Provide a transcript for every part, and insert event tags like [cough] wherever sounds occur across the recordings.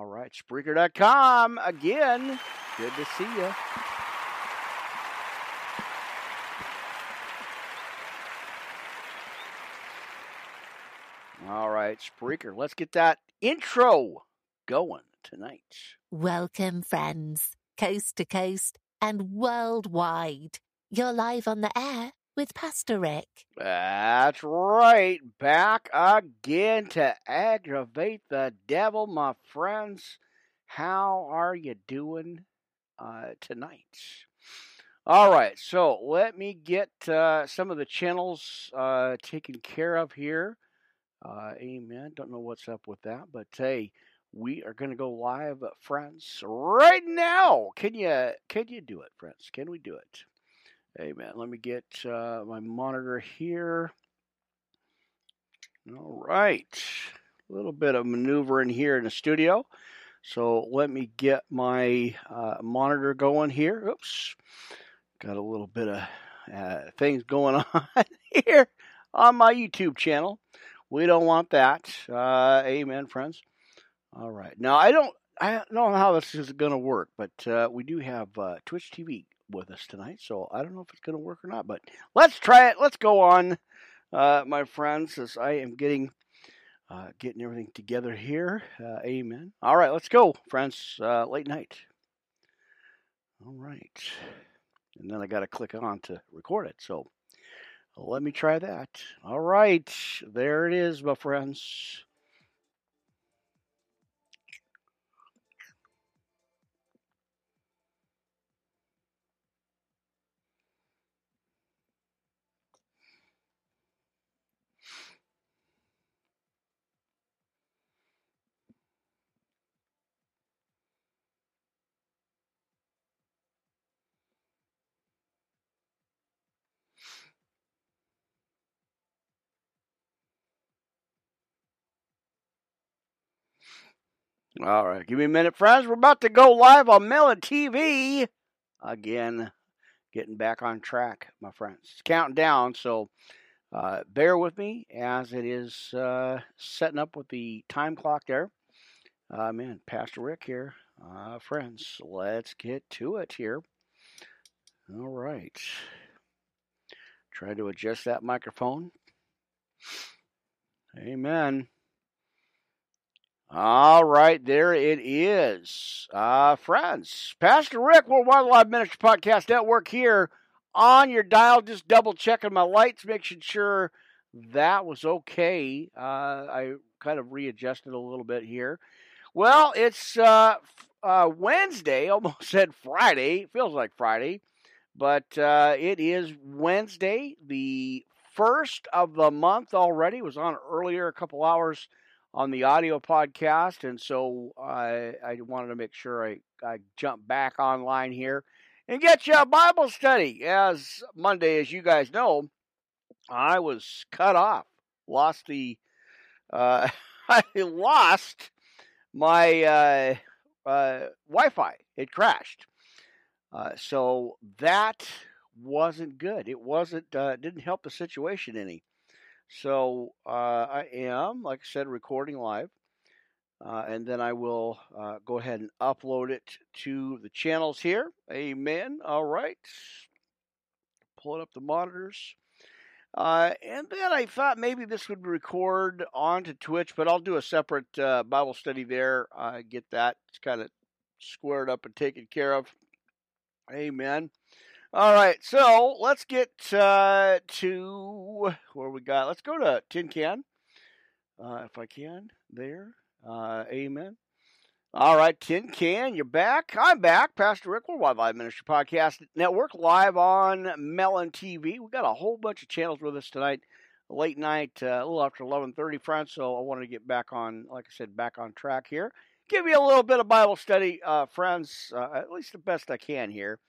All right, Spreaker.com again. Good to see you. All right, Spreaker, let's get that intro going tonight. Welcome, friends, coast to coast and worldwide. You're live on the air with Pastor Rick. That's right. Back again to aggravate the devil, my friends. How are you doing uh, tonight? All right, so let me get uh, some of the channels uh, taken care of here. Uh, amen. Don't know what's up with that, but hey, we are going to go live, friends, right now. Can you can you do it, friends? Can we do it? Amen. Let me get uh, my monitor here. All right, a little bit of maneuvering here in the studio. So let me get my uh, monitor going here. Oops, got a little bit of uh, things going [laughs] on here on my YouTube channel. We don't want that. Uh, amen, friends. All right. Now I don't I don't know how this is going to work, but uh, we do have uh, Twitch TV with us tonight, so I don't know if it's going to work or not. But let's try it. Let's go on, uh, my friends, as I am getting uh, getting everything together here. Uh, amen. All right, let's go, friends. Uh, late night. All right, and then I got to click on to record it. So let me try that. All right, there it is, my friends. All right, give me a minute, friends. We're about to go live on Melon TV again. Getting back on track, my friends. It's counting down, so uh, bear with me as it is uh, setting up with the time clock there. Uh, man, Pastor Rick here. Uh, friends, let's get to it here. All right. Try to adjust that microphone. Amen. All right, there it is. Uh, friends, Pastor Rick, Worldwide Live Ministry Podcast Network here on your dial, just double checking my lights, making sure that was okay. Uh, I kind of readjusted a little bit here. Well, it's uh, uh, Wednesday, [laughs] almost said Friday. Feels like Friday, but uh, it is Wednesday, the first of the month already. It was on earlier, a couple hours on the audio podcast, and so I I wanted to make sure I I jump back online here and get you a Bible study. As Monday, as you guys know, I was cut off, lost the uh, [laughs] I lost my uh, uh, Wi-Fi. It crashed, uh, so that wasn't good. It wasn't uh, didn't help the situation any. So uh, I am, like I said, recording live. Uh, and then I will uh, go ahead and upload it to the channels here. Amen. All right. Pulling up the monitors. Uh, and then I thought maybe this would record onto Twitch, but I'll do a separate uh, Bible study there. I get that. It's kind of squared up and taken care of. Amen. All right, so let's get uh, to where we got. Let's go to Tin Can, uh, if I can. There, uh, amen. All right, Tin Can, you're back. I'm back. Pastor Rick, Worldwide Live Ministry Podcast Network, live on Melon TV. We got a whole bunch of channels with us tonight. Late night, uh, a little after 11:30, friends. So I wanted to get back on, like I said, back on track here. Give you a little bit of Bible study, uh, friends, uh, at least the best I can here.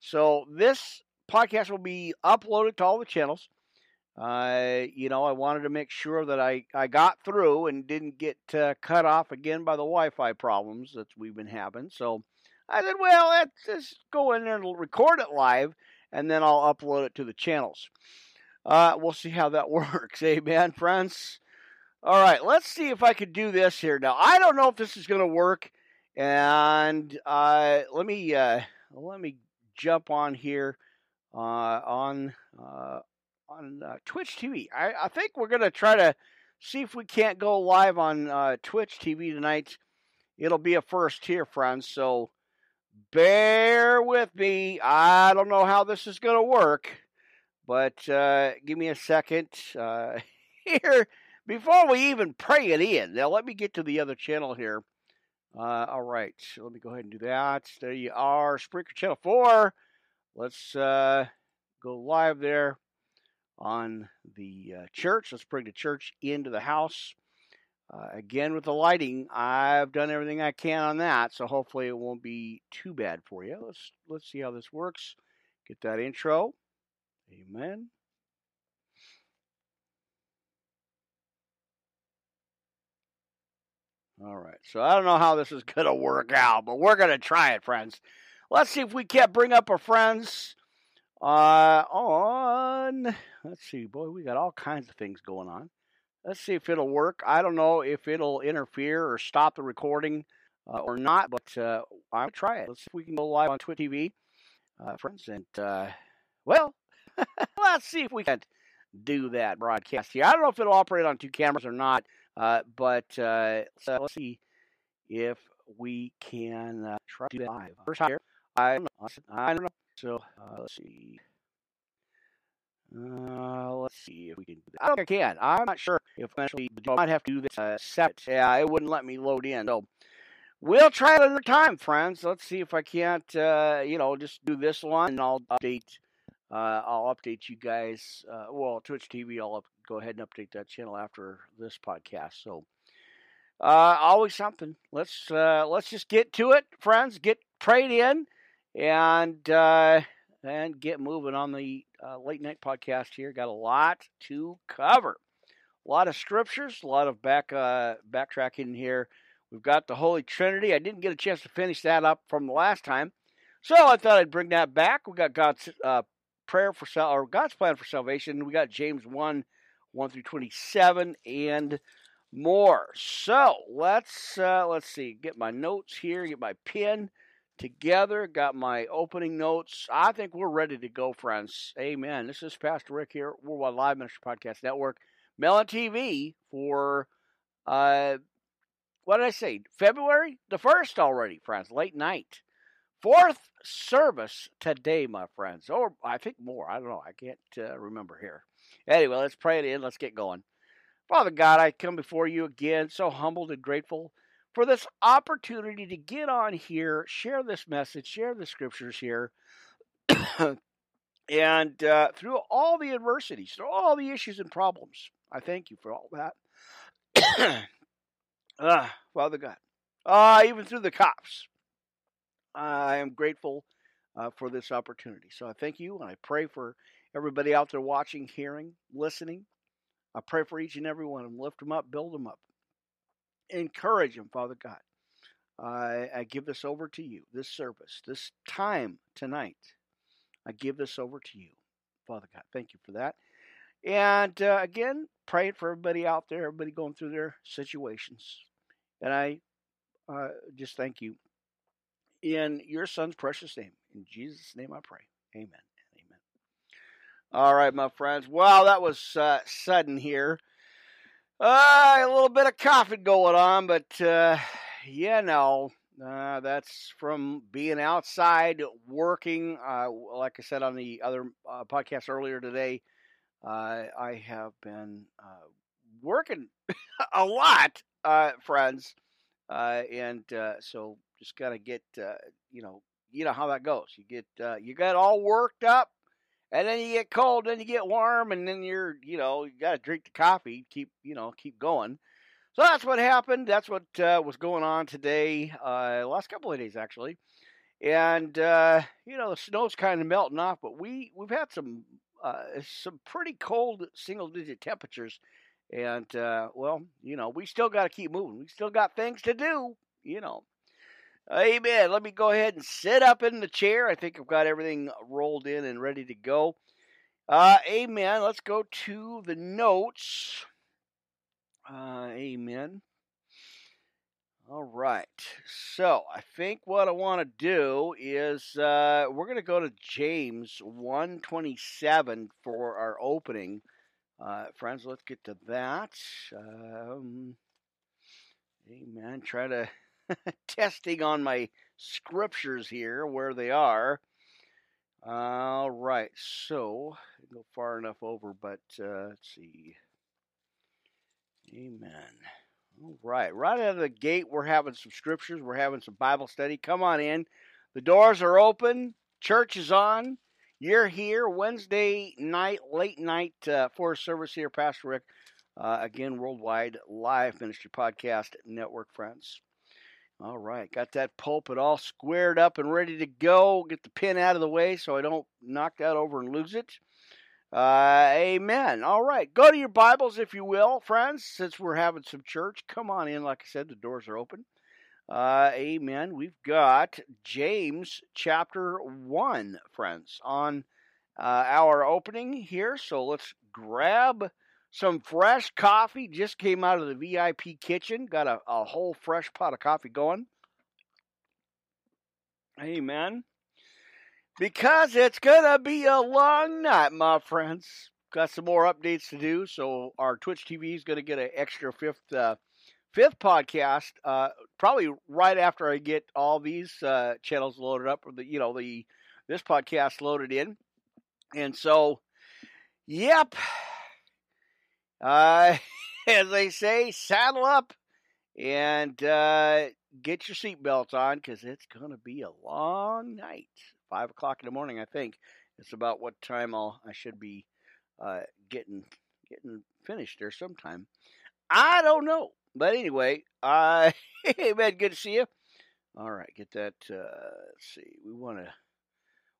So this podcast will be uploaded to all the channels. Uh, you know, I wanted to make sure that I, I got through and didn't get uh, cut off again by the Wi-Fi problems that we've been having. So I said, well, let's just go in and record it live, and then I'll upload it to the channels. Uh, we'll see how that [laughs] works. Amen, friends. All right, let's see if I can do this here. Now, I don't know if this is going to work. And uh, let me uh, let me jump on here uh, on uh, on uh, Twitch TV. I, I think we're gonna try to see if we can't go live on uh, Twitch TV tonight. It'll be a first here, friends. So bear with me. I don't know how this is gonna work, but uh, give me a second [laughs] here before we even pray it in. Now let me get to the other channel here. Uh, all right, let me go ahead and do that. There you are, Spreaker Channel 4. Let's uh, go live there on the uh, church. Let's bring the church into the house. Uh, again, with the lighting, I've done everything I can on that, so hopefully it won't be too bad for you. Let's let's see how this works. Get that intro. Amen. All right. So I don't know how this is going to work out, but we're going to try it, friends. Let's see if we can't bring up our friends uh, on. Let's see, boy, we got all kinds of things going on. Let's see if it'll work. I don't know if it'll interfere or stop the recording uh, or not, but uh, I'll try it. Let's see if we can go live on Twitch TV, uh, friends. And, uh, well, [laughs] let's see if we can do that broadcast here. I don't know if it'll operate on two cameras or not, uh, but uh, so let's see if we can uh, try to do live. First time here, I don't know. I don't know. So uh, let's see. Uh, let's see if we can. I don't think I can. I'm not sure if eventually I might have to do this uh, separate. Yeah, it wouldn't let me load in. So we'll try it another time, friends. Let's see if I can't. Uh, you know, just do this one, and I'll update. Uh, I'll update you guys. Uh, well, Twitch TV. I'll up, go ahead and update that channel after this podcast. So, uh, always something. Let's uh, let's just get to it, friends. Get prayed in, and uh, and get moving on the uh, late night podcast here. Got a lot to cover. A lot of scriptures, a lot of back backtracking here. We've got the Holy Trinity. I didn't get a chance to finish that up from the last time, so I thought I'd bring that back. We got God's prayer for sal- or God's plan for salvation. We got James one, one through twenty seven, and more. So let's uh, let's see. Get my notes here. Get my pen together. Got my opening notes. I think we're ready to go, friends. Amen. This is Pastor Rick here, Worldwide Live Ministry Podcast Network, Melon TV for uh, what did I say? February the first already, friends. Late night. Fourth service today, my friends. Or I think more. I don't know. I can't uh, remember here. Anyway, let's pray it in. Let's get going. Father God, I come before you again, so humbled and grateful for this opportunity to get on here, share this message, share the scriptures here. [coughs] and uh, through all the adversities, through all the issues and problems, I thank you for all that. [coughs] ah, Father God. Uh, even through the cops, I am grateful uh, for this opportunity. So I thank you, and I pray for everybody out there watching, hearing, listening. I pray for each and every one of them. Lift them up, build them up, encourage them, Father God. I, I give this over to you, this service, this time tonight. I give this over to you, Father God. Thank you for that. And uh, again, praying for everybody out there, everybody going through their situations. And I uh, just thank you in your son's precious name. In Jesus' name I pray. Amen. Amen. All right, my friends. Wow, that was uh, sudden here. Uh, a little bit of coughing going on, but uh, you know, uh, that's from being outside working. Uh, like I said on the other uh, podcast earlier today, I have been uh, working [laughs] a lot, uh, friends, uh, and so just gotta get uh, you know you know how that goes. You get uh, you get all worked up, and then you get cold, then you get warm, and then you're you know you gotta drink the coffee, keep you know keep going. So that's what happened. That's what uh, was going on today. Uh, last couple of days actually, and uh, you know the snow's kind of melting off, but we we've had some uh, some pretty cold single digit temperatures. And uh, well, you know, we still got to keep moving. We still got things to do, you know. Amen. Let me go ahead and sit up in the chair. I think I've got everything rolled in and ready to go. Uh, amen. Let's go to the notes. Uh, amen. All right. So I think what I want to do is uh, we're going to go to James 127 for our opening. Uh, friends, let's get to that. Um, amen. Try to [laughs] testing on my scriptures here where they are. All right. So go far enough over, but uh, let's see. Amen. All right. Right out of the gate, we're having some scriptures. We're having some Bible study. Come on in. The doors are open. Church is on. You're here Wednesday night, late night uh, for service here, Pastor Rick. Uh, again, worldwide live ministry podcast network friends. All right, got that pulpit all squared up and ready to go. Get the pin out of the way so I don't knock that over and lose it. Uh, amen. All right. Go to your Bibles, if you will, friends, since we're having some church. Come on in. Like I said, the doors are open. Uh, amen. We've got James chapter 1, friends, on uh, our opening here. So let's grab some fresh coffee. Just came out of the VIP kitchen. Got a, a whole fresh pot of coffee going. Amen because it's gonna be a long night, my friends. Got some more updates to do, so our Twitch TV is gonna get an extra fifth uh, fifth podcast, uh, probably right after I get all these uh, channels loaded up, or the you know the this podcast loaded in, and so, yep. Uh, [laughs] as they say, saddle up and uh, get your seatbelts on because it's going to be a long night five o'clock in the morning. I think it's about what time I'll I should be uh, getting getting finished there sometime. I don't know, but anyway, uh, [laughs] hey man, good to see you. All right, get that. Uh, let's see, we want to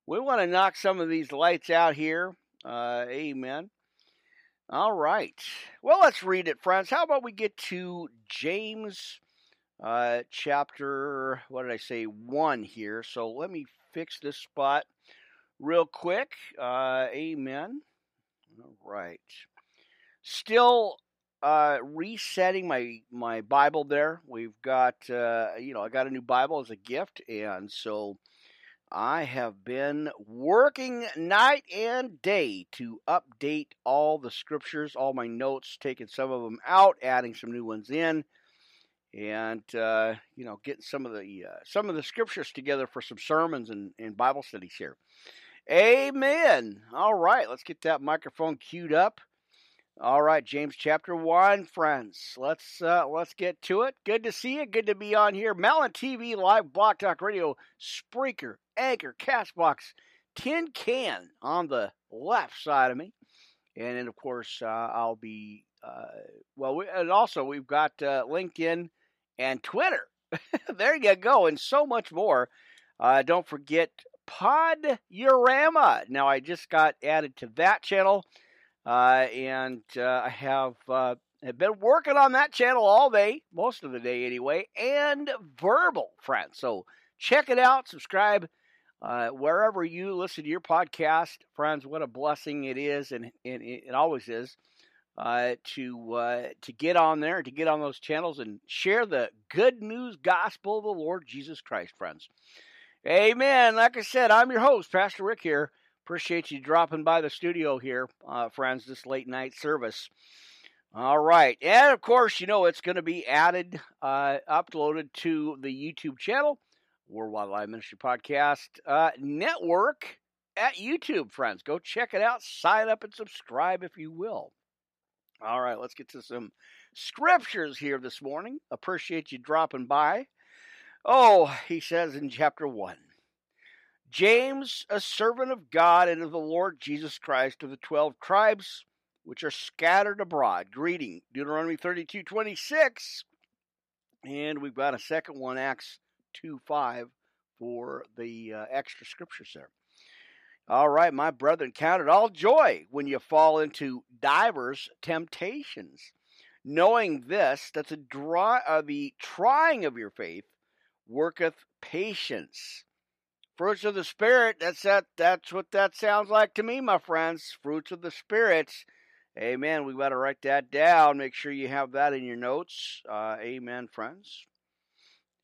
we want to knock some of these lights out here. Uh, amen. All right. Well, let's read it, friends. How about we get to James uh, chapter, what did I say, 1 here. So let me fix this spot real quick. Uh, amen. All right. Still uh, resetting my my Bible there. We've got uh, you know I got a new Bible as a gift, and so I have been working night and day to update all the scriptures, all my notes, taking some of them out, adding some new ones in and uh, you know getting some of the uh, some of the scriptures together for some sermons and, and Bible studies here. Amen. All right, let's get that microphone queued up. All right, James chapter one, friends. Let's uh, let's get to it. Good to see you. Good to be on here. Melon TV, Live Blog Talk Radio, Spreaker, Anchor, Castbox, Tin Can on the left side of me, and then of course uh, I'll be uh, well. We, and also we've got uh, LinkedIn and Twitter. [laughs] there you go, and so much more. Uh, don't forget Podurama. Now, I just got added to that channel, uh, and uh, I have have been working on that channel all day, most of the day anyway, and Verbal, friends. So check it out, subscribe. Uh, wherever you listen to your podcast, friends, what a blessing it is, and, and it always is uh, to uh, to get on there, to get on those channels, and share the good news gospel of the Lord Jesus Christ, friends. Amen. Like I said, I'm your host, Pastor Rick here. Appreciate you dropping by the studio here, uh, friends, this late night service. All right. And of course, you know, it's going to be added, uh, uploaded to the YouTube channel, Worldwide Live Ministry Podcast uh, Network at YouTube, friends. Go check it out. Sign up and subscribe if you will. All right, let's get to some scriptures here this morning. Appreciate you dropping by. Oh, he says in chapter 1 James, a servant of God and of the Lord Jesus Christ of the 12 tribes which are scattered abroad, greeting Deuteronomy 32 26. And we've got a second one, Acts 2 5, for the uh, extra scriptures there. All right, my brethren, count it all joy when you fall into divers temptations, knowing this, that the, dry, uh, the trying of your faith worketh patience. Fruits of the Spirit, that's that, that's what that sounds like to me, my friends. Fruits of the Spirit. Amen. We got to write that down. Make sure you have that in your notes. Uh, amen, friends.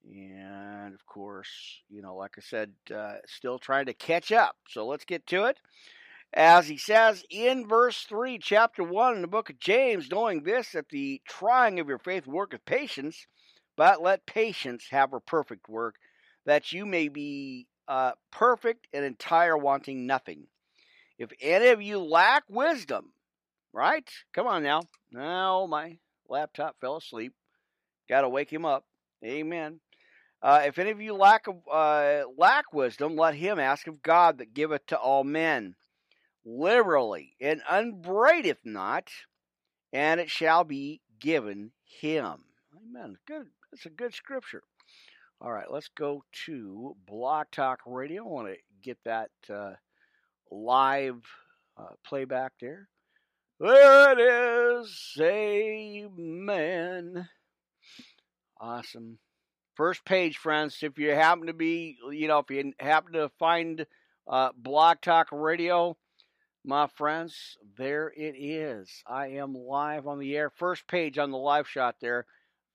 And of course, you know, like I said, uh, still trying to catch up. So let's get to it. As he says in verse 3, chapter 1 in the book of James, knowing this, that the trying of your faith worketh patience, but let patience have her perfect work, that you may be uh, perfect and entire, wanting nothing. If any of you lack wisdom, right? Come on now. Now my laptop fell asleep. Got to wake him up. Amen. Uh, if any of you lack uh, lack wisdom, let him ask of God that giveth to all men liberally, and upbraideth not, and it shall be given him. Amen. Good. That's a good scripture. All right, let's go to Blog Talk Radio. I want to get that uh, live uh, playback there. There it is. Amen. Awesome. First page, friends. If you happen to be, you know, if you happen to find uh, Blog Talk Radio, my friends, there it is. I am live on the air. First page on the live shot there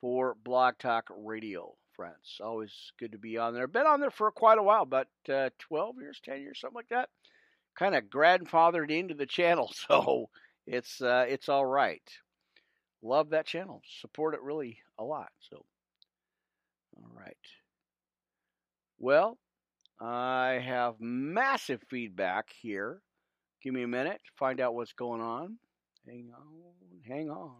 for Blog Talk Radio friends. Always good to be on there. Been on there for quite a while, about uh, 12 years, 10 years, something like that. Kind of grandfathered into the channel, [laughs] so it's uh, it's all right. Love that channel. Support it really a lot. So, all right. Well, I have massive feedback here. Give me a minute to find out what's going on. Hang on, hang on.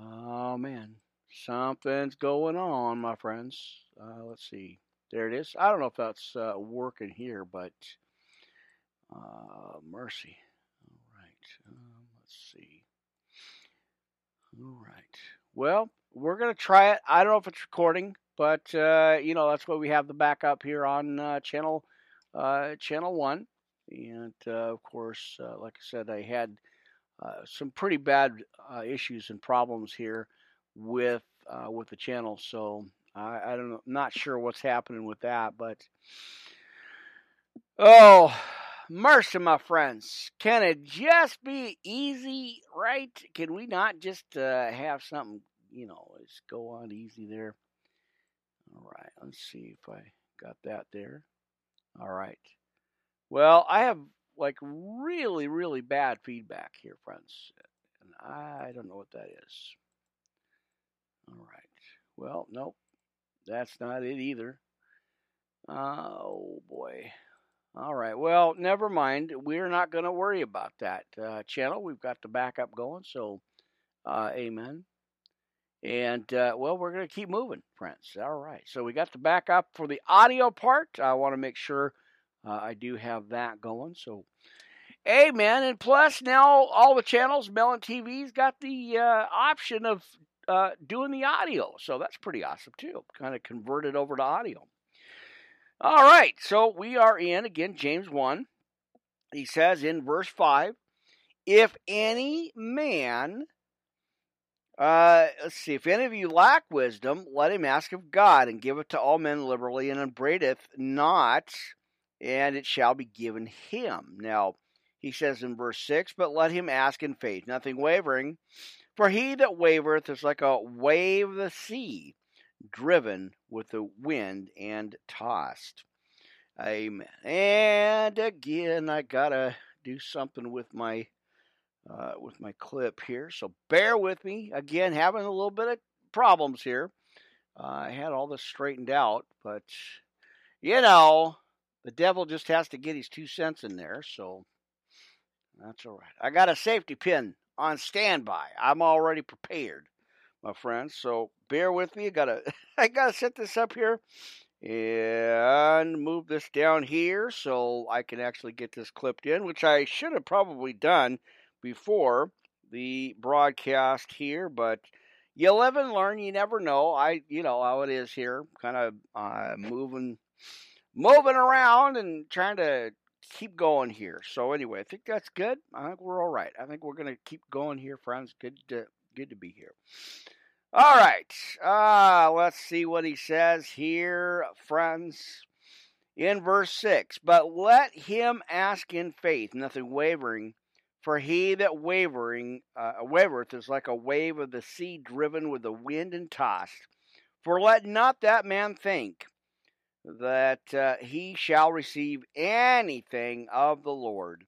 Oh man, Something's going on, my friends. Uh, let's see. There it is. I don't know if that's uh, working here, but uh, mercy. All right. Um, let's see. All right. Well, we're going to try it. I don't know if it's recording, but uh, you know that's why we have the backup here on uh, channel uh, channel one. And of course, like I said, I had some pretty bad issues and problems here with uh, with the channel. So I, I don't know, not sure what's happening with that, but oh, mercy, my friends, can it just be easy, right? Can we not just uh, have something, you know, just go on easy there? All right, let's see if I got that there. All right. Well, I have like really, really bad feedback here, friends. And I don't know what that is. All right. Well, nope. That's not it either. Oh, boy. All right. Well, never mind. We're not going to worry about that uh, channel. We've got the backup going. So, uh, amen. And, uh, well, we're going to keep moving, friends. All right. So, we got the backup for the audio part. I want to make sure uh, I do have that going. So, amen. And plus, now all the channels, Melon TV's got the uh, option of uh, doing the audio. So that's pretty awesome too. Kind of converted over to audio. All right, so we are in again James 1. He says in verse 5 If any man, uh, let's see, if any of you lack wisdom, let him ask of God and give it to all men liberally and upbraideth not, and it shall be given him. Now, he says in verse 6 But let him ask in faith, nothing wavering. For he that wavereth is like a wave of the sea, driven with the wind and tossed. Amen. And again, I gotta do something with my uh, with my clip here, so bear with me. Again, having a little bit of problems here. Uh, I had all this straightened out, but you know, the devil just has to get his two cents in there, so that's all right. I got a safety pin on standby. I'm already prepared, my friends. So bear with me. I gotta [laughs] I gotta set this up here and move this down here so I can actually get this clipped in, which I should have probably done before the broadcast here, but you live and learn. You never know. I, you know how it is here, kind of uh, moving, moving around and trying to keep going here. So anyway, I think that's good. I think we're all right. I think we're gonna keep going here, friends. Good to good to be here. All right. Uh, let's see what he says here, friends. In verse 6, but let him ask in faith, nothing wavering, for he that wavering uh, wavereth is like a wave of the sea driven with the wind and tossed. For let not that man think that uh, he shall receive anything of the Lord.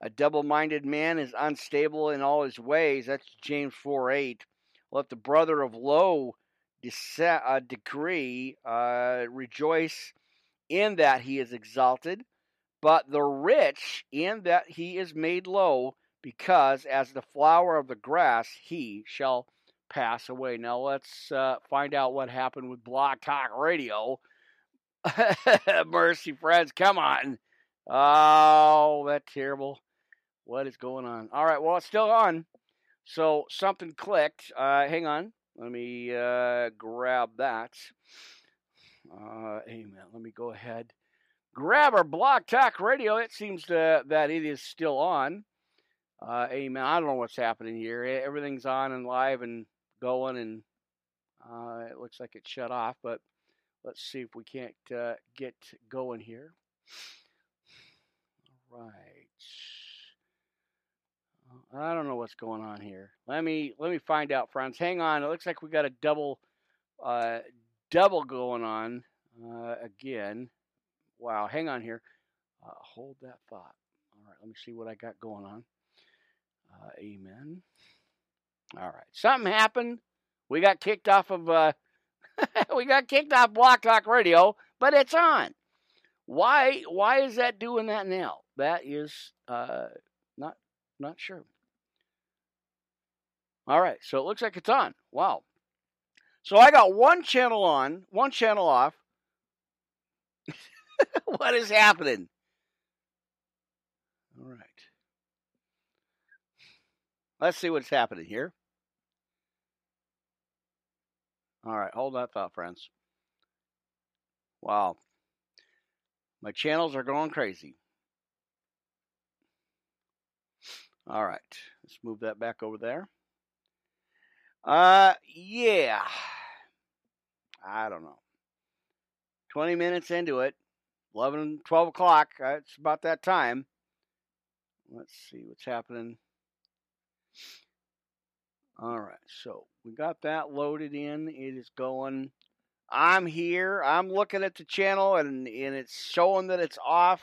A double minded man is unstable in all his ways. That's James 4 8. Let the brother of low uh, degree uh, rejoice in that he is exalted, but the rich in that he is made low, because as the flower of the grass he shall pass away. Now let's uh, find out what happened with Blog Talk Radio. [laughs] Mercy, friends, come on. Oh, that's terrible. What is going on? All right, well, it's still on. So something clicked. Uh, hang on. Let me uh, grab that. Uh, amen. Let me go ahead. Grab our Blog Talk Radio. It seems to, that it is still on. Uh, amen. I don't know what's happening here. Everything's on and live and going, and uh, it looks like it shut off. But let's see if we can't uh, get going here. All right. I don't know what's going on here. Let me let me find out, friends. Hang on. It looks like we got a double uh, double going on uh, again. Wow. Hang on here. Uh, hold that thought. All right. Let me see what I got going on. Uh, amen. All right. Something happened. We got kicked off of uh, [laughs] we got kicked off Blog Talk Radio, but it's on. Why why is that doing that now? That is uh, not not sure. All right, so it looks like it's on. Wow. So I got one channel on, one channel off. [laughs] [laughs] what is happening? All right. Let's see what's happening here. All right, hold that thought, friends. Wow. My channels are going crazy. All right, let's move that back over there. Uh, yeah. I don't know. 20 minutes into it, 11, 12 o'clock. Uh, it's about that time. Let's see what's happening. All right, so we got that loaded in. It is going. I'm here. I'm looking at the channel and, and it's showing that it's off.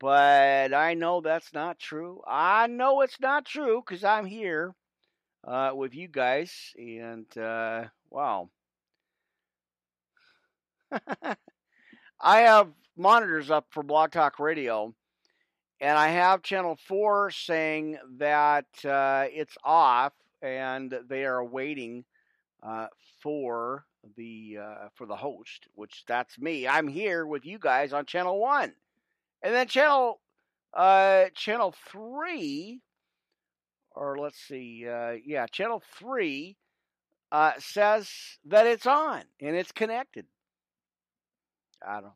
But I know that's not true. I know it's not true because I'm here uh, with you guys. And uh, wow. [laughs] I have monitors up for Blog Talk Radio, and I have channel 4 saying that uh, it's off and they are waiting uh, for the uh, for the host, which that's me. I'm here with you guys on channel 1. And then channel uh, channel 3 or let's see, uh, yeah, channel three uh, says that it's on and it's connected. I don't.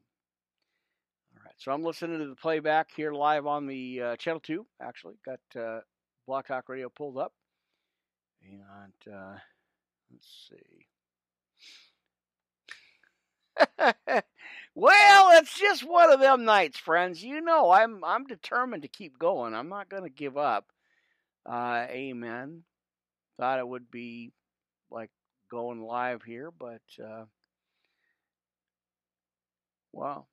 So I'm listening to the playback here live on the uh, channel two. Actually, got uh, Blog Talk Radio pulled up, and uh, let's see. [laughs] well, it's just one of them nights, friends. You know, I'm I'm determined to keep going. I'm not going to give up. Uh, amen. Thought it would be like going live here, but uh, wow.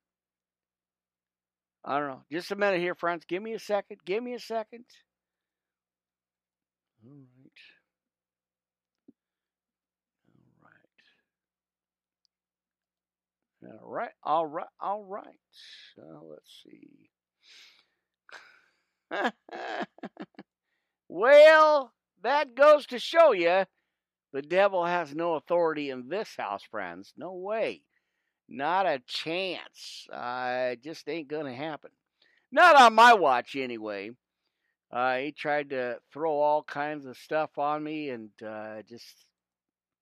I don't know. Just a minute here, friends. Give me a second. Give me a second. All right. All right. All right. All right. All right. So let's see. [laughs] Well, that goes to show you the devil has no authority in this house, friends. No way. Not a chance. Uh, just ain't going to happen. Not on my watch, anyway. Uh, he tried to throw all kinds of stuff on me and uh, just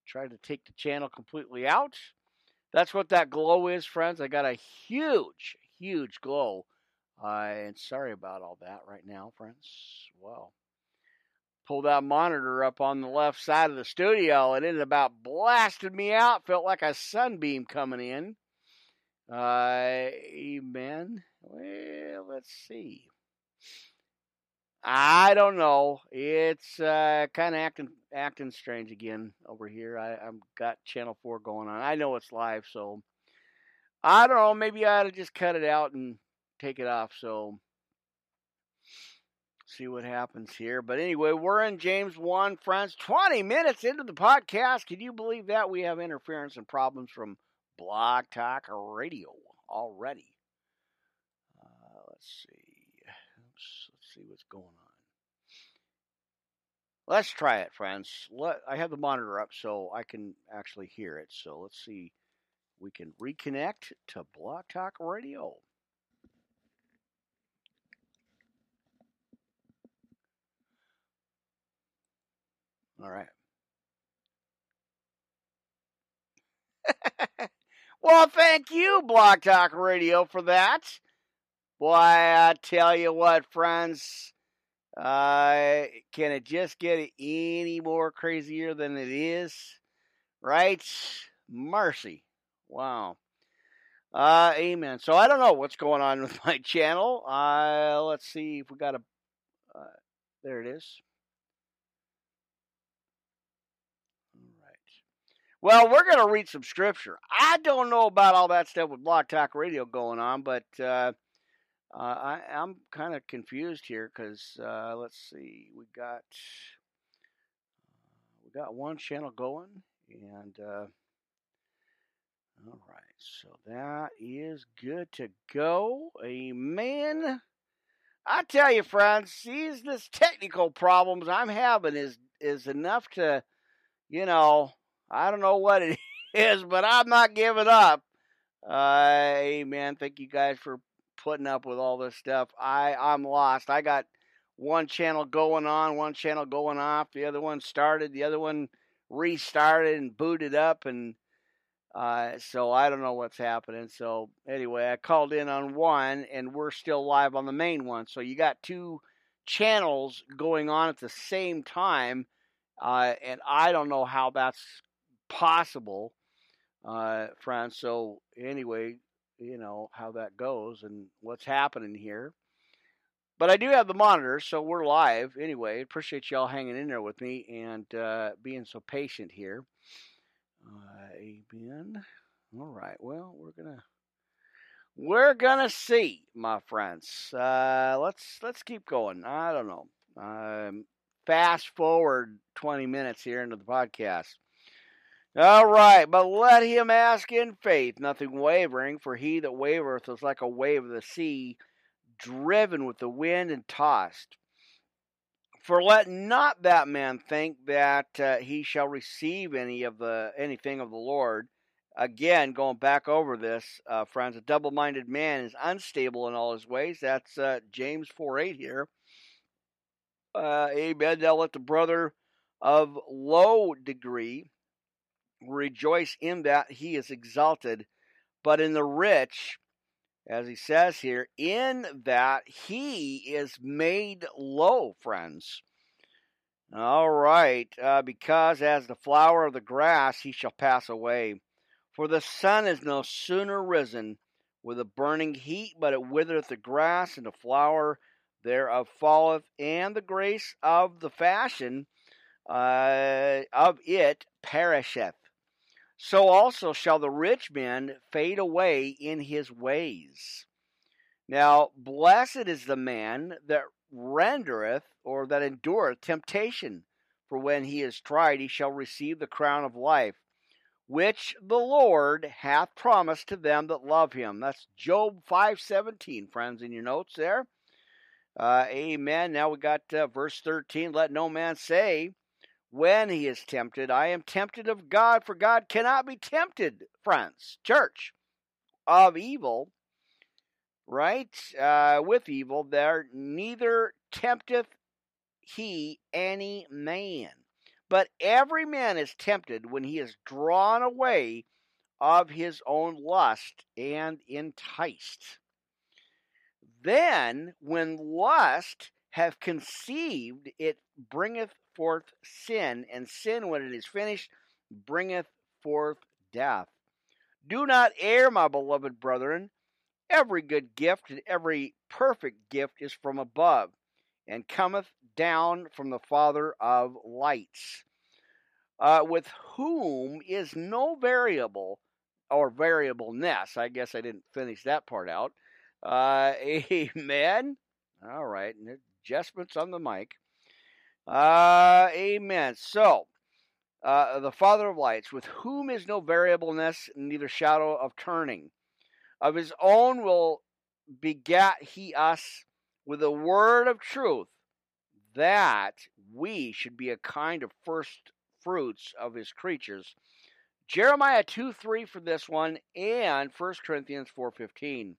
tried to take the channel completely out. That's what that glow is, friends. I got a huge, huge glow. Uh, and sorry about all that right now, friends. Well pulled that monitor up on the left side of the studio and it about blasted me out. Felt like a sunbeam coming in. Uh, amen. Well, let's see. I don't know. It's uh, kind of acting acting strange again over here. I, I've got Channel Four going on. I know it's live, so I don't know. Maybe I ought to just cut it out and take it off. So see what happens here. But anyway, we're in James 1, friends. 20 minutes into the podcast. Can you believe that? We have interference and problems from Blog Talk Radio already. Uh, let's see. Oops, let's see what's going on. Let's try it, friends. Let, I have the monitor up so I can actually hear it. So let's see. We can reconnect to Blog Talk Radio. All right. [laughs] well, thank you, Blog Talk Radio, for that. Boy, I tell you what, friends, uh, can it just get any more crazier than it is? Right? Mercy. Wow. Uh, amen. So I don't know what's going on [laughs] with my channel. Uh, let's see if we got a. Uh, there it is. Well, we're going to read some scripture. I don't know about all that stuff with Blog Talk Radio going on, but uh, uh, I, am kind of confused here because uh, let's see, we got we got one channel going, and uh, all right, so that is good to go. Amen. I tell you, friends, these this technical problems I'm having is is enough to, you know I don't know what it [laughs] is, but I'm not giving up. Uh, amen. Thank you guys for putting up with all this stuff. I I'm lost. I got one channel going on, one channel going off. The other one started. The other one restarted and booted up, and uh, so I don't know what's happening. So anyway, I called in on one, and we're still live on the main one. So you got two channels going on at the same time, uh, and I don't know how that's possible, uh, friends. So anyway, you know how that goes and what's happening here. But I do have the monitor, so we're live anyway. Appreciate y'all hanging in there with me and uh, being so patient here. Uh, amen. All right. Well, we're gonna we're gonna see, my friends. Uh, let's let's keep going. I don't know. Um, fast forward 20 minutes here into the podcast. All right, but let him ask in faith, nothing wavering, for he that wavereth is like a wave of the sea, driven with the wind and tossed. For let not that man think that uh, he shall receive any of the anything of the Lord. Again, going back over this, uh, friends, a double-minded man is unstable in all his ways. That's uh, James four eight here. Uh, amen. Now let the brother of low degree rejoice in that he is exalted, but in the rich, as he says here, in that he is made low, friends. All right, uh, because as the flower of the grass he shall pass away. For the sun is no sooner risen with a burning heat, but it withereth the grass, and the flower thereof falleth, and the grace of the fashion uh, of it perisheth so also shall the rich man fade away in his ways. Now, blessed is the man that rendereth or that endureth temptation, for when he is tried, he shall receive the crown of life, which the Lord hath promised to them that love him. That's Job 5:17, friends, in your notes there. Uh, amen. Now we got uh, verse 13. Let no man say, when he is tempted. I am tempted of God, for God cannot be tempted, friends, church, of evil, right? Uh, with evil, there neither tempteth he any man. But every man is tempted when he is drawn away of his own lust and enticed. Then, when lust hath conceived, it bringeth forth sin, and sin, when it is finished, bringeth forth death. Do not err, my beloved brethren. Every good gift and every perfect gift is from above, and cometh down from the Father of lights, uh, with whom is no variable or variableness. I guess I didn't finish that part out. Uh, [laughs] amen. All right, adjustments on the mic. Uh, amen. So, uh, the Father of lights, with whom is no variableness, neither shadow of turning. Of his own will begat he us with a word of truth, that we should be a kind of first fruits of his creatures. Jeremiah 2 3 for this one, and 1 Corinthians 4.15.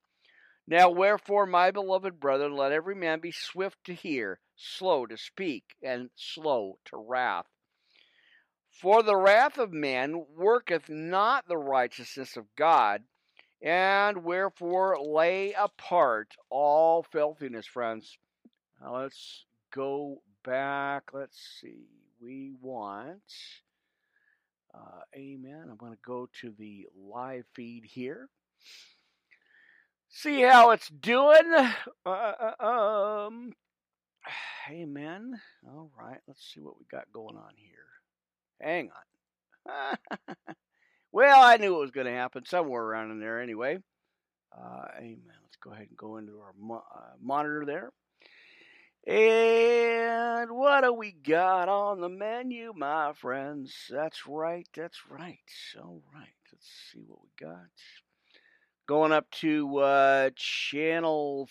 Now wherefore, my beloved brethren, let every man be swift to hear, slow to speak, and slow to wrath. For the wrath of man worketh not the righteousness of God, and wherefore lay apart all filthiness, friends. Now let's go back. Let's see. We want. Uh, amen. I'm going to go to the live feed here. See how it's doing. Uh, uh um. [sighs] Amen. All right. Let's see what we got going on here. Hang on. [laughs] well, I knew it was going to happen somewhere around in there anyway. Uh, amen. Let's go ahead and go into our mo- uh, monitor there. And what do we got on the menu, my friends? That's right, that's right. All right, let's see what we got. Going up to uh, channel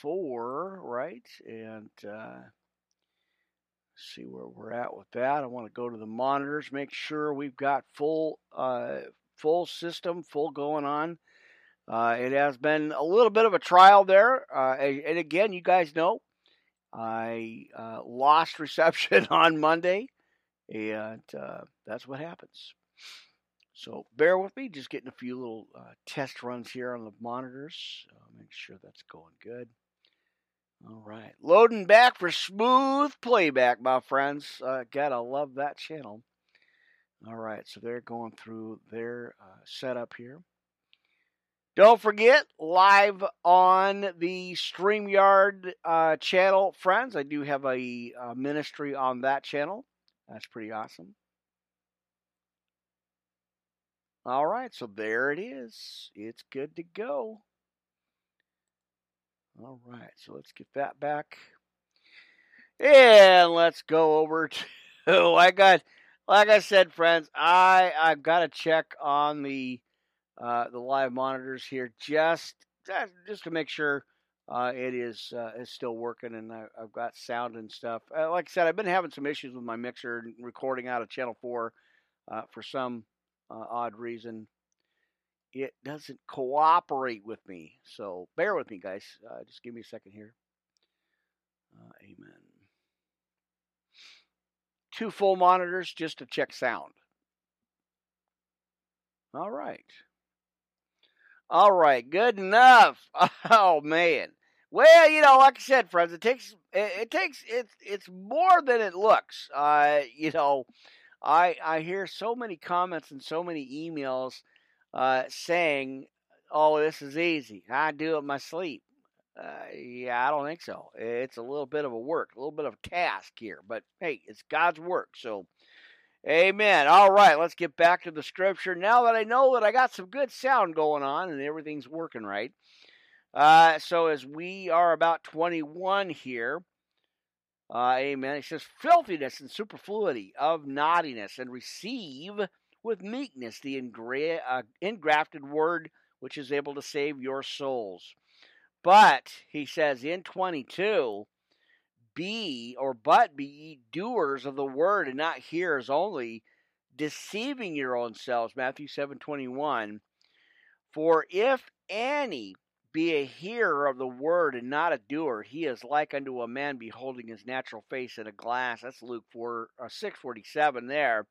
four, right? And uh, see where we're at with that. I want to go to the monitors, make sure we've got full, uh, full system, full going on. Uh, it has been a little bit of a trial there, uh, and again, you guys know I uh, lost [laughs] reception on Monday, and uh, that's what happens. So bear with me, just getting a few little uh, test runs here on the monitors. make sure that's going good. All right, loading back for smooth playback, my friends. Uh, gotta love that channel. All right, so they're going through their uh, setup here. Don't forget, live on the StreamYard uh, channel, friends. I do have a, a, uh, ministry on that channel. That's pretty awesome. All right, so there it is. It's good to go. All right, so let's get that back. And let's go over [laughs] to I got like I said, friends, I I've got to check on the uh, the live monitors here just just to make sure uh, it is uh, is still working and I, have got sound and stuff. Uh, like I said, I've been having some issues with my mixer and recording out of channel four uh, for some uh, odd reason. It doesn't cooperate with me, so bear with me, guys. just give me a second here. amen. Two full monitors just to check sound. All right. All right, good enough. [laughs] Oh man. Well, you know, like I said, friends, it takes it, it takes it's it's more than it looks. Uh, you know, I I hear so many comments and so many emails uh, saying, "Oh, this is easy. I do it in my sleep." Uh, yeah, I don't think so. It's a little bit of a work, a little bit of a task here, but hey, it's God's work, so Amen. All right, let's get back to the scripture. Now that I know that I got some good sound going on and everything's working right. Uh, so as we are about 21 here, uh, amen. It says, filthiness and superfluity of naughtiness, and receive with meekness the ingra- uh, engrafted word which is able to save your souls. But, he says in 22, be or but be doers of the word and not hearers only, deceiving your own selves. Matthew seven twenty one. For if any be a hearer of the word and not a doer, he is like unto a man beholding his natural face in a glass. That's Luke 4, uh, 647 there.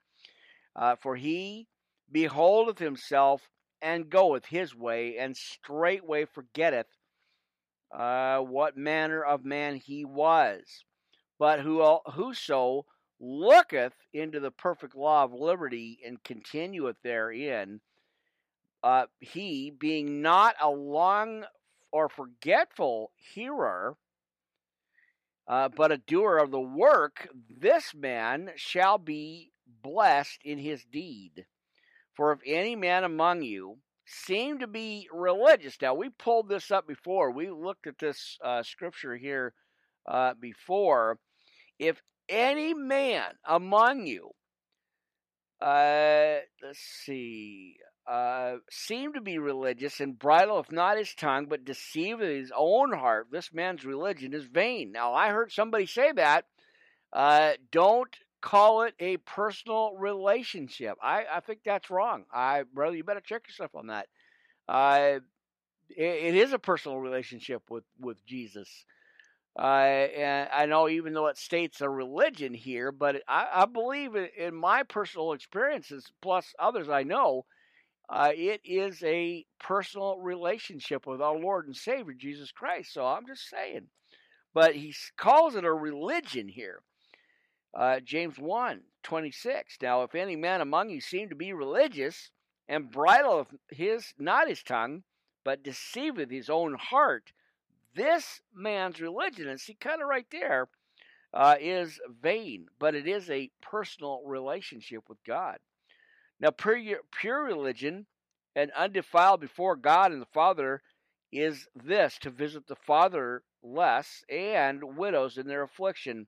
Uh, for he beholdeth himself and goeth his way, and straightway forgetteth uh, what manner of man he was. But who, whoso looketh into the perfect law of liberty and continueth therein, uh, he being not a long or forgetful hearer, uh, but a doer of the work, this man shall be blessed in his deed. For if any man among you seem to be religious, now we pulled this up before, we looked at this uh, scripture here uh, before. If any man among you, uh, let's see, uh, seem to be religious and bridle, if not his tongue, but deceive his own heart, this man's religion is vain. Now, I heard somebody say that. Uh, don't call it a personal relationship. I, I think that's wrong. I brother, you better check yourself on that. Uh, it, it is a personal relationship with with Jesus. Uh, and I know even though it states a religion here, but I, I believe in my personal experiences, plus others I know, uh, it is a personal relationship with our Lord and Savior Jesus Christ. So I'm just saying. But he calls it a religion here. Uh, James 1 26. Now, if any man among you seem to be religious, and bridleth his not his tongue, but deceiveth his own heart, this man's religion, and see, kind of right there, uh, is vain, but it is a personal relationship with God. Now, pure, pure religion and undefiled before God and the Father is this to visit the fatherless and widows in their affliction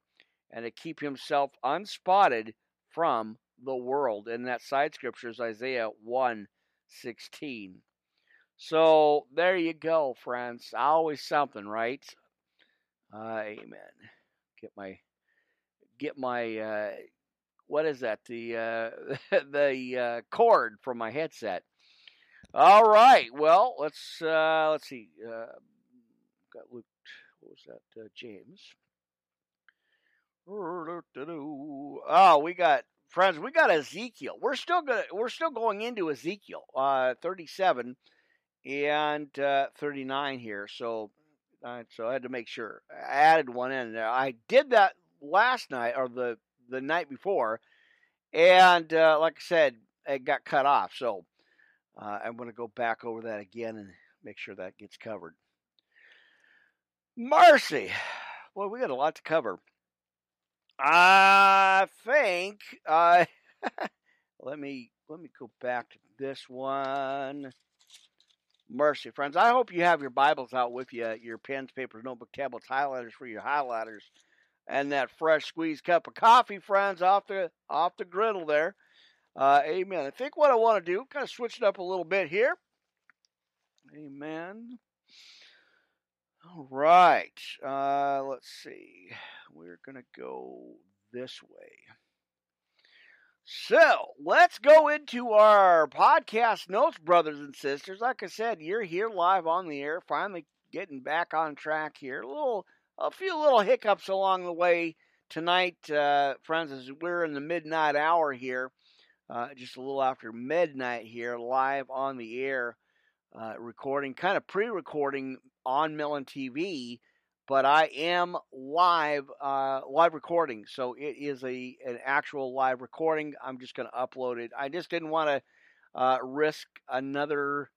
and to keep himself unspotted from the world. And that side scripture is Isaiah 1 16. So there you go, friends. Always something, right? Uh, amen. Get my get my uh, what is that? The uh, [laughs] the uh, cord from my headset. All right. Well, let's uh, let's see. Uh, got Luke. What was that? Uh, James. Oh, we got friends. We got Ezekiel. We're still gonna. We're still going into Ezekiel, uh, thirty-seven and uh, thirty-nine here. So, uh, so I had to make sure I added one in there. I did that last night or the the night before, and uh, like I said, it got cut off. So uh, I'm going to go back over that again and make sure that gets covered. Mercy, well, [sighs] we got a lot to cover. I think uh, [laughs] let me let me go back to this one. Mercy, friends. I hope you have your Bibles out with you, your pens, papers, notebook, tablets, highlighters for your highlighters and that fresh squeezed cup of coffee, friends, off the off the griddle there. Uh, amen. I think what I want to do, kind of switch it up a little bit here. Amen. All right. Uh, let's see. We're going to go this way. So let's go into our podcast notes, brothers and sisters. Like I said, you're here live on the air, finally getting back on track here. A little a few little hiccups along the way tonight, uh, friends, as we're in the midnight hour here, uh, just a little after midnight here, live on the air, uh, recording, kind of pre recording on Melon TV. But I am live, uh, live recording, so it is a an actual live recording. I'm just going to upload it. I just didn't want to uh, risk another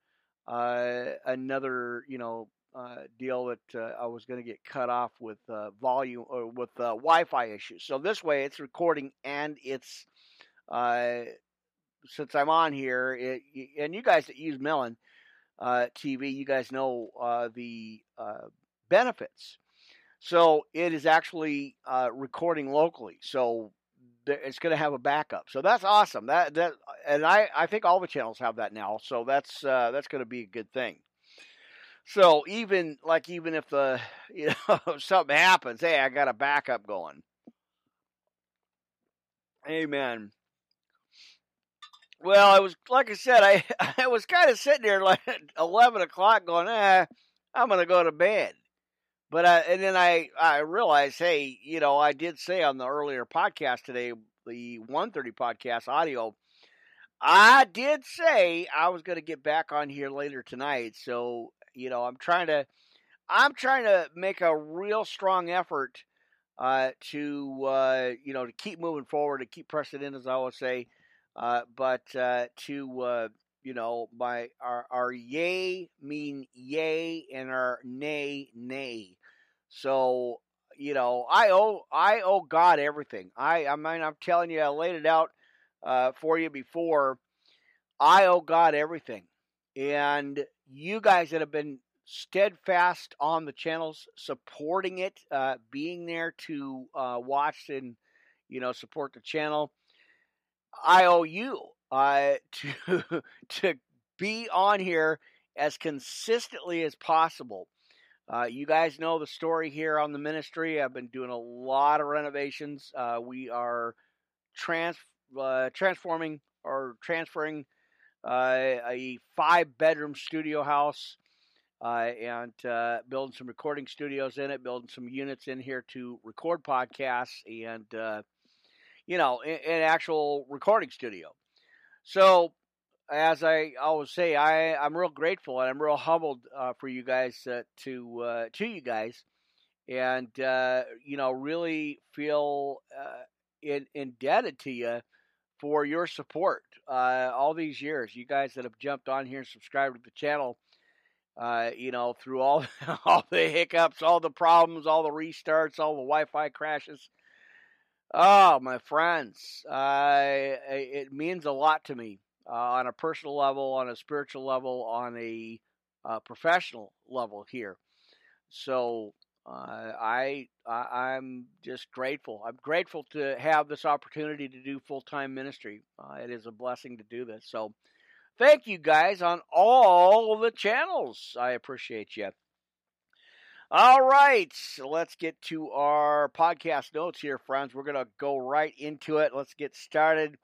uh, another you know uh, deal that uh, I was going to get cut off with uh, volume or with uh, Wi-Fi issues. So this way, it's recording and it's uh, since I'm on here, it, and you guys that use Melon uh, TV, you guys know the benefits. So it is actually recording locally. So it's going to have a backup. So that's awesome. That that and I I think all the channels have that now. So that's that's going to be a good thing. So even like even if the [sighs] you know [laughs] something happens, hey, I got a backup going. Amen. Well, I was like I said, I [laughs] I was kind of sitting there like [laughs] eleven o'clock, going, eh, I'm gonna go to bed. But I, and then I I realized, hey, you know, I did say on the earlier podcast today, the 130 podcast audio, I did say I was going to get back on here later tonight. So you know, I'm trying to I'm trying to make a real strong effort uh, to uh, you know to keep moving forward, to keep pressing in, as I always say. Uh, but uh, to uh, you know, my our our yay mean yay and our nay nay. So you know, I owe I owe God everything. I I mean, I'm telling you, I laid it out uh, for you before. I owe God everything, and you guys that have been steadfast on the channels, supporting it, uh, being there to uh, watch and you know support the channel. I owe you uh, [laughs] to to be on here as consistently as possible. Uh, you guys know the story here on the ministry. I've been doing a lot of renovations. Uh, we are trans uh, transforming or transferring a five bedroom studio house uh, and uh, building some recording studios in it, building some units in here to record podcasts and you know, an actual recording studio. So as I always say, I I'm real grateful and I'm real humbled uh, for you guys uh, to uh, to you guys, and uh, you know really feel uh, in, indebted to you for your support uh, all these years. You guys that have jumped on here and subscribed to the channel, you know through all [laughs] all the hiccups, all the problems, all the restarts, all the Wi-Fi crashes. Oh, my friends, it means a lot to me uh, on a personal level, on a spiritual level, on a uh, professional level here. So uh, I, I am just grateful. I'm grateful to have this opportunity to do full time ministry. Uh, it is a blessing to do this. So thank you guys on all the channels. I appreciate you. All right, so let's get to our podcast notes here, friends. We're to go right into it. Let's get started.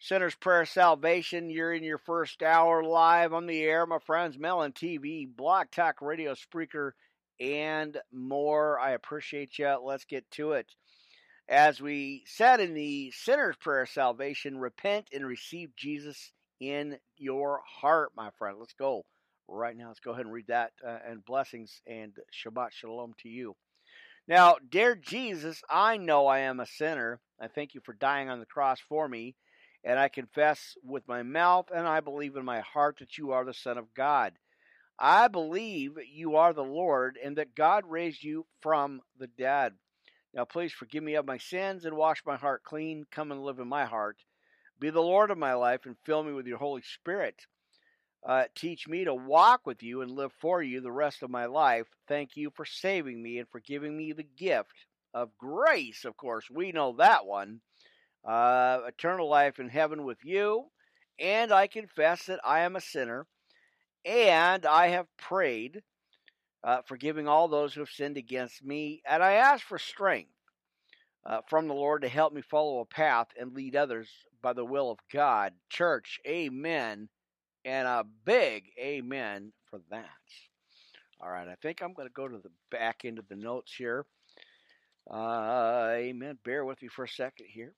Sinner's Prayer Salvation. You're in your first hour live on the air, my friends. Melon TV, Blog Talk Radio, Spreaker, and more. I appreciate you. Let's get to it. As we said in the Sinner's Prayer of Salvation, repent and receive Jesus in your heart, my friend. Let's go right now. Let's go ahead and read that. Uh, and blessings and Shabbat Shalom to you. Now, dear Jesus, I know I am a sinner. I thank you for dying on the cross for me and I confess with my mouth and I believe in my heart that you are the Son of God. I believe you are the Lord and that God raised you from the dead. Now, please forgive me of my sins and wash my heart clean. Come and live in my heart. Be the Lord of my life and fill me with your Holy Spirit. Uh, teach me to walk with you and live for you the rest of my life. Thank you for saving me and for giving me the gift of grace. Of course, we know that one uh, eternal life in heaven with you, and I confess that I am a sinner, and I have prayed, uh, forgiving all those who have sinned against me, and I ask for strength uh, from the Lord to help me follow a path and lead others by the will of God. Church, amen, and a big amen for that. All right, I think I'm going to go to the back end of the notes here. Uh, amen. Bear with me for a second here.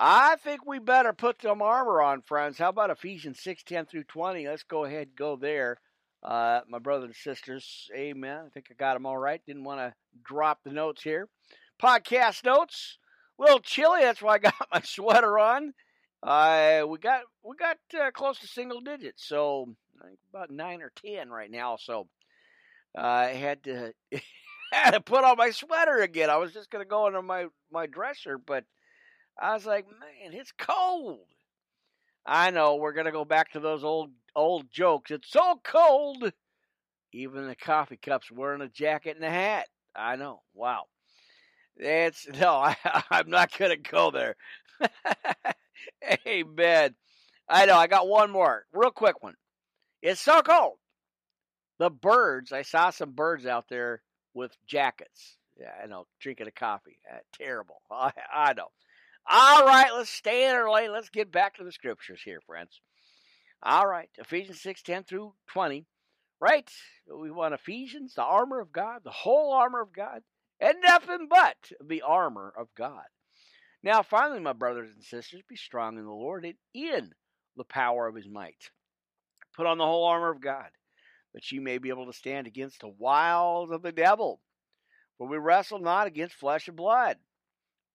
I think we better put some armor on, friends. How about Ephesians 6 10 through 20? Let's go ahead and go there. Uh, my brothers and sisters, amen. I think I got them all right. Didn't want to drop the notes here. Podcast notes, a little chilly. That's why I [laughs] got my sweater on. Uh, we got we got uh, close to single digits, so about nine or ten right now. So uh, I had to [laughs] had to put on my sweater again. I was just gonna go into my my dresser, but I was like, man, it's cold. I know we're gonna go back to those old old jokes. It's so cold. Even the coffee cup's wearing a jacket and a hat. I know. Wow. That's [laughs] no, I, I'm not gonna go there. [laughs] Amen. I know. I got one more, real quick one. It's so cold. The birds. I saw some birds out there with jackets. Yeah, I know, drinking a coffee. Uh, terrible. [laughs] I, I know. All right, let's stay in our lane. Let's get back to the scriptures here, friends. All right, Ephesians 6 10 through 20. Right? We want Ephesians, the armor of God, the whole armor of God, and nothing but the armor of God. Now, finally, my brothers and sisters, be strong in the Lord and in the power of his might. Put on the whole armor of God, that you may be able to stand against the wiles of the devil. For we wrestle not against flesh and blood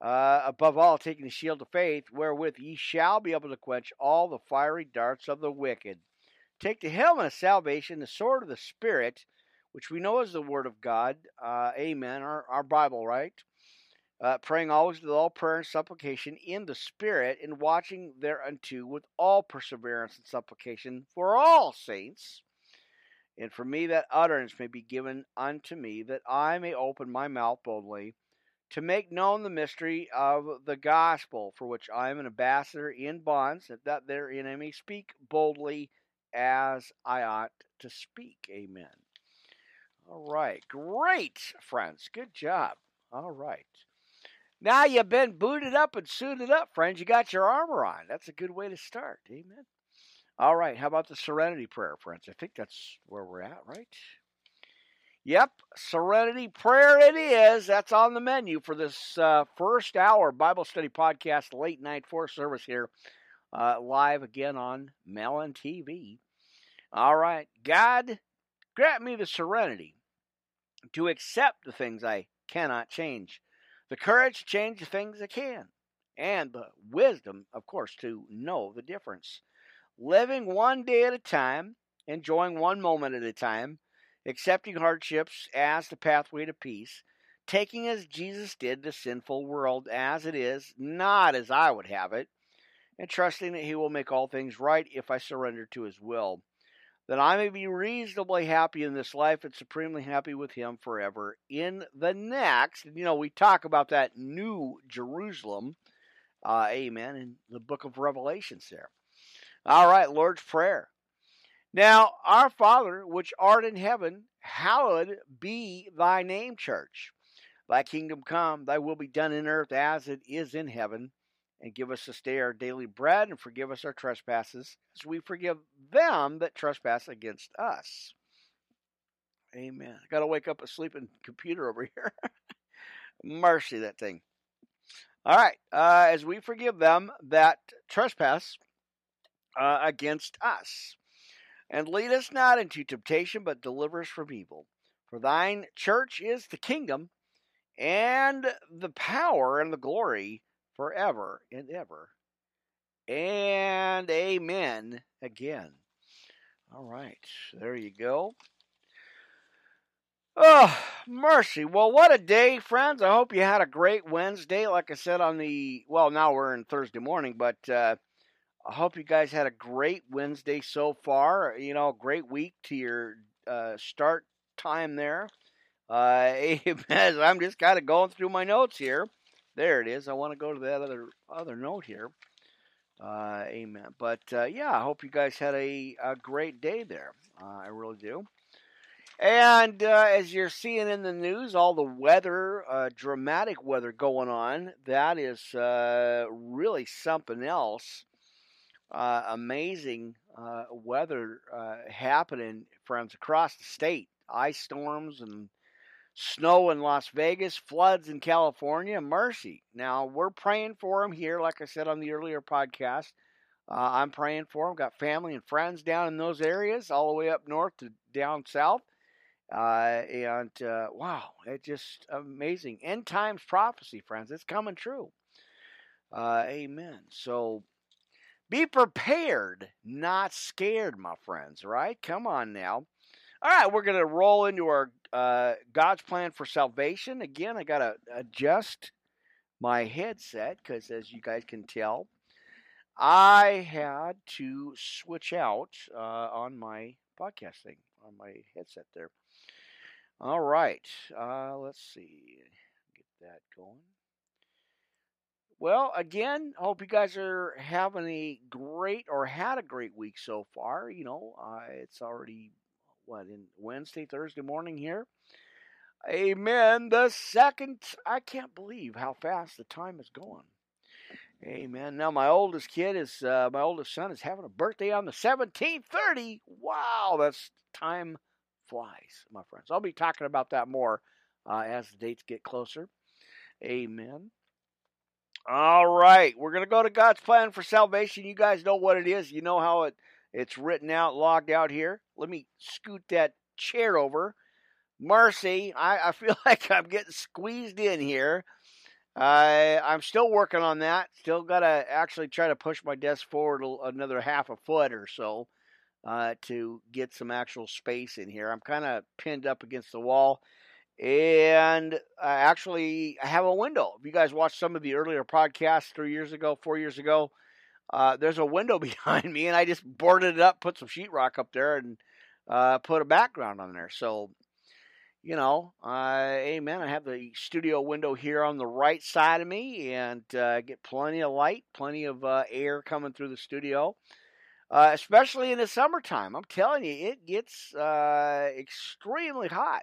Uh, above all, taking the shield of faith, wherewith ye shall be able to quench all the fiery darts of the wicked. Take the helmet of salvation, the sword of the Spirit, which we know is the Word of God. Uh, amen. Our, our Bible, right? Uh, praying always with all prayer and supplication in the Spirit, and watching thereunto with all perseverance and supplication for all saints. And for me that utterance may be given unto me, that I may open my mouth boldly to make known the mystery of the gospel, for which I am an ambassador in bonds, that therein I may speak boldly as I ought to speak. Amen. All right. Great, friends. Good job. All right. Now you've been booted up and suited up, friends. You got your armor on. That's a good way to start. Amen. All right. How about the serenity prayer, friends? I think that's where we're at, right? Yep, Serenity Prayer it is. That's on the menu for this uh, first hour Bible study podcast, late night for service here, uh, live again on Melon TV. All right, God, grant me the serenity to accept the things I cannot change, the courage to change the things I can, and the wisdom, of course, to know the difference. Living one day at a time, enjoying one moment at a time accepting hardships as the pathway to peace, taking as Jesus did the sinful world as it is, not as I would have it, and trusting that He will make all things right if I surrender to His will. That I may be reasonably happy in this life and supremely happy with Him forever in the next. You know, we talk about that new Jerusalem, uh, amen, in the book of Revelations there. All right, Lord's Prayer. Now, our Father, which art in heaven, hallowed be thy name, church. Thy kingdom come, thy will be done in earth as it is in heaven. And give us this day our daily bread, and forgive us our trespasses, as we forgive them that trespass against us. Amen. I got to wake up a sleeping computer over [laughs] here. Mercy, that thing. All right. Uh, as we forgive them that trespass uh, against us. And lead us not into temptation, but deliver us from evil. For thine church is the kingdom, and the power, and the glory forever and ever. And amen again. All right, there you go. Oh, mercy. Well, what a day, friends. I hope you had a great Wednesday. Like I said on the, well, now we're in Thursday morning, but uh, I hope you guys had a great Wednesday so far. You know, great week to your uh, start time there. Uh, [laughs] I'm just kind of going through my notes here. There it is. I want to go to that other other note here. Uh, amen. But uh, yeah, I hope you guys had a, a great day there. Uh, I really do. And uh, as you're seeing in the news, all the weather, uh, dramatic weather going on, that is uh, really something else uh, amazing uh, weather uh, happening, friends, across the state. Ice storms and snow in Las Vegas, floods in California. Mercy. Now, we're praying for them here, like I said on the earlier podcast. Uh, I'm praying for them. Got family and friends down in those areas, all the way up north to down south. Uh, and uh, wow, it's just amazing. End times prophecy, friends. It's coming true. Uh, amen. So be prepared, not scared, my friends, right? Come on now. All right, we're going to roll into our uh, God's plan for salvation. Again, I got to adjust my headset because, as you guys can tell, I had to switch out uh, on my podcast thing, on my headset there. All right, uh, let's see. Get that going. Well, again, hope you guys are having a great or had a great week so far. You know, uh, it's already what in Wednesday, Thursday morning here. Amen. The second, I can't believe how fast the time is going. Amen. Now my oldest kid is uh, my oldest son is having a birthday on the seventeenth. Thirty. Wow, that's time flies, my friends. I'll be talking about that more uh, as the dates get closer. Amen. All right, we're going to go to God's plan for salvation. You guys know what it is. You know how it it's written out, logged out here. Let me scoot that chair over. Mercy, I, I [laughs] feel like I'm getting squeezed in here. I I'm still working on that. Still got to actually try to push my desk forward another half a foot or so uh, to get some actual space in here. I'm kind of pinned up against the wall and I actually have a window. If you guys watched some of the earlier podcasts three years ago, four years ago, uh, there's a window [laughs] behind me, and I just boarded it up, put some sheetrock up there, and uh, put a background on there. So, you know, uh, amen. I have the studio window here on the right side of me, and uh, get plenty of light, plenty of uh, air coming through the studio. Uh, especially in the summertime, I'm telling you, it gets extremely hot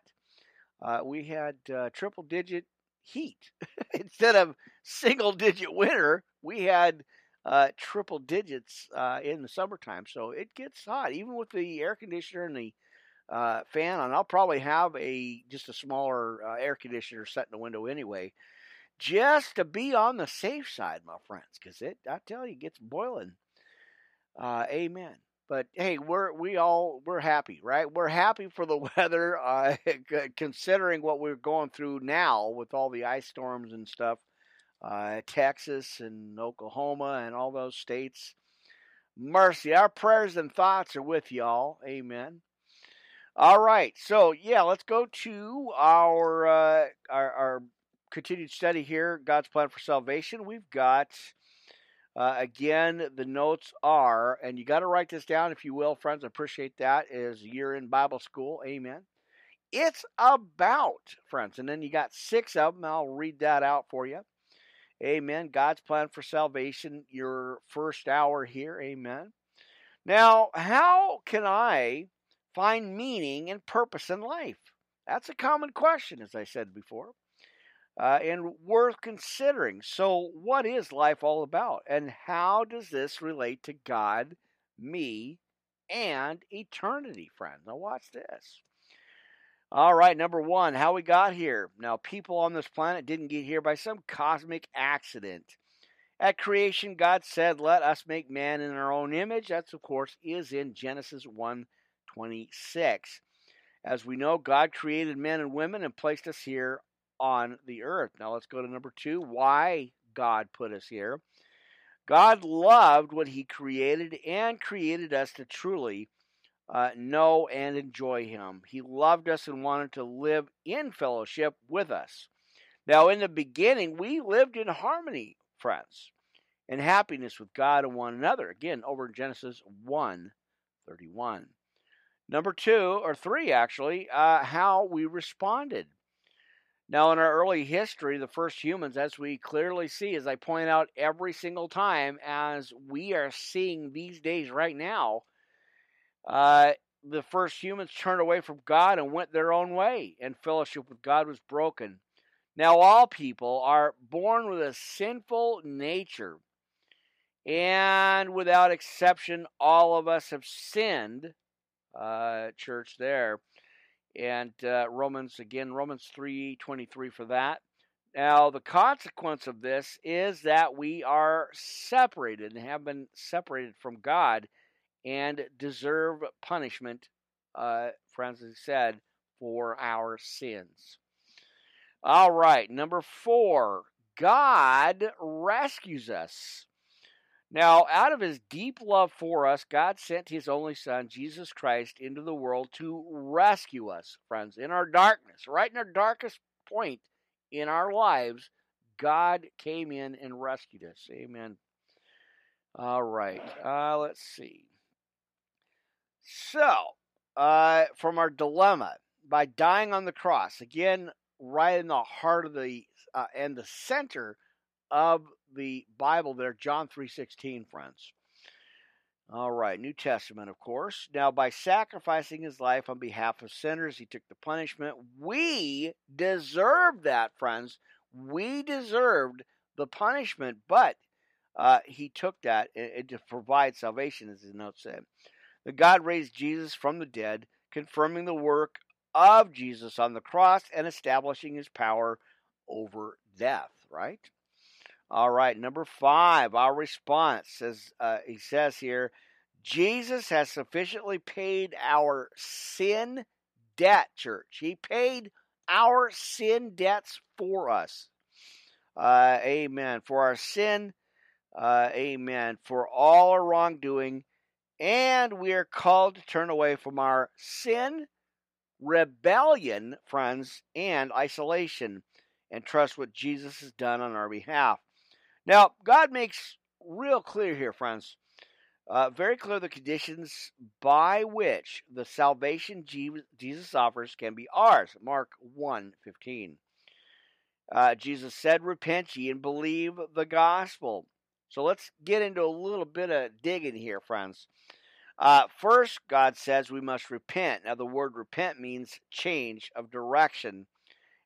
uh, we had uh, triple digit heat [laughs] instead of single digit winter. We had uh, triple digits uh, in the summertime, so it gets hot even with the air conditioner and the uh, fan on. I'll probably have a just a smaller uh, air conditioner set in the window anyway, just to be on the safe side, my friends, because it I tell you, it gets boiling. amen. But hey, we're we all we're happy, right? We're happy for the [laughs] weather, uh, considering what we're going through now with all the ice storms and stuff. Uh, Texas and Oklahoma and all those states. Mercy, our prayers and thoughts are with y'all. Amen. All right, so yeah, let's go to our uh, our, our continued study here. God's plan for salvation. We've got uh, again, the notes are, and you got to write this down if you will, friends. I appreciate that. Is you're in Bible school, amen. It's about, friends, and then you got six of them. I'll read that out for you. Amen. God's plan for salvation, your first hour here, amen. Now, how can I find meaning and purpose in life? That's a common question, as I said before uh, and worth considering. So, what is life all about? And how does this relate to God, me, and eternity, friends? Now, watch this. All right, number one, how we got here. Now, people on this planet didn't get here by some cosmic accident. At creation, God said, Let us make man in our own image. That's, of course, is in Genesis 1 26. As we know, God created men and women and placed us here on the earth. Now let's go to number two why God put us here. God loved what He created and created us to truly uh, know and enjoy Him. He loved us and wanted to live in fellowship with us. Now, in the beginning, we lived in harmony, friends, and happiness with God and one another. Again, over in Genesis 1 31. Number two, or three actually, uh, how we responded. Now, in our early history, the first humans, as we clearly see, as I point out every single time, as we are seeing these days right now, uh, the first humans turned away from God and went their own way, and fellowship with God was broken. Now, all people are born with a sinful nature, and without exception, all of us have sinned. Uh, church, there and uh, Romans again Romans 3:23 for that. Now the consequence of this is that we are separated and have been separated from God and deserve punishment, uh, Francis said, for our sins. All right, number four, God rescues us. Now, out of his deep love for us, God sent his only Son, Jesus Christ, into the world to rescue us, friends, in our darkness, right in our darkest point in our lives. God came in and rescued us. Amen. All right, uh, let's see. So, uh, from our dilemma, by dying on the cross, again, right in the heart of the uh, and the center of the Bible there, John 3:16, friends. All right, New Testament, of course. Now, by sacrificing his life on behalf of sinners, he took the punishment. We deserved that, friends. We deserved the punishment, but uh, he took that to provide salvation, as the note said. The God raised Jesus from the dead confirming the work of Jesus on the cross and establishing his power over death, right? All right, number five, our response says uh, he says here, Jesus has sufficiently paid our sin debt, church. He paid our sin debts for us. Uh, amen. For our sin, uh, amen. For all our wrongdoing, and we are called to turn away from our sin, rebellion, friends, and isolation, and trust what Jesus has done on our behalf. Now, God makes real clear here, friends, uh, very clear the conditions by which the salvation Jesus offers can be ours. Mark 1 15. Uh, Jesus said, Repent ye and believe the gospel. So let's get into a little bit of digging here, friends. Uh, first, God says we must repent. Now, the word repent means change of direction.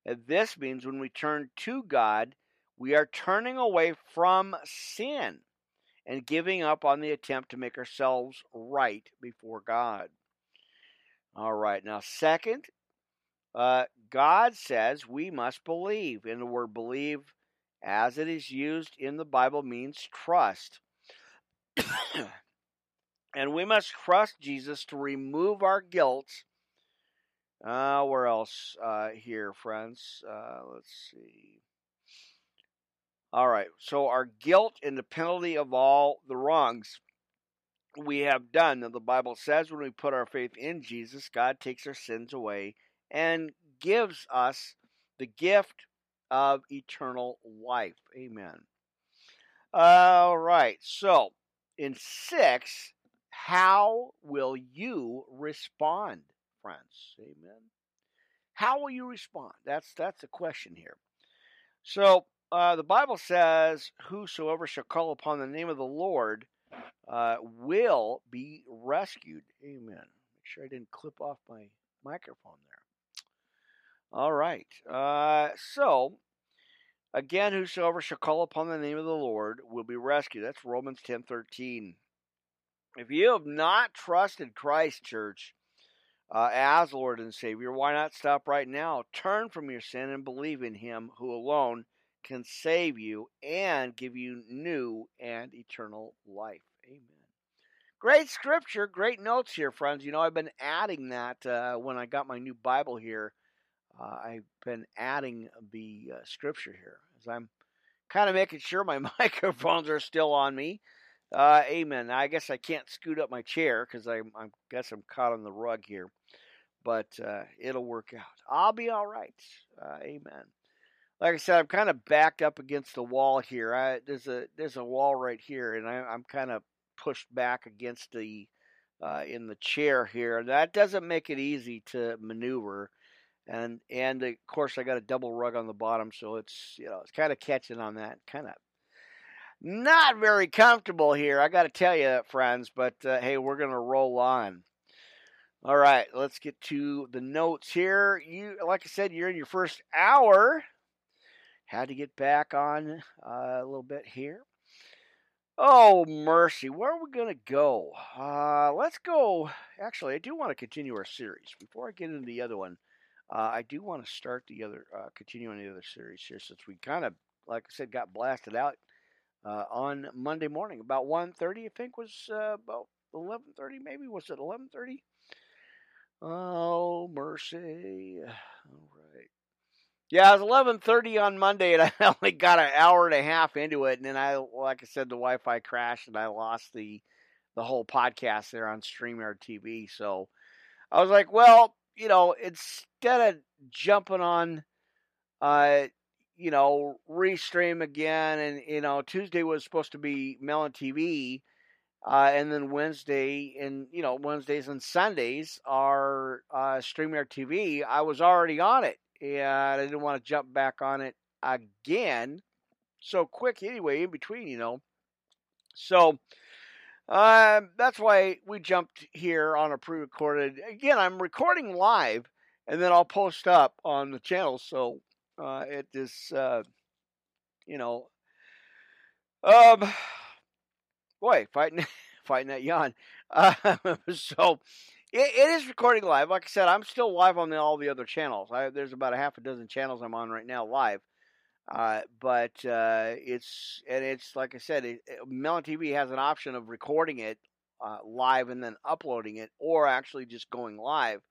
And this means when we turn to God, we are turning away from sin and giving up on the attempt to make ourselves right before God. All right, now, second, uh, God says we must believe. And the word believe, as it is used in the Bible, means trust. and we must trust Jesus to remove our guilt. Uh, where else uh, here, friends? Uh, let's see. All right, so our guilt and the penalty of all the wrongs we have done. Now, the Bible says when we put our faith in Jesus, God takes our sins away and gives us the gift of eternal life. Amen. All right, so in six, how will you respond, friends? Amen. How will you respond? That's that's the question here. So uh, the Bible says, "Whosoever shall call upon the name of the Lord uh, will be rescued." Amen. Make sure I didn't clip off my microphone there. All right. Uh, so again, whosoever shall call upon the name of the Lord will be rescued. That's Romans ten thirteen. If you have not trusted Christ, church, uh, as Lord and Savior, why not stop right now? Turn from your sin and believe in Him who alone can save you and give you new and eternal life. Amen. Great scripture, great notes here, friends. You know, I've been adding that uh, when I got my new Bible here. Uh, I've been adding the uh, scripture here as I'm kind of making sure my [laughs] microphones are still on me. Uh, amen. I guess I can't scoot up my chair because I, I guess I'm caught on the rug here, but uh, it'll work out. I'll be all right. Uh, amen like I said, I'm kind of backed up against the wall here. I, there's a there's a wall right here, and I, am kind of pushed back against the uh, in the chair here. That doesn't make it easy to maneuver, and and of course I got a double rug on the bottom, so it's you know it's kind of catching on that, kind of not very comfortable here. I got to tell you, friends, but uh, hey, we're gonna roll on. All right, let's get to the notes here. You, like I said, you're in your first hour had to get back on uh, a little bit here. Oh, mercy. Where are we going to go? Uh, let's go. Actually, I do want to continue our series. Before I get into the other one, uh, I do want to start the other, uh, continue on the other series here since we kind of, like I said, got blasted out uh, on Monday morning. About 1.30, I think, was uh, about 11.30 maybe. Was it 11.30? Oh, mercy. [sighs] All right. Yeah, it was eleven thirty on Monday, and [laughs] I only got an hour and a half into it, and then I, like I said, the Wi-Fi crashed, and I lost the the whole podcast there on Streamyard TV. So I was like, well, you know, instead of jumping on, uh, you know, restream again, and you know, Tuesday was supposed to be Melon TV, uh, and then Wednesday and you know Wednesdays and Sundays are uh, Streamyard TV. I was already on it, and I didn't want to jump back on it again so quick anyway in between, you know. So uh, that's why we jumped here on a pre-recorded. Again, I'm recording live, and then I'll post up on the channel. So uh, it is, uh, you know, um, [sighs] boy, fighting [laughs] fighting that yawn. Uh, [laughs] so It, it is recording live. Like I said, I'm still live on the, all the other channels. I, there's about a half a dozen channels I'm on right now live. Uh, but uh, it's and it's like I said, it, it, Melon TV has an option of recording it uh, live and then uploading it, or actually just going live.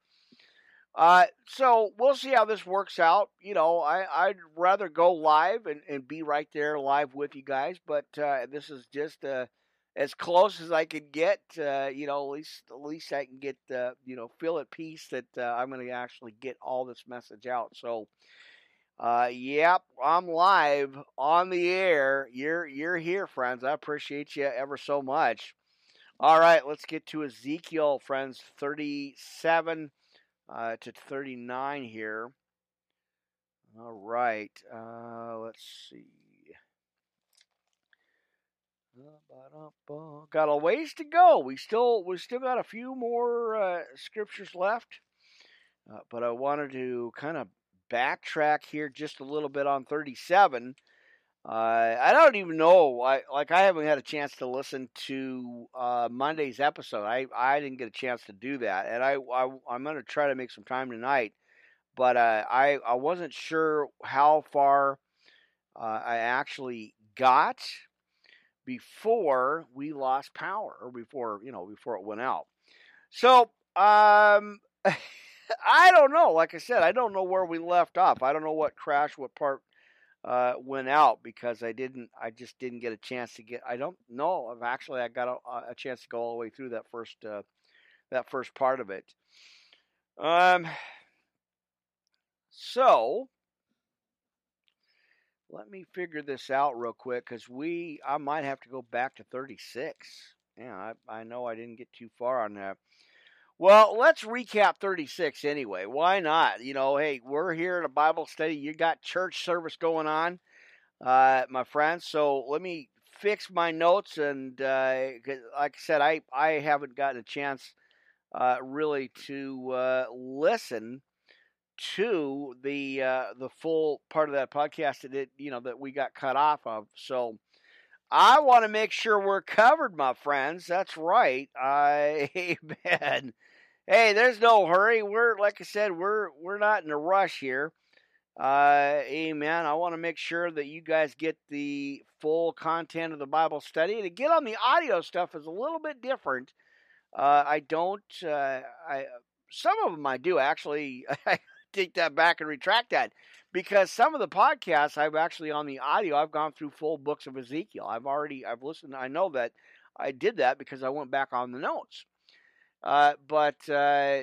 Uh, so we'll see how this works out. You know, I, I'd rather go live and, and be right there live with you guys, but uh, this is just uh, as close as I could get. Uh, you know, at least at least I can get uh, you know feel at peace that uh, I'm going to actually get all this message out. So, uh, yep, I'm live on the air. You're you're here, friends. I appreciate you ever so much. All right, let's get to Ezekiel, friends. Thirty-seven uh, to 39 here. All right, uh, let's see. Got a ways to go. We still we still got a few more uh, scriptures left, uh, but I wanted to kind of backtrack here just a little bit on 37. Uh, I don't even know. I like I haven't had a chance to listen to uh, Monday's episode. I I didn't get a chance to do that, and I, I I'm going to try to make some time tonight. But uh, I I wasn't sure how far uh, I actually got before we lost power, or before you know before it went out. So um. [laughs] I don't know. Like I said, I don't know where we left off. I don't know what crash, what part uh, went out because I didn't. I just didn't get a chance to get. I don't know if actually I got a, a chance to go all the way through that first uh, that first part of it. Um. So let me figure this out real quick because we. I might have to go back to thirty six. Yeah, I, I know I didn't get too far on that. Well, let's recap 36 anyway. Why not? You know, hey, we're here at a Bible study. You got church service going on, uh, my friends. So let me fix my notes. And uh, like I said, I, I haven't gotten a chance uh, really to uh, listen to the uh, the full part of that podcast that it, you know that we got cut off of. So I want to make sure we're covered, my friends. That's right. I [laughs] amen. Hey, there's no hurry. We're like I said, we're we're not in a rush here. Uh, amen. I want to make sure that you guys get the full content of the Bible study. To get on the audio stuff is a little bit different. Uh, I don't. Uh, I some of them I do actually. [laughs] I take that back and retract that because some of the podcasts I've actually on the audio I've gone through full books of Ezekiel. I've already I've listened. I know that I did that because I went back on the notes. Uh, but uh,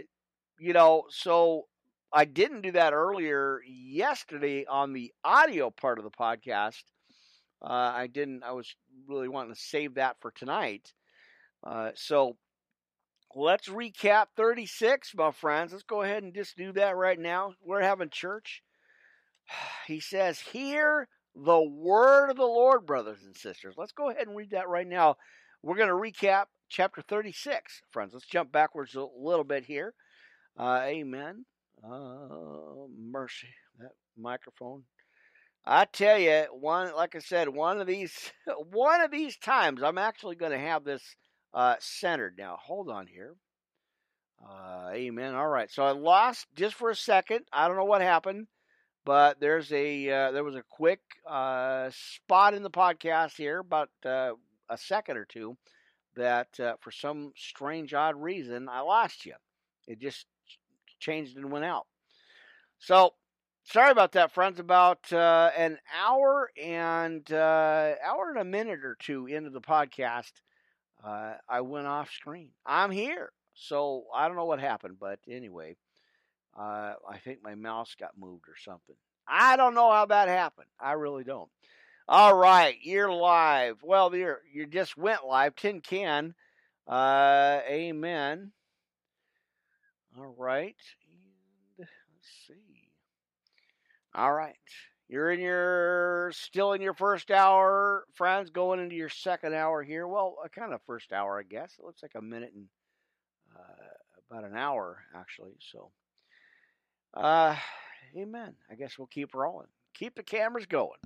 you know, so I didn't do that earlier yesterday on the audio part of the podcast. Uh, I didn't. I was really wanting to save that for tonight. Uh, so let's recap 36, my friends. Let's go ahead and just do that right now. We're having church. [sighs] He says, Hear the word of the Lord, brothers and sisters. Let's go ahead and read that right now. We're going to recap chapter 36, friends. Let's jump backwards a little bit here. Uh, amen. Uh, mercy. That microphone. I tell you, one like I said, one of these [laughs] one of these times, I'm actually going to have this uh, centered. Now, hold on here. Uh, amen. All right. So I lost just for a second. I don't know what happened, but there's a uh, there was a quick uh, spot in the podcast here, about uh, a second or two, that uh, for some strange, odd reason, I lost you. It just changed and went out. So sorry about that, friends. About uh, an hour and uh, hour and a minute or two into the podcast, uh, I went off screen. I'm here, so I don't know what happened, but anyway, uh, I think my mouse got moved or something. I don't know how that happened. I really don't. All right, you're live. Well, you're you just went live. Tin can. Uh, amen. All right. And let's see. All right. You're in your still in your first hour, friends, going into your second hour here. Well, a kind of first hour, I guess. It looks like a minute and uh, about an hour, actually. So, uh, amen. I guess we'll keep rolling. Keep the cameras going.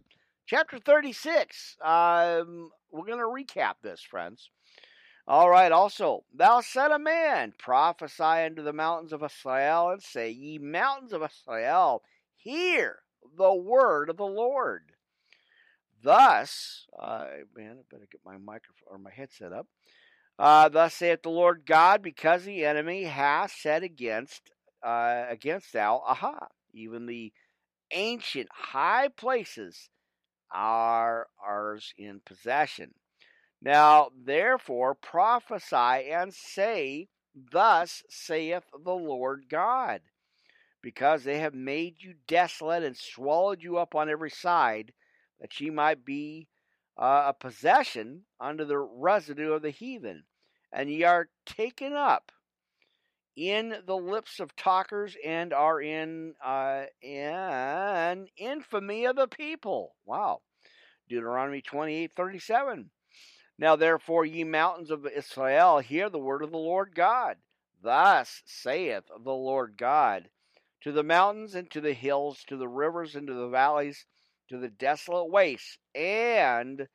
Chapter 36. Um, we're going to recap this, friends. All right, also, thou son of man, prophesy unto the mountains of Israel, and say, Ye mountains of Israel, hear the word of the Lord. Thus, uh, man, I better get my microphone or my headset up. Uh, Thus saith the Lord God, because the enemy hath said against uh, against thou, aha, even the ancient high places are ours in possession. Now, therefore, prophesy and say, Thus saith the Lord God, because they have made you desolate and swallowed you up on every side, that ye might be uh, a possession under the residue of the heathen, and ye are taken up in the lips of talkers and are in uh, in infamy of the people. Wow. Deuteronomy 28 37. Now therefore, ye mountains of Israel, hear the word of the Lord God. Thus saith the Lord God to the mountains and to the hills, to the rivers and to the valleys, to the desolate wastes, and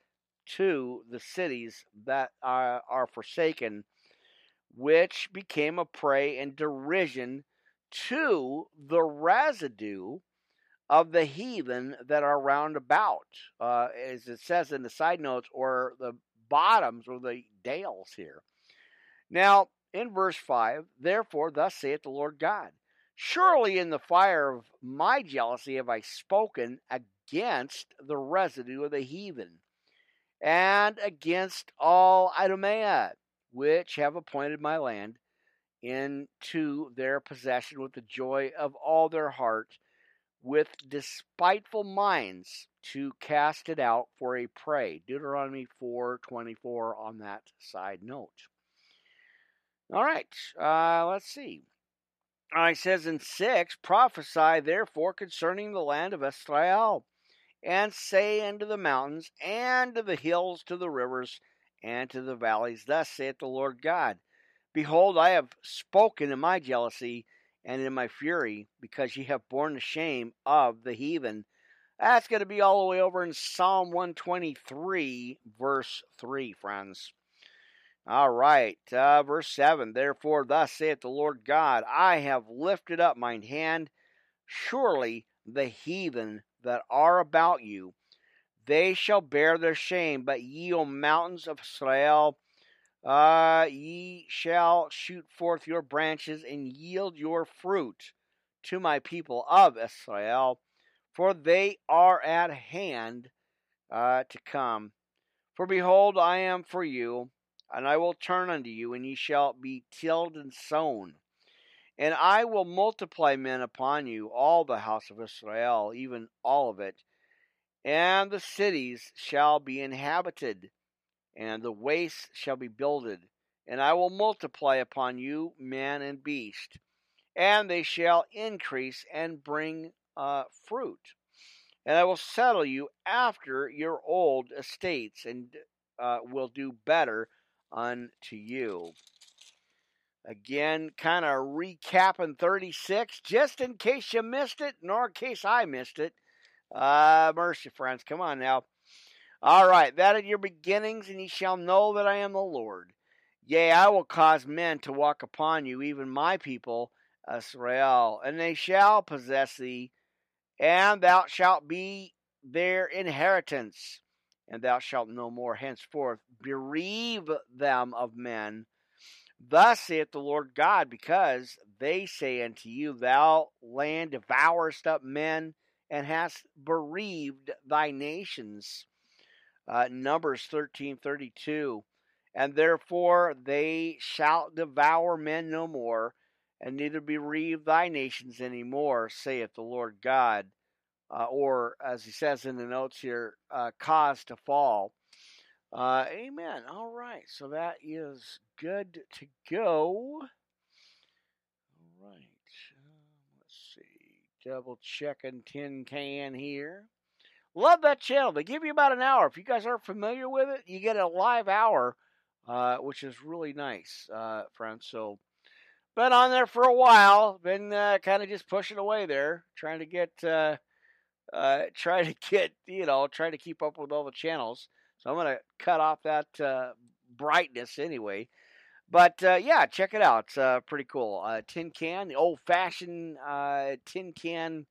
to the cities that are, are forsaken which became a prey and derision to the residue of the heathen that are round about, uh, as it says in the side notes, or the bottoms or the dales here. Now, in verse 5, therefore, thus saith the Lord God Surely in the fire of my jealousy have I spoken against the residue of the heathen, and against all Idumea, which have appointed my land into their possession with the joy of all their heart, with despiteful minds to cast it out for a prey. Deuteronomy 4:24 on that side note. All right, uh, let's see. It says in 6, Prophesy therefore concerning the land of Israel, and say unto the mountains, and to the hills, to the rivers, and to the valleys. Thus saith the Lord God Behold, I have spoken in my jealousy and in my fury, because ye have borne the shame of the heathen. That's going to be all the way over in Psalm 123, verse 3, friends. All right, uh, verse 7 Therefore, thus saith the Lord God, I have lifted up mine hand. Surely the heathen that are about you they shall bear their shame, but ye, O mountains of Israel, uh, ye shall shoot forth your branches and yield your fruit to my people of Israel, for they are at hand uh, to come. For behold, I am for you, and I will turn unto you, and ye shall be tilled and sown. And I will multiply men upon you, all the house of Israel, even all of it and the cities shall be inhabited, and the wastes shall be builded. And I will multiply upon you man and beast, and they shall increase and bring uh, fruit. And I will settle you after your old estates, and uh, will do better unto you. Again, kind of recapping 36, just in case you missed it, nor in case I missed it. Uh, mercy, friends. Come on now. All right, that are your beginnings, and ye shall know that I am the Lord. Yea, I will cause men to walk upon you, even my people, Israel, and they shall possess thee, and thou shalt be their inheritance, and thou shalt no more henceforth bereave them of men. Thus saith the Lord God, because they say unto you, Thou land devourest up men and hast bereaved thy nations. Uh, Numbers thirteen thirty two, and therefore they shall devour men no more, and neither bereave thy nations any more, saith the Lord God. Uh, or as he says in the notes here, uh, cause to fall. Uh, amen. All right, so that is good to go. All right let's see. double checking tin can here. Love that channel. They give you about an hour. If you guys aren't familiar with it, you get a live hour, uh, which is really nice, uh, friends. So, been on there for a while. Been uh, kind of just pushing away there, trying to get, uh, [laughs] trying to get, you know, try to keep up with all the channels. So I'm gonna cut off that uh, brightness anyway. But uh, yeah, check it out. It's uh, pretty cool. Uh, tin can, the old fashioned uh, tin can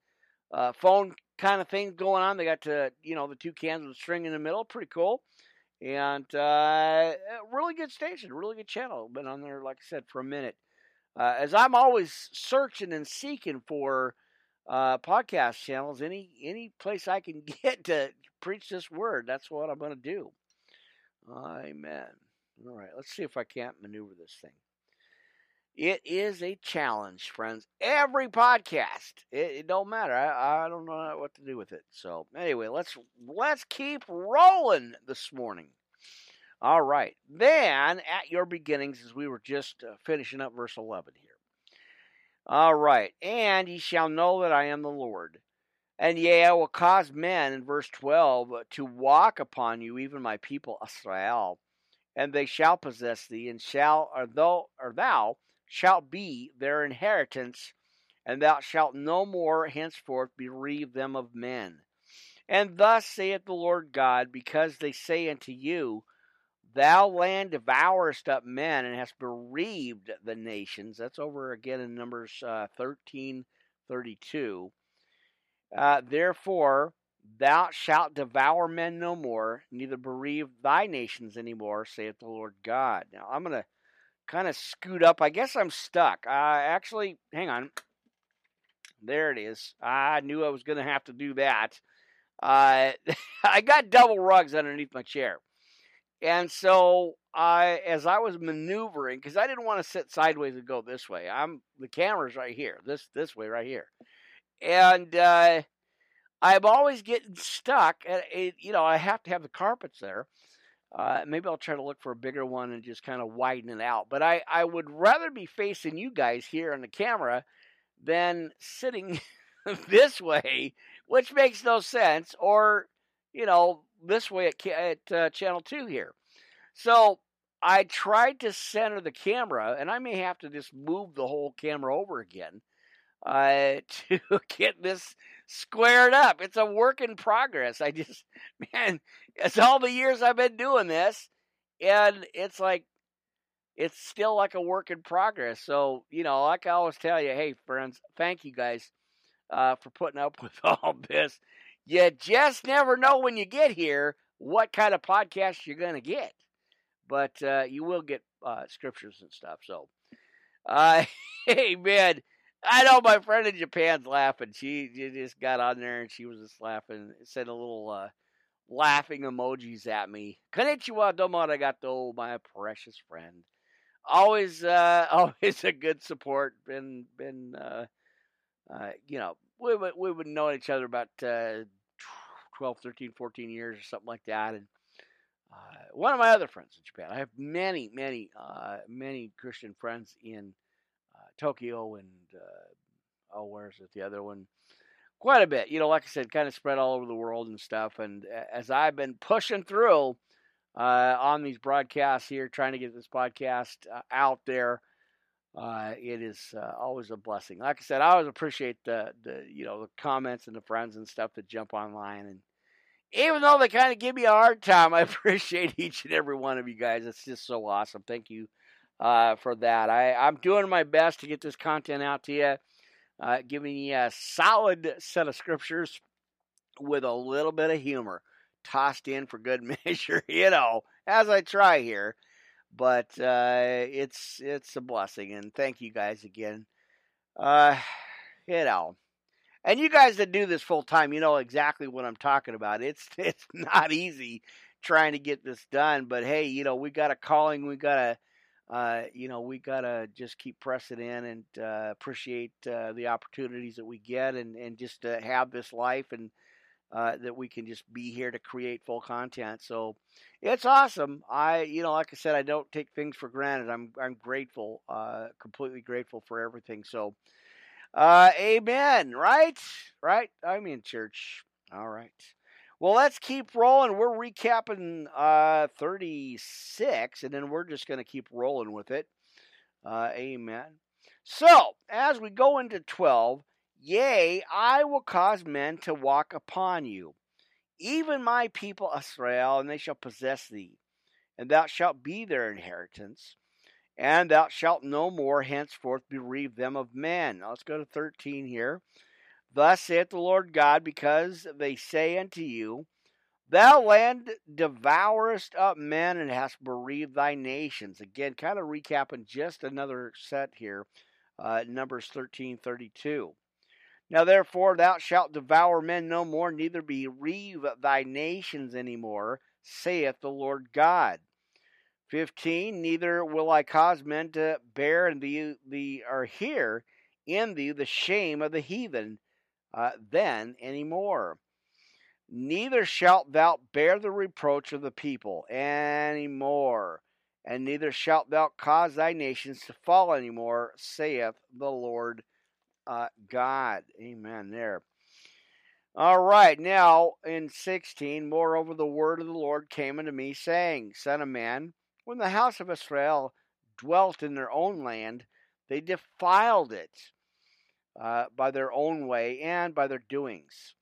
phone kind of thing going on. They got to you know the two cans with string in the middle. Pretty cool. And really good station, really good channel. Been on there, like I said, for a minute. as I'm always searching and seeking for podcast channels, any any place I can [laughs] get to preach this word, that's what I'm going to do. Amen. All right, let's see if I can't maneuver this thing. It is a challenge, friends. Every podcast, it, it don't matter. I, I don't know what to do with it. So anyway, let's let's keep rolling this morning. All right. Then at your beginnings, as we were just uh, finishing up verse eleven here. All right, and ye shall know that I am the Lord. And yea, I will cause men, in verse 12, uh, to walk upon you, even my people Israel, and they shall possess thee, and shall, or thou, or thou shalt be their inheritance, and thou shalt no more henceforth bereave them of men. And thus saith the Lord God, because they say unto you, Thou land devourest up men and hast bereaved the nations. That's over again in Numbers uh, 13 32. Uh, Therefore, thou shalt devour men no more, neither bereave thy nations any more, saith the Lord God. Now, I'm going to kind of scoot up. I guess I'm stuck. Uh, actually, hang on. There it is. I knew I was going to have to do that. Uh, [laughs] I got double rugs underneath my chair. And so I, as I was maneuvering, because I didn't want to sit sideways and go this way. I'm the camera's right here, this this way right here, and uh, I'm always getting stuck. And you know, I have to have the carpets there. Uh, maybe I'll try to look for a bigger one and just kind of widen it out. But I, I would rather be facing you guys here on the camera than sitting [laughs] this way, which makes no sense, or you know, this way at, at uh, channel two here. So I tried to center the camera, and I may have to just move the whole camera over again uh, [laughs] to get this squared up. It's a work in progress. I just, [laughs] man, it's all the years I've been doing this, and it's like, it's still like a work in progress. So, you know, like I always tell you, hey, friends, thank you guys uh, for putting up [laughs] with all this. You just never know when you get here what kind of podcast you're going to get. But uh, you will get uh, scriptures and stuff. So, uh, [laughs] hey, man, I know my friend in Japan's laughing. She, she just got on there and she was just laughing, sent a little uh, laughing emojis at me. Konnichiwa domo arigato, my precious friend. Always, uh, [laughs] always a good support. Been, been, uh, uh, you know, we we would know each other about uh, 12, 13, 14 years or something like that. And uh, one of my other friends in Japan, I have many, many, uh, many Christian friends in uh, Tokyo and uh, oh, where's it? The other one, quite a bit. You know, like I said, kind of spread all over the world and stuff. And as I've been pushing through uh, on these broadcasts here, trying to get this podcast uh, out there uh, it is uh, always a blessing. Like I said, I always appreciate the the you know the comments and the friends and stuff that jump online, and even though they kind of give me a hard time, I [laughs] appreciate each and every one of you guys. It's just so awesome. Thank you uh, for that. I I'm doing my best to get this content out to you, uh, giving you a solid set of scriptures with a little bit of humor tossed in for good [laughs] measure. You know, as I try here but uh, it's it's a blessing, and thank you guys again. Uh, [sighs] you know, and you guys that do this full time, you know exactly what I'm talking about. It's [laughs] it's not easy trying to get this done, but hey, you know we got a calling, we got a Uh, you know, we gotta just keep pressing in and uh, appreciate uh, the opportunities that we get, and and just have this life and uh, that we can just be here to create full content. So it's awesome. I, you know, like I said, I don't take things for granted. I'm, I'm grateful, uh, completely grateful for everything. So, uh, amen. Right, right. I'm in church. All right. Well, let's keep rolling. We're recapping uh, 36, and then we're just going to keep rolling with it. Uh, amen. So, as we go into 12, Yea, I will cause men to walk upon you, even my people Israel, and they shall possess thee. and thou shalt be their inheritance, and thou shalt no more henceforth bereave them of men. Now let's go to 13 here. Thus saith the Lord God, because they say unto you, Thou land devourest up men and hast bereaved thy nations. Again, kind of recapping just another set here, uh, Numbers 13 32. Now therefore thou shalt devour men no more, neither bereave thy nations any more, saith the Lord God. 15 Neither will I cause men to bear in thee, the or hear in thee the shame of the heathen uh, then any more. Neither shalt thou bear the reproach of the people any more, and neither shalt thou cause thy nations to fall any more, saith the Lord uh, God. Amen. There. All right, now in 16, moreover, the word of the Lord came unto me, saying, Son of man, when the house of Israel dwelt in their own land, they defiled it uh, by their own way and by their doings.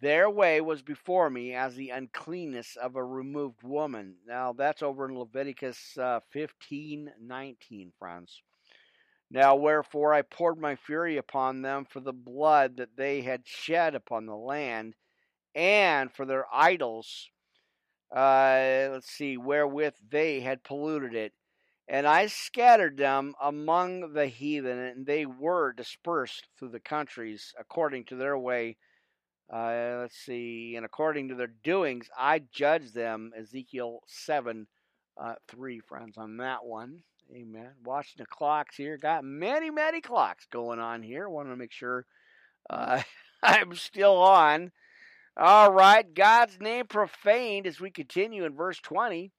Their way was before me as the uncleanness of a removed woman. Now that's over in Leviticus uh, 15 19, friends. Now, wherefore I poured my fury upon them for the blood that they had shed upon the land, and for their idols, uh, let's see, wherewith they had polluted it. And I scattered them among the heathen, and they were dispersed through the countries according to their way. Uh, let's see, and according to their doings, I judged them. Ezekiel 7 uh, 3, friends, on that one. Amen. Watching the clocks here. Got many, many clocks going on here. Want to make sure uh, [laughs] I'm still on. All right. God's name profaned as we continue in verse 20.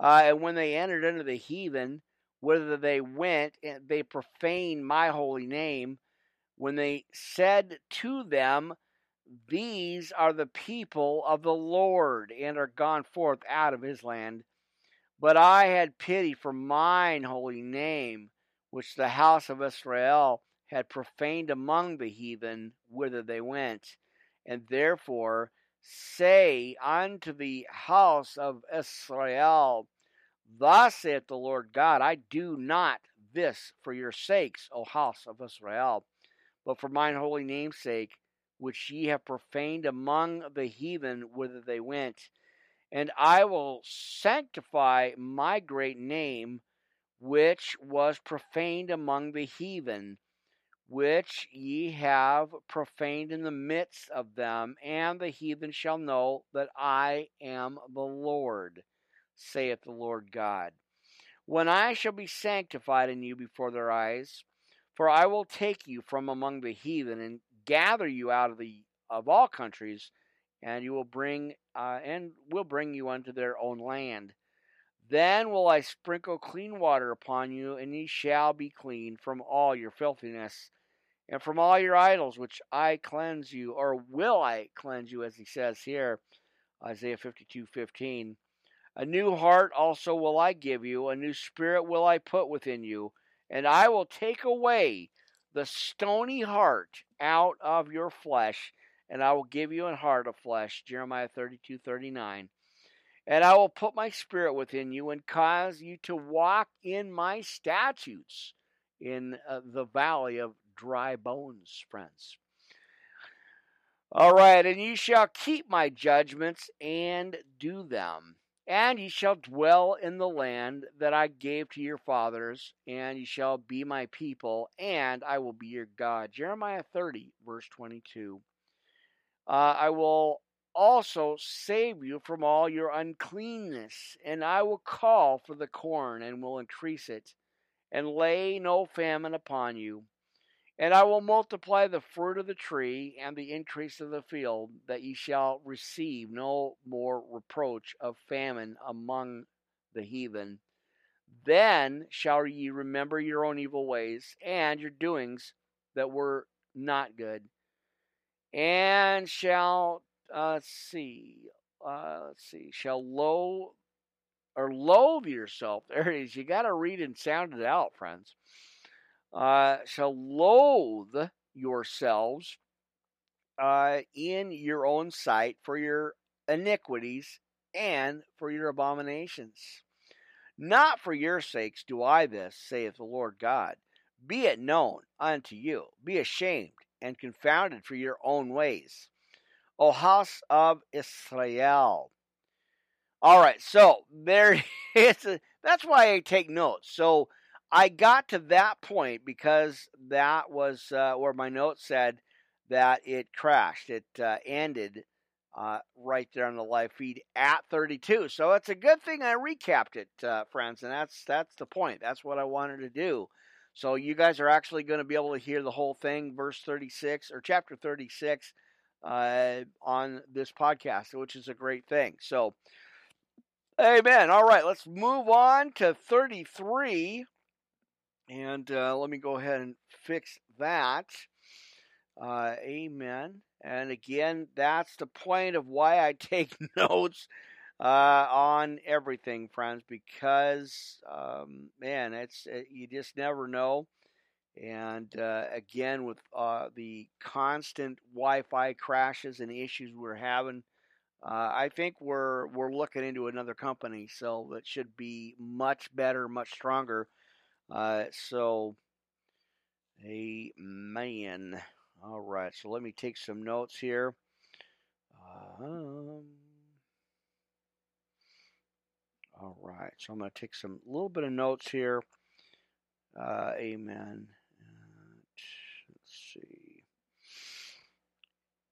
Uh, and when they entered into the heathen, whether they went, they profaned my holy name. When they said to them, These are the people of the Lord, and are gone forth out of his land but I had pity for mine holy name, which the house of Israel had profaned among the heathen whither they went. And therefore say unto the house of Israel, Thus saith the Lord God, I do not this for your sakes, O house of Israel, but for mine holy name's sake, which ye have profaned among the heathen whither they went and I will sanctify my great name, which was profaned among the heathen, which ye have profaned in the midst of them, and the heathen shall know that I am the Lord, saith the Lord God. When I shall be sanctified in you before their eyes, for I will take you from among the heathen and gather you out of the of all countries and you will bring uh, and will bring you unto their own land. Then will I sprinkle clean water upon you, and ye shall be clean from all your filthiness, and from all your idols which I cleanse you, or will I cleanse you, as he says here, Isaiah fifty-two fifteen. A new heart also will I give you, a new spirit will I put within you, and I will take away the stony heart out of your flesh and I will give you an heart of flesh. Jeremiah 32 39. And I will put my spirit within you and cause you to walk in my statutes in uh, the valley of dry bones, friends. All right, and you shall keep my judgments and do them. And ye shall dwell in the land that I gave to your fathers, and ye shall be my people, and I will be your God. Jeremiah 30, verse 22. Uh, I will also save you from all your uncleanness, and I will call for the corn and will increase it, and lay no famine upon you. And I will multiply the fruit of the tree and the increase of the field, that ye shall receive no more reproach of famine among the heathen. Then shall ye remember your own evil ways and your doings that were not good and shall uh, see, uh, let's see, shall loathe or loathe yourself. [laughs] There it is. You got to read and sound it out, friends. Uh, shall loathe yourselves uh, in your own sight for your iniquities and for your abominations. Not for your sakes do I this, saith the Lord God. Be it known unto you. Be ashamed and confounded for your own ways. O house of Israel. All right, so there [laughs] is. A, that's why I take notes. So I got to that point because that was uh, where my note said that it crashed. It uh, ended uh, right there on the live feed at 32. So it's a good thing I recapped it, uh, friends, and that's that's the point. That's what I wanted to do. So you guys are actually going to be able to hear the whole thing, verse 36 or chapter 36, uh, on this podcast, which is a great thing. So, amen. All right, let's move on to 33. And uh, let me go ahead and fix that. Uh, amen. And again, that's the point of why I [laughs] take notes uh, on everything, friends, because um, man, it's it, you just never know. And uh, again, with uh, the constant Wi-Fi crashes and issues we're having, uh, I think we're we're looking into another company, so that should be much better, much stronger. Uh, so, man. All right, so let me take some notes here. Um, all right, so I'm going to take some little bit of notes here. Uh, amen. let's see.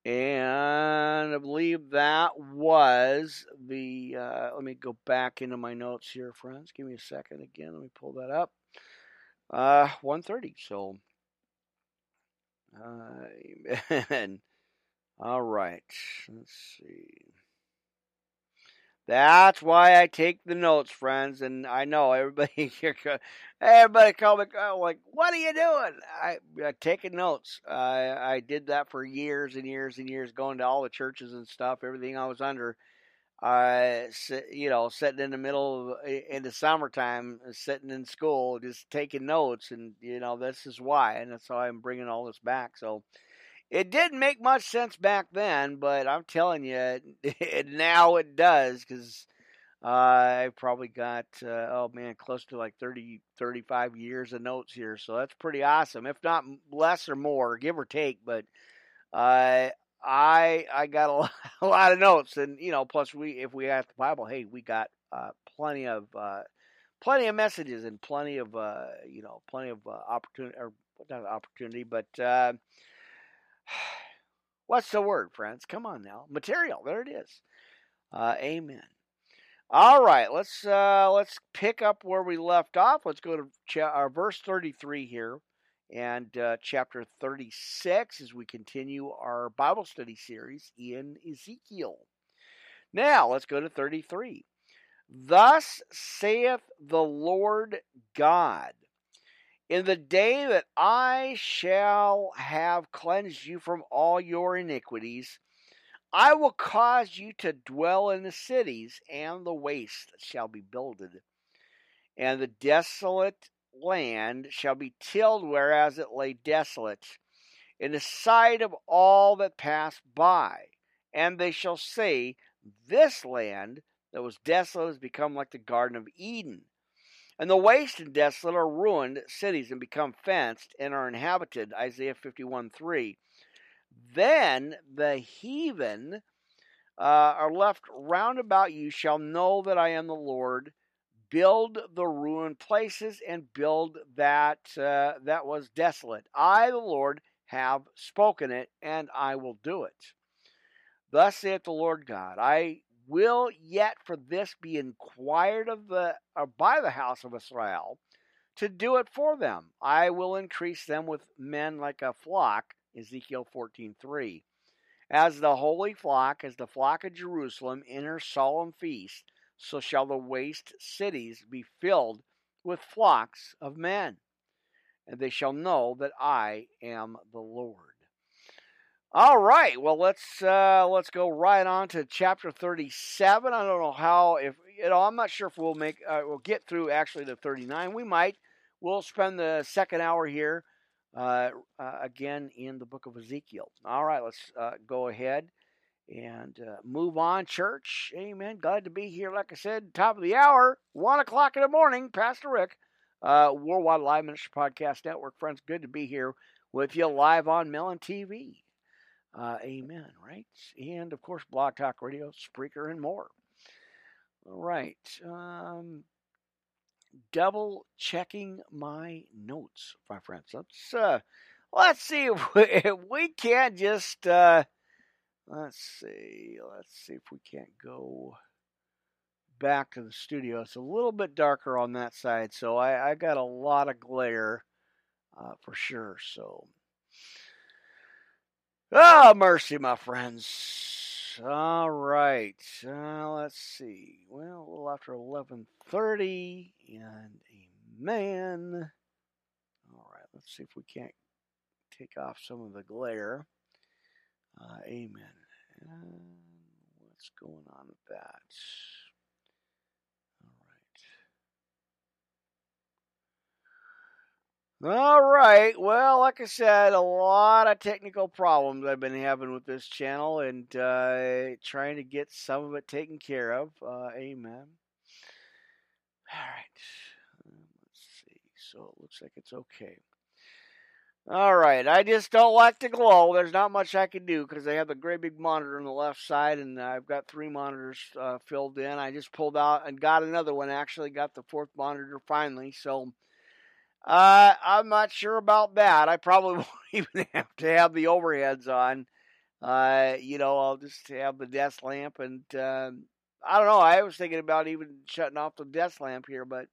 And I believe that was the. Uh, let me go back into my notes here, friends. Give me a second again. Let me pull that up. Uh, 130. So [laughs] Amen. All right. Let's see. That's why I take the notes, friends. And I know everybody, [laughs] everybody call me like, "What are you doing?" I, I taking notes. I I did that for years and years and years, going to all the churches and stuff. Everything I was under, uh, you know, sitting in the middle of in the summertime, sitting in school, just taking notes, and you know, this is why, and that's why I'm bringing all this back. So it didn't make much sense back then, but I'm telling you, it, [laughs] now it does because uh, I've probably got uh, oh man, close to like 30, 35 years of notes here, so that's pretty awesome. If not less or more, give or take, but. Uh, I I got a [laughs] lot, a lot of notes, and you know, plus we if we have the Bible, hey, we got uh, plenty of uh, plenty of messages and plenty of uh, you know plenty of uh, opportunity or not opportunity, but uh, [sighs] what's the word, friends? Come on now, material. There it is. Uh, amen. All right, let's uh, let's pick up where we left off. Let's go to cha- our verse thirty three here and uh, chapter 36 as we continue our Bible study series in Ezekiel. Now, let's go to 33. Thus saith the Lord God, in the day that I shall have cleansed you from all your iniquities, I will cause you to dwell in the cities, and the waste shall be builded, and the desolate land shall be tilled, whereas it lay desolate, in the sight of all that pass by. And they shall say, This land that was desolate has become like the Garden of Eden. And the waste and desolate are ruined cities and become fenced and are inhabited. Isaiah 51 3. Then the heathen uh, are left round about you shall know that I am the Lord build the ruined places and build that uh, that was desolate. I, the Lord, have spoken it, and I will do it. Thus saith the Lord God: I will yet for this be inquired of the or by the house of Israel to do it for them. I will increase them with men like a flock. Ezekiel fourteen three. As the holy flock, as the flock of Jerusalem in her solemn feast, so shall the waste cities be filled with flocks of men, and they shall know that I am the Lord. All right, well let's uh, let's go right on to chapter thirty-seven. I don't know how if you know I'm not sure if we'll make uh, we'll get through actually the thirty-nine. We might. We'll spend the second hour here uh, uh again in the book of Ezekiel. All right, let's uh, go ahead and uh, move on, church. Amen. Glad to be here. Like I said, top of the hour, one o'clock in the morning. Pastor Rick, Worldwide Live Ministry Podcast Network. Friends, good to be here with you live on Melon TV. Uh, amen. Right, and of course, Blog Talk Radio, Spreaker, and more. All right. Um, double checking my notes, my friends. Let's uh, let's see [laughs] if we, if we can't just uh, let's see, let's see if we can't go back to the studio. It's a little bit darker on that side, so I, I got a lot of glare uh, for sure. So, oh mercy, my friends. All right. Uh, let's see. Well, a little after 11:30 and amen. All right. Let's see if we can't take off some of the glare. Uh, amen. And what's going on with that? All right. Well, like I said, a lot of technical problems I've been having with this channel and uh, trying to get some of it taken care of. Uh, amen. All right. Let's see. So it looks like it's okay. All right. I just don't like the glow. There's not much I can do because I have a great big monitor on the left side and I've got three monitors uh, filled in. I just pulled out and got another one. Actually, got the fourth monitor finally. So uh, I'm not sure about that. I probably [laughs] won't even have to have the overheads on. Uh, you know, I'll just have the desk lamp, and uh, I don't know. I was thinking about even shutting off the desk lamp here, but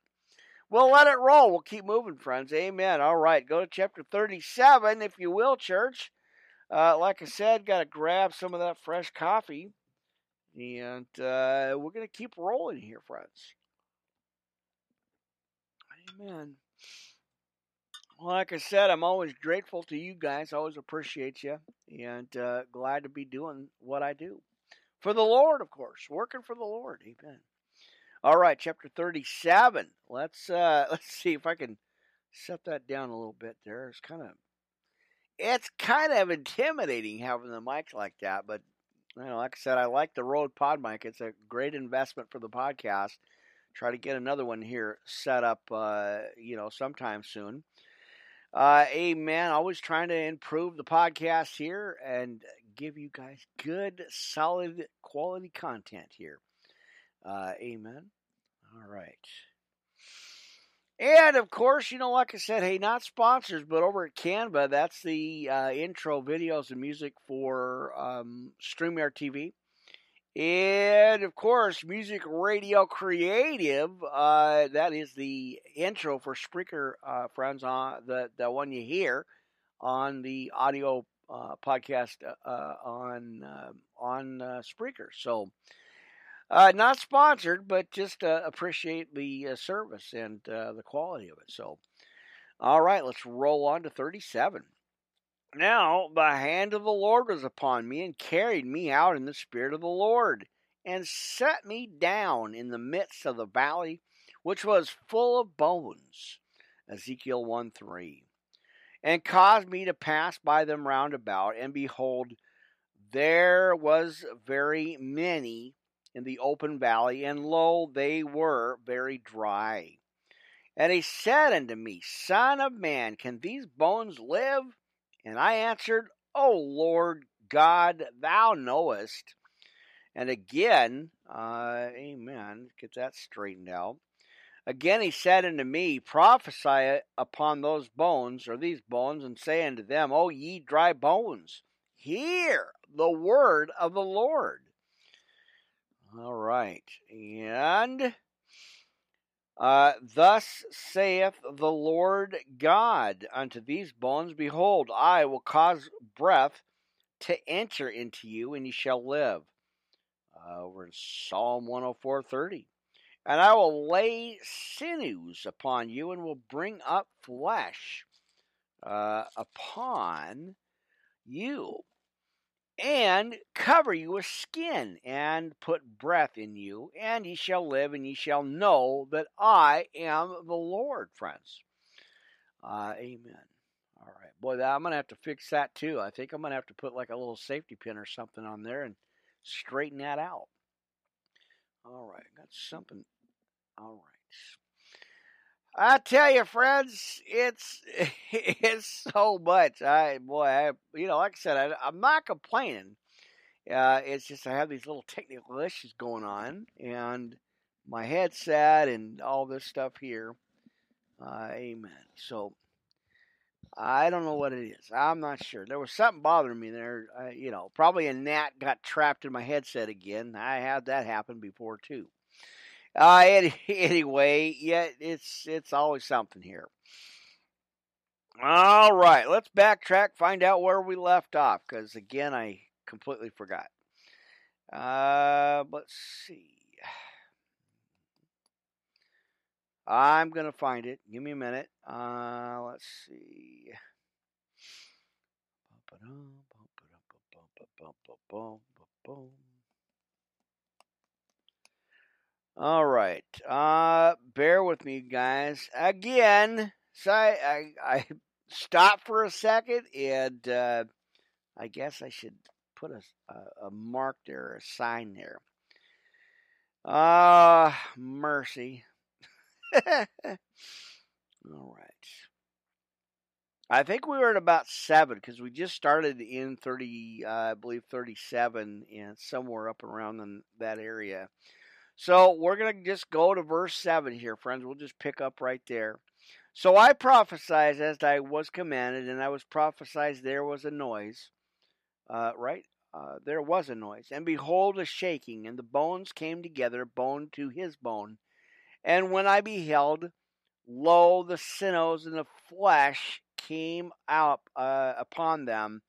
we'll let it roll. We'll keep moving, friends. Amen. All right, go to chapter 37, if you will, church. Uh, like I said, got to grab some of that fresh coffee, and uh, we're going to keep rolling here, friends. Amen like I said, I'm always grateful to you guys. I always appreciate you, and uh, glad to be doing what I do for the Lord, of course, working for the Lord. Amen. All right, chapter 37. Let's uh, [laughs] let's see if I can set that down a little bit. There, it's kind of it's kind of intimidating having the mic like that, but you know, like I said, I like the Rode Pod mic. It's a great investment for the podcast. Try to get another one here set up, uh, you know, sometime soon. Uh, amen. Always trying to improve the podcast here and give you guys good, solid, quality content here. Uh, amen. All right. And of course, you know, like I said, hey, not sponsors, but over at Canva, that's the uh, intro videos and music for um, StreamYard TV. And of course, Music Radio Creative. Uh, that is the intro for Spreaker, uh, friends. On the the one you hear on the audio uh, podcast uh, uh, on uh, on Spreaker. So, not sponsored, but just appreciate the service and the quality of it. So, all right, let's roll on to thirty seven. Now the hand of the Lord was upon me and carried me out in the spirit of the Lord and set me down in the midst of the valley which was full of bones. Ezekiel 1 3. And caused me to pass by them round about, and behold, there was very many in the open valley, and lo, they were very dry. And he said unto me, Son of man, can these bones live? And I answered, O Lord God, thou knowest. And again, uh, amen, get that straightened out. Again he said unto me, Prophesy upon those bones, or these bones, and say unto them, O ye dry bones, hear the word of the Lord. All right. And uh, thus saith the Lord God unto these bones, Behold, I will cause breath to enter into you, and ye shall live. Uh, over in Psalm 104:30. And I will lay sinews upon you, and will bring up flesh uh, upon you and cover you with skin, and put breath in you, and ye shall live, and ye shall know that I am the Lord, friends. Uh, amen. All right, boy, I'm gonna have to fix that too. I think I'm gonna have to put like a little safety pin or something on there and straighten that out. All right, got something. All right. I tell you, friends, it's [laughs] it's so much. I boy, I you know, like I said, I, am not complaining. Uh, it's just I have these little technical issues going on, and my headset and all this stuff here. Uh, amen. So I don't know what it is. I'm not sure. There was something bothering me there. Uh, you know, probably a gnat got trapped in my headset again. I had that happen before too. Uh, any, [laughs] anyway, yeah, it's it's always something here. All right, let's backtrack, find out where we left off, because again, I completely forgot. Uh, let's see. [sighs] I'm gonna find it. Give me a minute. Uh, let's see. All right. Uh, bear with me, guys. Again, so I, I, I [laughs] stopped for a second, and uh, I guess I should put a, a, mark there, a sign there. Ah, uh, mercy. [laughs] All right. I think we were at about seven because we just started in 30, uh, I believe 37, and somewhere up around in that area. So we're going to just go to verse 7 here, friends. We'll just pick up right there. So I prophesied as I was commanded, and I was prophesied there was a noise. Uh, right? Uh, there was a noise. And behold, a shaking, and the bones came together, bone to his bone. And when I beheld, lo, the sinews and the flesh came out uh, upon them,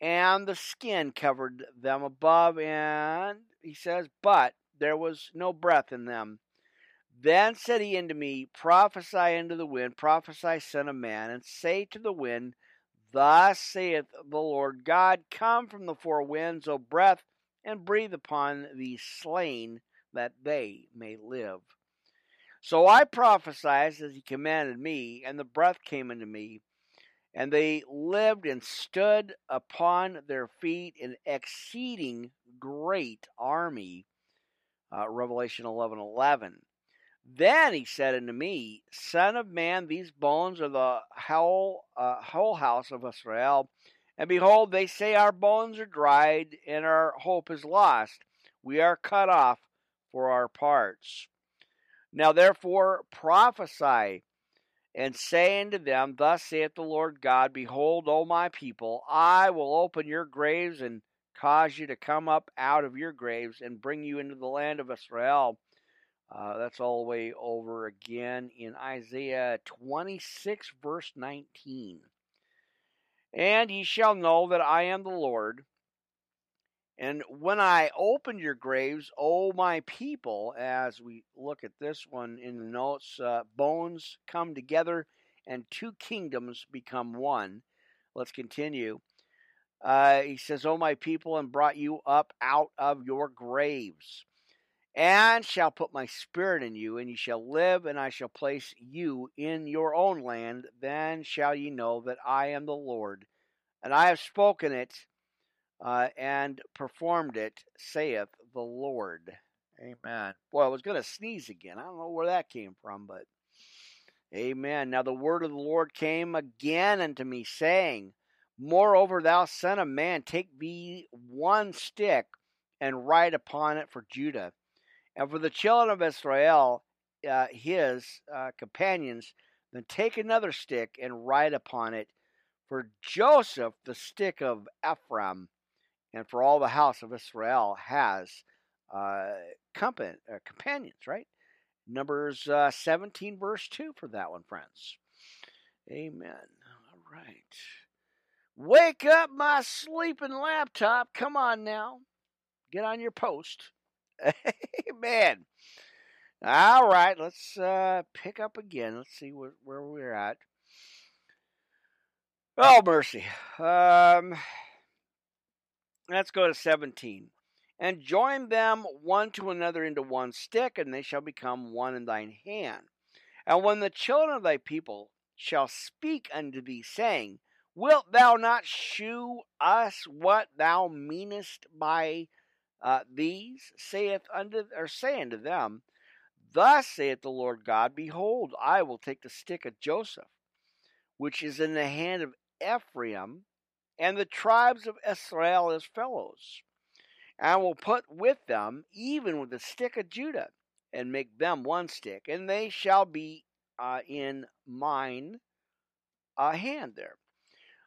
and the skin covered them above. And he says, But there was no breath in them. Then said he unto me, Prophesy unto the wind, prophesy, son of man, and say to the wind, Thus saith the Lord God, Come from the four winds, O breath, and breathe upon these slain, that they may live. So I prophesied as he commanded me, and the breath came into me, and they lived and stood upon their feet, an exceeding great army. Uh, Revelation 11 11. Then he said unto me, Son of man, these bones are the whole, uh, whole house of Israel. And behold, they say, Our bones are dried, and our hope is lost. We are cut off for our parts. Now therefore prophesy and say unto them, Thus saith the Lord God, Behold, O my people, I will open your graves and cause you to come up out of your graves and bring you into the land of Israel. Uh, that's all the way over again in Isaiah 26, verse 19. And ye shall know that I am the Lord, and when I opened your graves, O my people, as we look at this one in the notes, uh, bones come together and two kingdoms become one. Let's continue. Uh, he says, O my people, and brought you up out of your graves, and shall put my spirit in you, and ye shall live, and I shall place you in your own land. Then shall ye know that I am the Lord, and I have spoken it uh, and performed it, saith the Lord. Amen. Boy, I was going to sneeze again. I don't know where that came from, but amen. Now the word of the Lord came again unto me, saying, Moreover, thou son of man, take thee one stick and write upon it for Judah, and for the children of Israel, uh, his uh, companions, then take another stick and write upon it for Joseph, the stick of Ephraim, and for all the house of Israel has uh, uh, companions, right? Numbers uh, 17, verse 2 for that one, friends. Amen. All right. Wake up, my sleeping laptop. Come on now. Get on your post. [laughs] Amen. All right, let's uh, pick up again. Let's see where, where we're at. Oh, mercy. Um, Let's go to 17. And join them one to another into one stick, and they shall become one in thine hand. And when the children of thy people shall speak unto thee, saying, Wilt thou not shew us what thou meanest by uh, these saith unto or say unto them, Thus saith the Lord God, Behold, I will take the stick of Joseph, which is in the hand of Ephraim, and the tribes of Israel as fellows, and will put with them even with the stick of Judah, and make them one stick, and they shall be uh, in mine uh, hand there.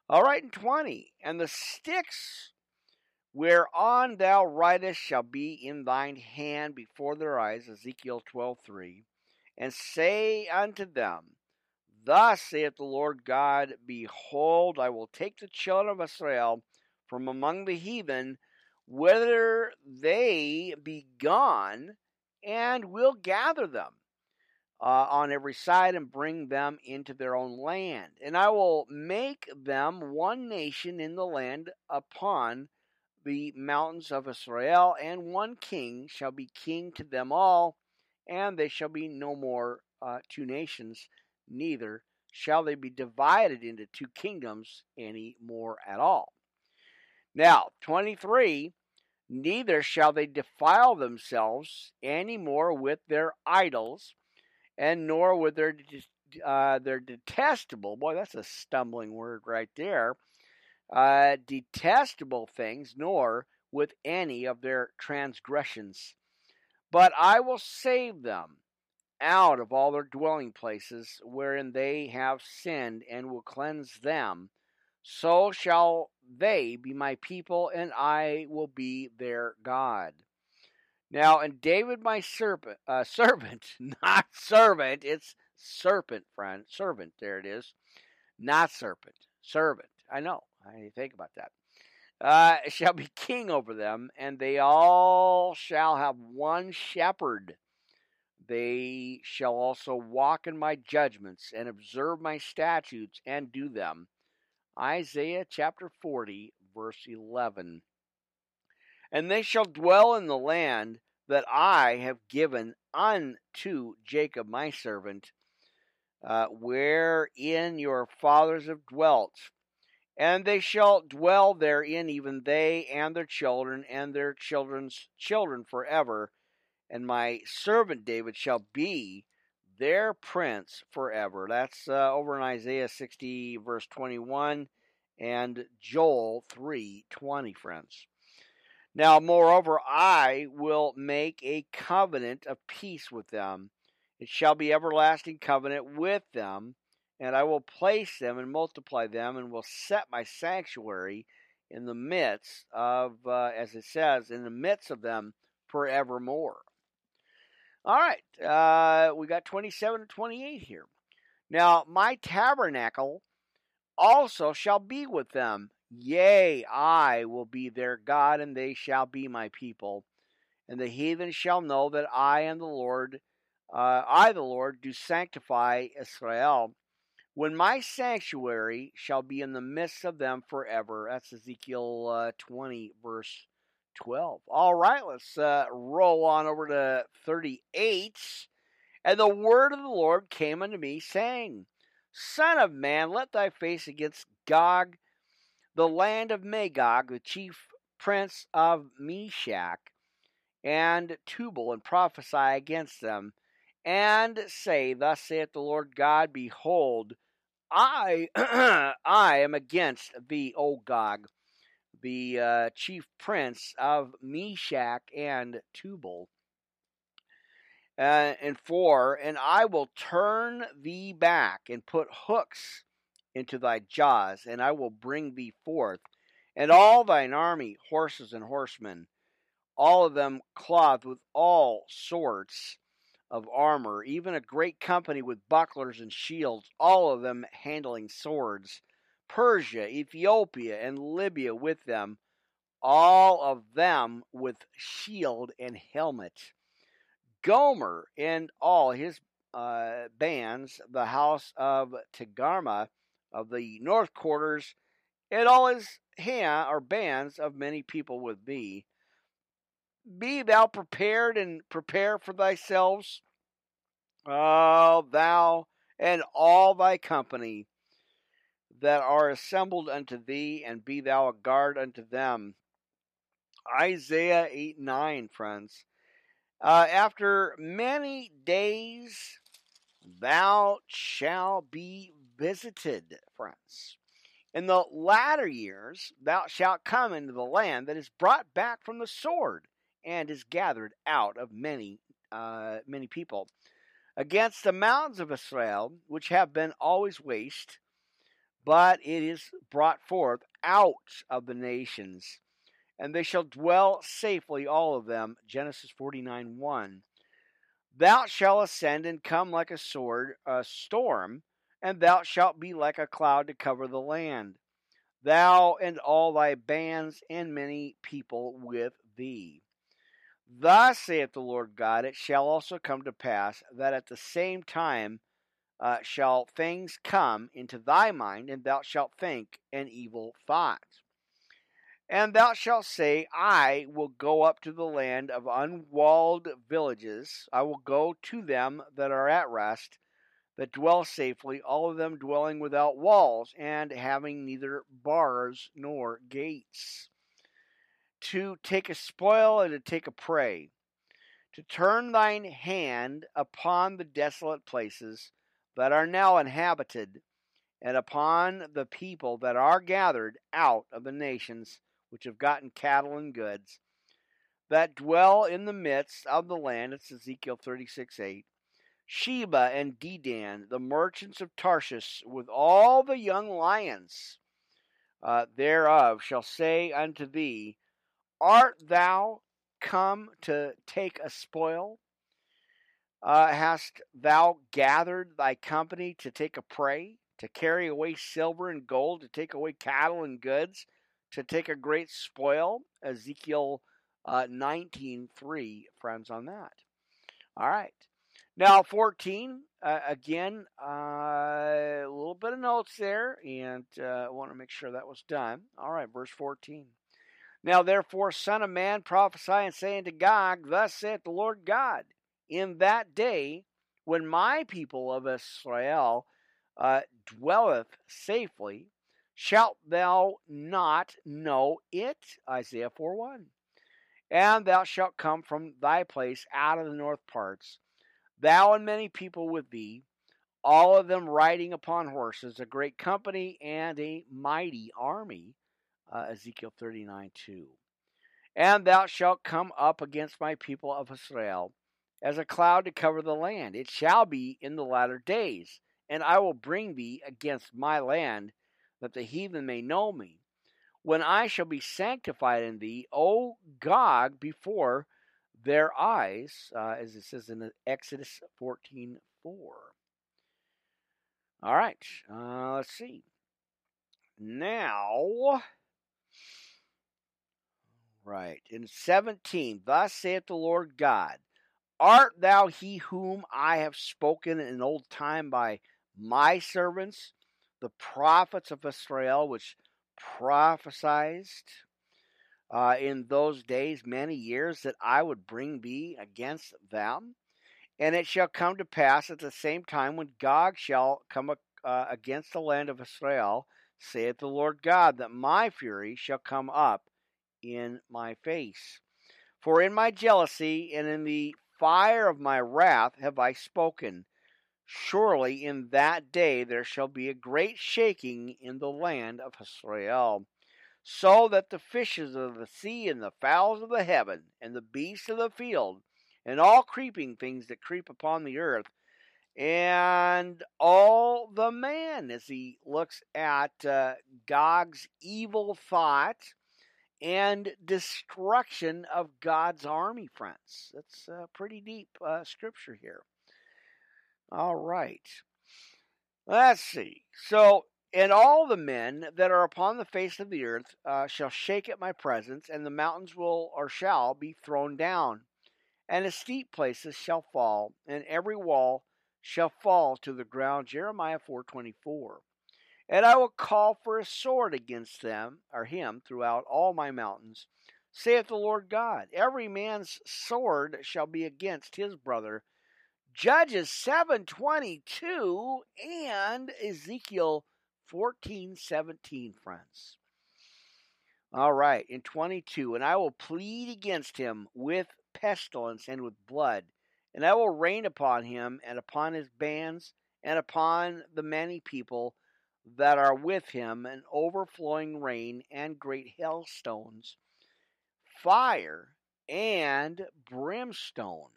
All right, and 20. And the sticks whereon thou writest shall be in thine hand before their eyes, Ezekiel 12:3, and say unto them, Thus saith the Lord God, Behold, I will take the children of Israel from among the heathen, whither they be gone, and will gather them uh, on every side and bring them into their own land. And I will make them one nation in the land upon the mountains of Israel, and one king shall be king to them all, and they shall be no more uh, two nations, neither shall they be divided into two kingdoms any more at all. Now, 23 Neither shall they defile themselves any more with their idols, and nor with their uh, their detestable boy. That's a stumbling word right there uh, detestable things, nor with any of their transgressions. But I will save them out of all their dwelling places wherein they have sinned, and will cleanse them. So shall they be my people, and I will be their God. Now, and David, my serpent, uh, [laughs] servant, not servant, it's serpent, friend, servant. There it is, not serpent, servant. I know. I think about that. Uh, [laughs] shall be king over them, and they all shall have one shepherd. They shall also walk in my judgments and observe my statutes and do them. Isaiah chapter 40, verse 11. And they shall dwell in the land that I have given unto Jacob my servant, uh, wherein your fathers have dwelt and they shall dwell therein, even they and their children and their children's children forever. And my servant David shall be their prince forever. That's uh, over in Isaiah 60, verse 21, and Joel 3 20, friends. Now, moreover, I will make a covenant of peace with them. It shall be everlasting covenant with them and I will place them and multiply them, and will set my sanctuary in the midst of, uh, as it says, in the midst of them forevermore. All right, uh, we got 27 to 28 here. Now, my tabernacle also shall be with them. Yea, I will be their God, and they shall be my people. And the heathen shall know that I am the Lord, uh, I, the Lord, do sanctify Israel when my sanctuary shall be in the midst of them forever. That's Ezekiel uh, 20, verse 12. All right, let's uh, roll on over to 38. And the word of the Lord came unto me, saying, Son of man, let thy face against Gog, the land of Magog, the chief prince of Meshech, and Tubal, and prophesy against them, and say, Thus saith the Lord God, Behold, I [clears throat] I am against thee, O Gog, the uh, chief prince of Meshech and Tubal. Uh, and four, and I will turn thee back and put hooks into thy jaws, and I will bring thee forth, and all thine army, horses and horsemen, all of them clothed with all sorts of armor, even a great company with bucklers and shields, all of them handling swords. Persia, Ethiopia, and Libya with them, all of them with shield and helmet. Gomer and all his uh, bands, the house of Togarmah of the north quarters, and all his hand or bands of many people with thee. Be thou prepared and prepare for thyself, oh, thou and all thy company that are assembled unto thee, and be thou a guard unto them. Isaiah 8 9, friends. Uh, after many days, thou shalt be visited, France. In the latter years, thou shalt come into the land that is brought back from the sword and is gathered out of many, uh, many people against the mountains of Israel, which have been always waste, but it is brought forth out of the nations, and they shall dwell safely, all of them. Genesis 49 1. Thou shalt ascend and come like a sword, a storm, and thou shalt be like a cloud to cover the land. Thou and all thy bands and many people with thee. Thus saith the Lord God, it shall also come to pass that at the same time uh, shall things come into thy mind, and thou shalt think an evil thought. And thou shalt say, I will go up to the land of unwalled villages. I will go to them that are at rest, that dwell safely, all of them dwelling without walls, and having neither bars nor gates. To take a spoil and to take a prey, to turn thine hand upon the desolate places that are now inhabited, and upon the people that are gathered out of the nations which have gotten cattle and goods, that dwell in the midst of the land. It's Ezekiel 36 8. Sheba and Dedan, the merchants of Tarshish, with all the young lions uh, thereof, shall say unto thee, Art thou come to take a spoil? Uh, hast thou gathered thy company to take a prey, to carry away silver and gold, to take away cattle and goods, to take a great spoil? Ezekiel uh, 19.3, friends, on that. All right. Now, 14, uh, again, uh, a little bit of notes there, and uh, I want to make sure that was done. All right, verse 14. Now, therefore, Son of Man, prophesy and say unto Gog, Thus saith the Lord God, in that day when my people of Israel uh, dwelleth safely, shalt thou not know it? Isaiah 4 1. And thou shalt come from thy place out of the north parts, thou and many people with thee, all of them riding upon horses, a great company and a mighty army. Uh, Ezekiel 39 2. And thou shalt come up against my people of Israel as a cloud to cover the land. It shall be in the latter days, and I will bring thee against my land, that the heathen may know me. When I shall be sanctified in thee, O Gog, before their eyes, uh, as it says in Exodus 14 4. All right, uh, let's see. Now, right, in 17, thus saith the Lord God, Art thou he whom I have spoken in old time by my servants, the prophets of Israel, which prophesied uh, in those days many years that I would bring thee against them? And it shall come to pass at the same time when Gog shall come uh, against the land of Israel, saith the Lord God, that my fury shall come up in my face. For in my jealousy and in the fire of my wrath have I spoken. Surely in that day there shall be a great shaking in the land of Israel, so that the fishes of the sea and the fowls of the heaven and the beasts of the field and all creeping things that creep upon the earth and all the man as he looks at uh, Gog's evil thought and destruction of God's army, friends. That's a pretty deep uh, scripture here. All right. Let's see. So, and all the men that are upon the face of the earth uh, shall shake at my presence, and the mountains will or shall be thrown down, and the steep places shall fall, and every wall shall fall to the ground. Jeremiah four twenty four. And I will call for a sword against them, or him, throughout all my mountains, saith the Lord God. Every man's sword shall be against his brother. Judges 722 and Ezekiel 1417, friends. All right, in 22, and I will plead against him with pestilence and with blood, and I will rain upon him and upon his bands and upon the many people that are with him an overflowing rain and great hailstones, fire and brimstone.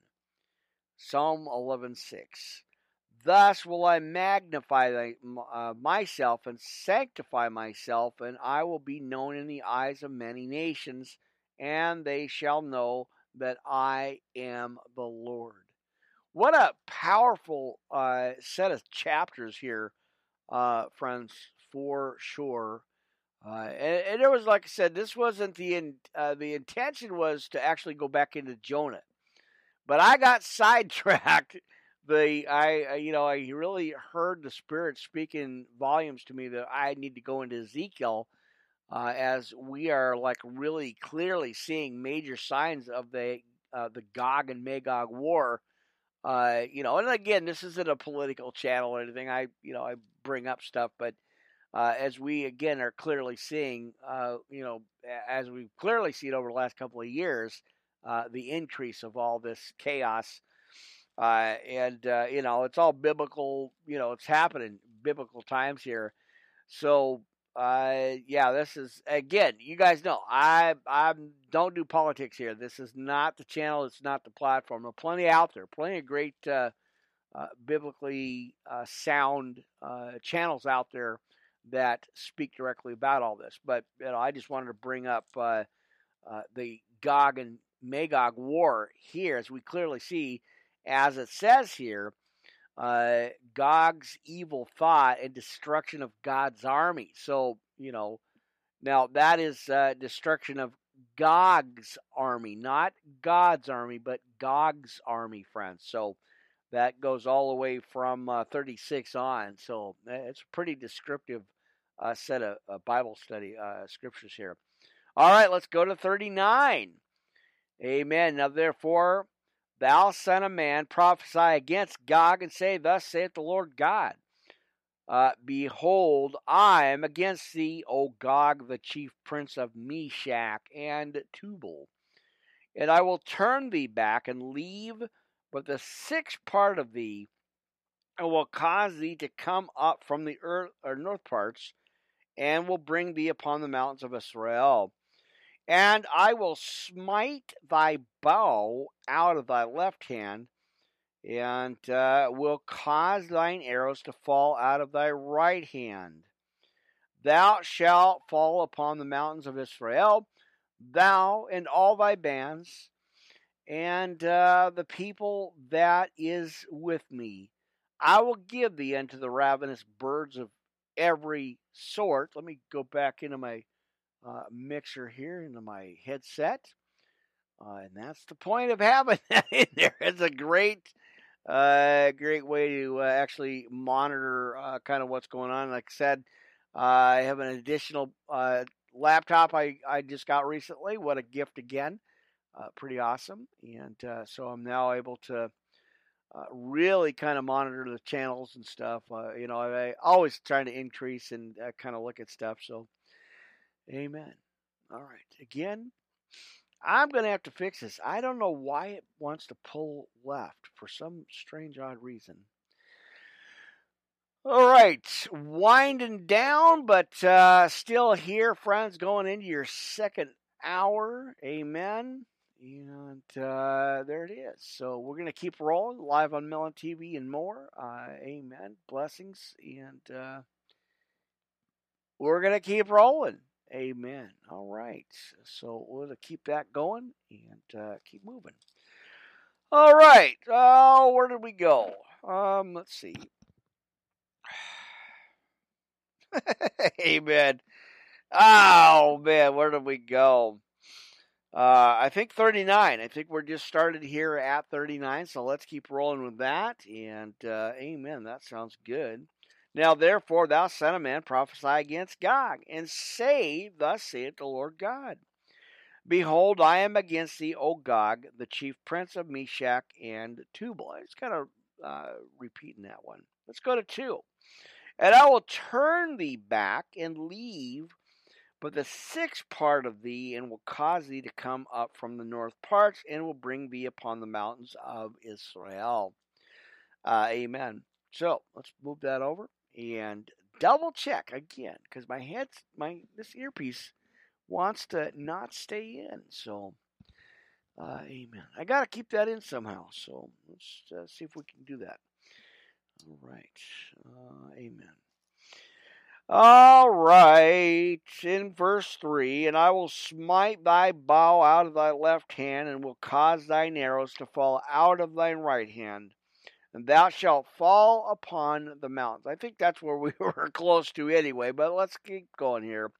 Psalm 11:6. Thus will I magnify uh, myself and sanctify myself, and I will be known in the eyes of many nations, and they shall know that I am the Lord. What a powerful uh, set of chapters here, uh, friends, for sure. Uh, and, and, it was like I said, this wasn't the in, uh, the intention was to actually go back into Jonah, but I got [laughs] sidetracked the I you know I really heard the Spirit speaking volumes to me that I need to go into Ezekiel uh, as we are like really clearly seeing major signs of the uh, the Gog and Magog war. Uh, you know, and again, this isn't a political channel or anything. I you know I bring up stuff, but uh, as we again are clearly seeing, uh, you know, as we've clearly seen over the last couple of years, uh, the increase of all this chaos uh, and uh, you know, it's all biblical. You know, it's happening biblical times here. So uh, yeah, this is again. You guys know I I don't do politics here. This is not the channel. It's not the platform. There are plenty out there. Plenty of great uh, uh, biblically uh, sound channels out there that speak directly about all this. But you know, I just wanted to bring up uh, uh, the Gog and Magog war here, as we clearly see as it says here, uh, Gog's evil thought and destruction of God's army. So, you know, now that is uh, destruction of Gog's army, not God's army, but Gog's army, friends. So that goes all the way from uh, 36 on. So it's a pretty descriptive uh, set of uh, Bible study uh, scriptures here. All right, let's go to 39. Amen. Now, therefore, Thou son of man, prophesy against Gog and say, Thus saith the Lord God. Uh, Behold, I am against thee, O Gog, the chief prince of Meshech and Tubal. And I will turn thee back and leave but the sixth part of thee, and will cause thee to come up from the earth or north parts, and will bring thee upon the mountains of Israel. And I will smite thy bow out of thy left hand, and uh, will cause thine arrows to fall out of thy right hand. Thou shalt fall upon the mountains of Israel, thou and all thy bands, and uh, the people that is with me. I will give thee unto the ravenous birds of every sort. Let me go back into my uh, mixer here into my headset. Uh, and that's the point of having [laughs] that in there. It's a great, uh, great way to uh, actually monitor uh, kind of what's going on. Like I said, I have an additional uh, laptop I, I just got recently. What a gift again. pretty awesome. And so I'm now able to uh, really kind of monitor the channels and stuff. Uh, you know, I, I, always trying to increase and uh, kind of look at stuff. So Amen. All right. Again, I'm going to have to fix this. I don't know why it wants to pull left for some strange, odd reason. All right, winding down, but uh, still here, friends, going into your second hour. Amen. And uh, there it is. So we're going to keep rolling live on Melon TV and more. Uh, amen. Blessings. And uh, we're going to keep rolling. Amen. All right. So we'll keep that going and uh, keep moving. All right. Oh, where did we go? Um, let's see. [sighs] Amen. Oh man, where did we go? Uh, I think 39. I think we're just started here at 39, so let's keep rolling with that. And uh, amen. That sounds good. Now, therefore, thou son of man, prophesy against Gog, and say, Thus saith the Lord God Behold, I am against thee, O Gog, the chief prince of Meshech and Tubal. It's kind of uh, repeating that one. Let's go to 2. And I will turn thee back and leave but the sixth part of thee, and will cause thee to come up from the north parts, and will bring thee upon the mountains of Israel. Uh, amen. So let's move that over and double check again because my head's my this earpiece wants to not stay in. So, uh, amen. I got to keep that in somehow. So let's uh, see if we can do that. All right. Uh, amen. All right, in verse 3 And I will smite thy bow out of thy left hand, and will cause thine arrows to fall out of thine right hand, and thou shalt fall upon the mountains. I think that's where we [laughs] were close to anyway, but let's keep going here.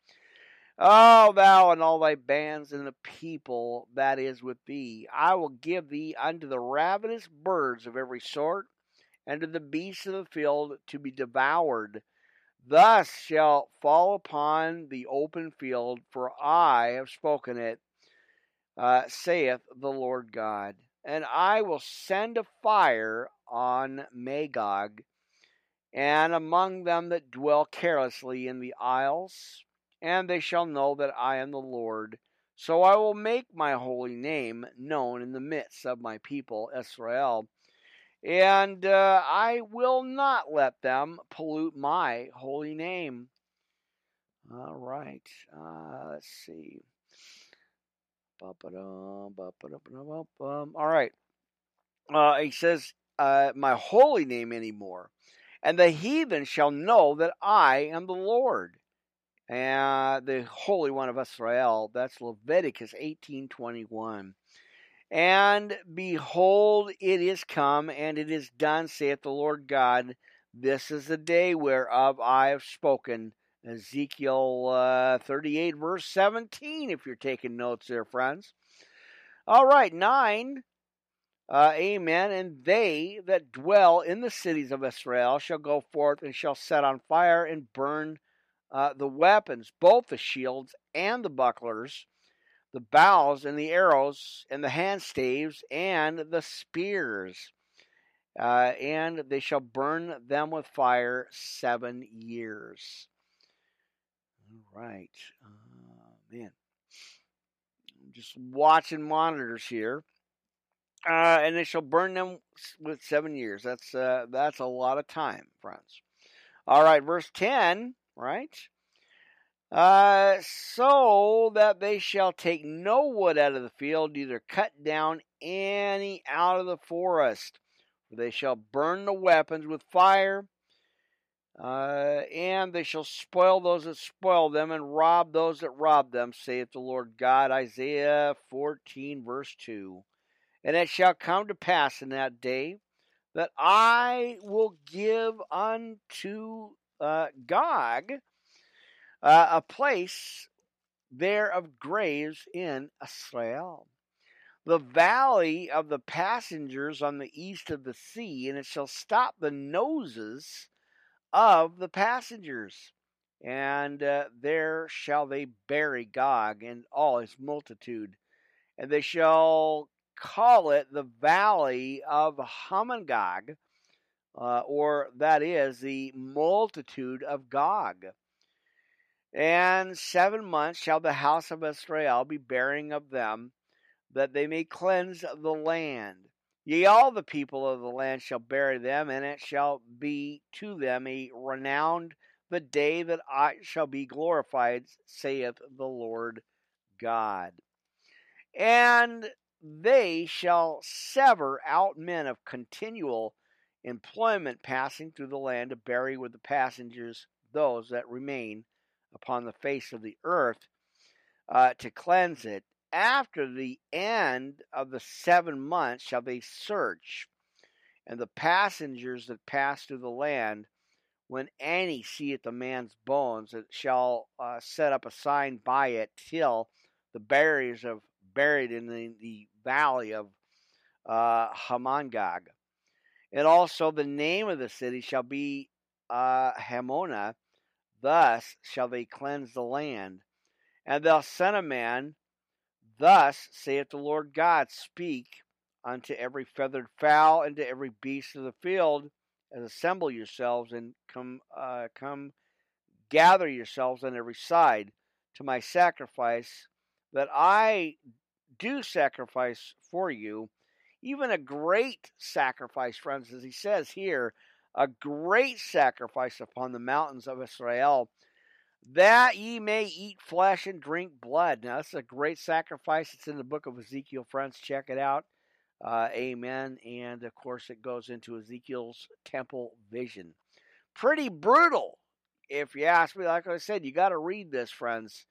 Oh, thou and all thy bands and the people that is with thee, I will give thee unto the ravenous birds of every sort, and to the beasts of the field to be devoured Thus shall fall upon the open field, for I have spoken it, uh, saith the Lord God. And I will send a fire on Magog, and among them that dwell carelessly in the isles, and they shall know that I am the Lord. So I will make my holy name known in the midst of my people Israel and uh, I will not let them pollute my holy name. All right, uh, let's see. All right, uh, he says, uh, My holy name anymore, and the heathen shall know that I am the Lord. And the Holy One of Israel, that's Leviticus 18:21. And behold, it is come, and it is done, saith the Lord God. This is the day whereof I have spoken. Ezekiel uh, 38, verse 17, if you're taking notes there, friends. All right, 9. Uh, amen. And they that dwell in the cities of Israel shall go forth and shall set on fire and burn uh, the weapons, both the shields and the bucklers the bows and the arrows and the hand staves and the spears. Uh, and they shall burn them with fire seven years. All right. Uh, man. I'm just watching monitors here. Uh, and they shall burn them with seven years. That's uh, that's a lot of time, friends. All right, verse ten. Right. Uh, so that they shall take no wood out of the field, neither cut down any out of the forest. For they shall burn the weapons with fire, uh, and they shall spoil those that spoil them, and rob those that rob them, saith the Lord God. Isaiah 14, verse 2. And it shall come to pass in that day that I will give unto uh, Gog uh, a place there of graves in Israel. The valley of the passengers on the east of the sea, and it shall stop the noses of the passengers. And uh, there shall they bury Gog and all his multitude. And they shall call it the valley of Hamongog, uh, or that is the multitude of Gog. And seven months shall the house of Israel be bearing of them, that they may cleanse the land. Yea, all the people of the land shall bury them, and it shall be to them a renowned the day that I shall be glorified, saith the Lord God. And they shall sever out men of continual employment passing through the land to bury with the passengers those that remain upon the face of the earth uh, to cleanse it. After the end of the seven months shall they search, and the passengers that pass through the land, when any seeth the man's bones, it shall uh, set up a sign by it till the barriers of buried in the, the valley of uh, Hamongog. And also the name of the city shall be uh, Hamonah, Thus shall they cleanse the land. And thou son a man, thus saith the Lord God, speak unto every feathered fowl and to every beast of the field, and assemble yourselves and come, uh, come, gather yourselves on every side to my sacrifice, that I do sacrifice for you, even a great sacrifice, friends, as he says here, a great sacrifice upon the mountains of Israel, that ye may eat flesh and drink blood. Now, that's a great sacrifice. It's in the book of Ezekiel, friends. Check it out. Uh, amen. And of course, it goes into Ezekiel's temple vision. Pretty brutal, if you ask me. Like I said, you got to read this, friends.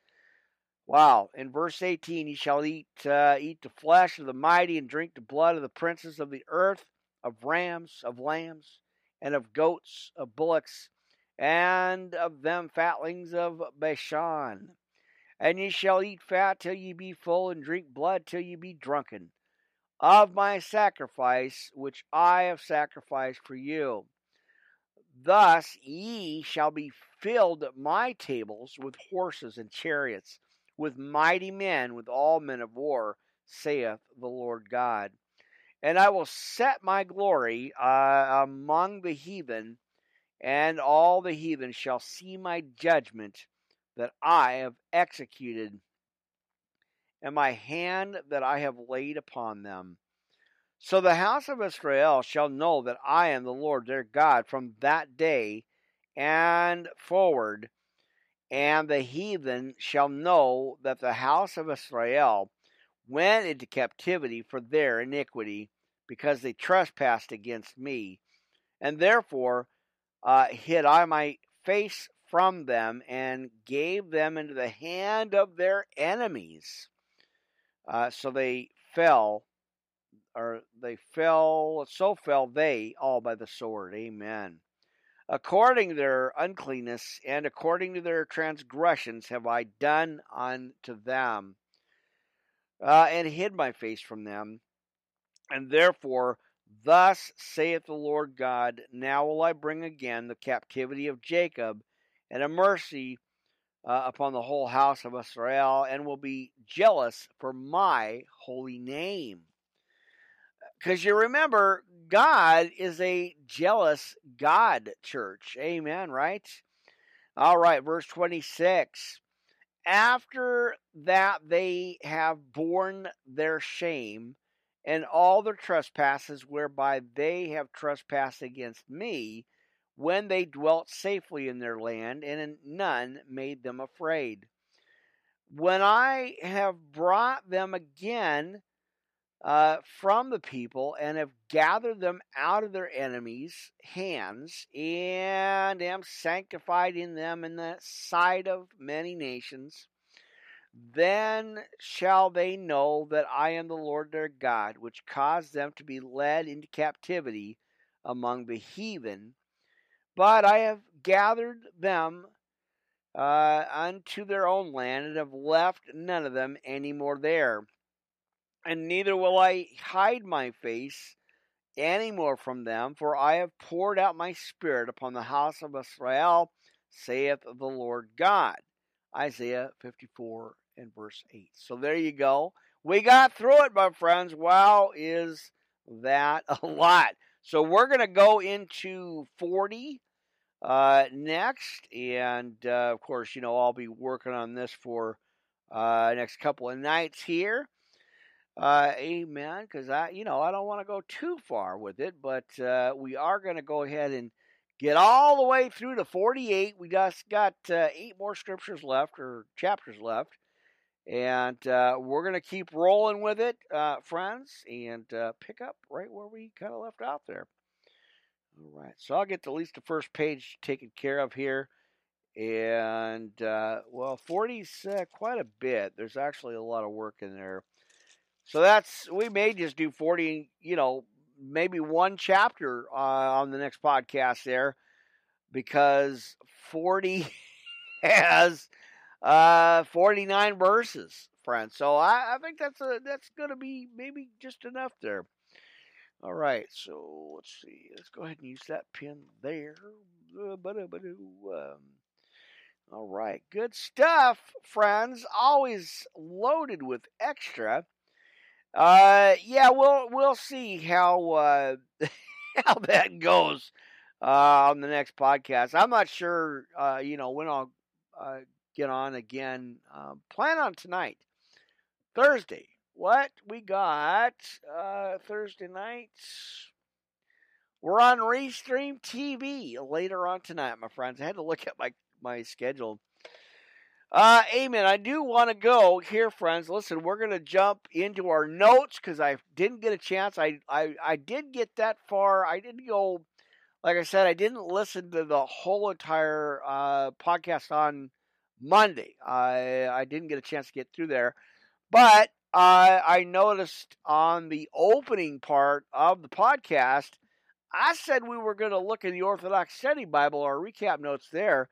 Wow. In verse 18, ye shall eat, uh, eat the flesh of the mighty and drink the blood of the princes of the earth, of rams, of lambs, and of goats, of bullocks, and of them fatlings of Bashan. And ye shall eat fat till ye be full, and drink blood till ye be drunken, of my sacrifice which I have sacrificed for you. Thus ye shall be filled at my tables with horses and chariots with mighty men, with all men of war, saith the Lord God. And I will set my glory uh, among the heathen, and all the heathen shall see my judgment that I have executed, and my hand that I have laid upon them. So the house of Israel shall know that I am the Lord their God from that day and forward and the heathen shall know that the house of Israel went into captivity for their iniquity, because they trespassed against me. And therefore uh, hid I my face from them and gave them into the hand of their enemies. Uh, so they fell, or they fell, so fell they all by the sword. Amen. According to their uncleanness and according to their transgressions have I done unto them, uh, and hid my face from them. And therefore, thus saith the Lord God Now will I bring again the captivity of Jacob, and a mercy uh, upon the whole house of Israel, and will be jealous for my holy name. Because you remember, God is a jealous God church. Amen, right? All right, verse 26. After that they have borne their shame and all their trespasses whereby they have trespassed against me, when they dwelt safely in their land, and none made them afraid. When I have brought them again uh, from the people and have gathered them out of their enemies' hands and am sanctified in them in the sight of many nations. Then shall they know that I am the Lord their God, which caused them to be led into captivity among the heathen. But I have gathered them uh, unto their own land, and have left none of them any more there and neither will I hide my face any more from them, for I have poured out my spirit upon the house of Israel, saith the Lord God. Isaiah 54 and verse 8. So there you go. We got through it, my friends. Wow, is that [laughs] a lot? So we're going to go into 40 uh, next. And uh, of course, you know, I'll be working on this for uh, next couple of nights here. Uh, amen. Because I, you know, I don't want to go too far with it, but uh, we are going to go ahead and get all the way through to 48. We just got uh, eight more scriptures left or chapters left. And uh, we're going to keep rolling with it, uh, friends, and uh, pick up right where we kind of left out there. All right. So I'll get at least the first page taken care of here. And, well, 40's uh, quite a bit. There's actually a lot of work in there. So that's we may just do forty, you know, maybe one chapter uh, on the next podcast there, because forty [laughs] has uh, forty nine verses, friends. So I, I think that's a that's going to be maybe just enough there. All right, so let's see. Let's go ahead and use that pin there. Um, all right, good stuff, friends. Always loaded with extra. Uh, yeah, we'll we'll see how uh, [laughs] how that goes uh, on the next podcast. I'm not sure, uh, you know, when I'll uh, get on again. Um, plan on tonight, Thursday. What we got uh, Thursday nights? We're on Restream TV later on tonight, my friends. I had to look at my my schedule. Uh, amen. I do want to go here, friends. Listen, we're going to jump into our notes because I didn't get a chance. I, I I did get that far. I didn't go, like I said, I didn't listen to the whole entire uh, podcast on Monday. I I didn't get a chance to get through there, but uh, I noticed on the opening part of the podcast, I said we were going to look in the Orthodox Study Bible, our recap notes there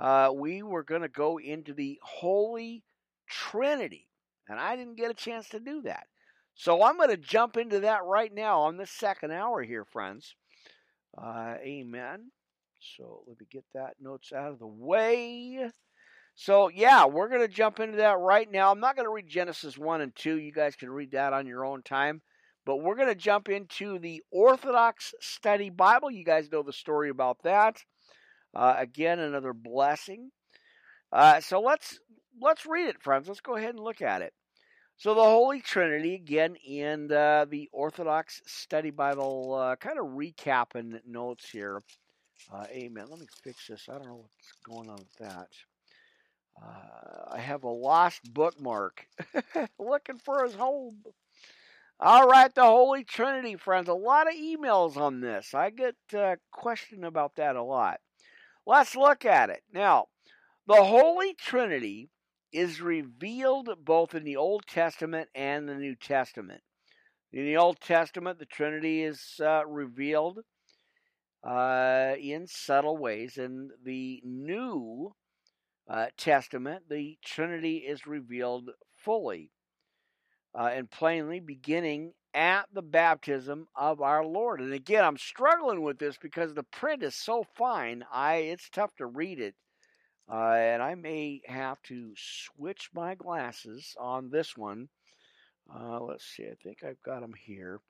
uh, we were going to go into the Holy Trinity. And I didn't get a chance to do that. So I'm going to jump into that right now on the second hour here, friends. Uh, amen. So let me get that notes out of the way. So, yeah, we're going to jump into that right now. I'm not going to read Genesis 1 and 2. You guys can read that on your own time. But we're going to jump into the Orthodox Study Bible. You guys know the story about that. Uh, again, another blessing. Uh, so let's let's read it, friends. Let's go ahead and look at it. So the Holy Trinity again in uh, the Orthodox Study Bible, uh, kind of recapping notes here. Uh, amen. Let me fix this. I don't know what's going on with that. Uh, I have a lost bookmark. [laughs] Looking for his home. All right, the Holy Trinity, friends. A lot of emails on this. I get uh, questioned about that a lot. Let's look at it. Now, the Holy Trinity is revealed both in the Old Testament and the New Testament. In the Old Testament, the Trinity is uh, revealed uh, in subtle ways. In the New uh, Testament, the Trinity is revealed fully uh, and plainly, beginning at the baptism of our Lord. And again, I'm struggling with this because the print is so fine. I it's tough to read it. Uh, and I may have to switch my glasses on this one. Uh, let's see. I think I've got them here.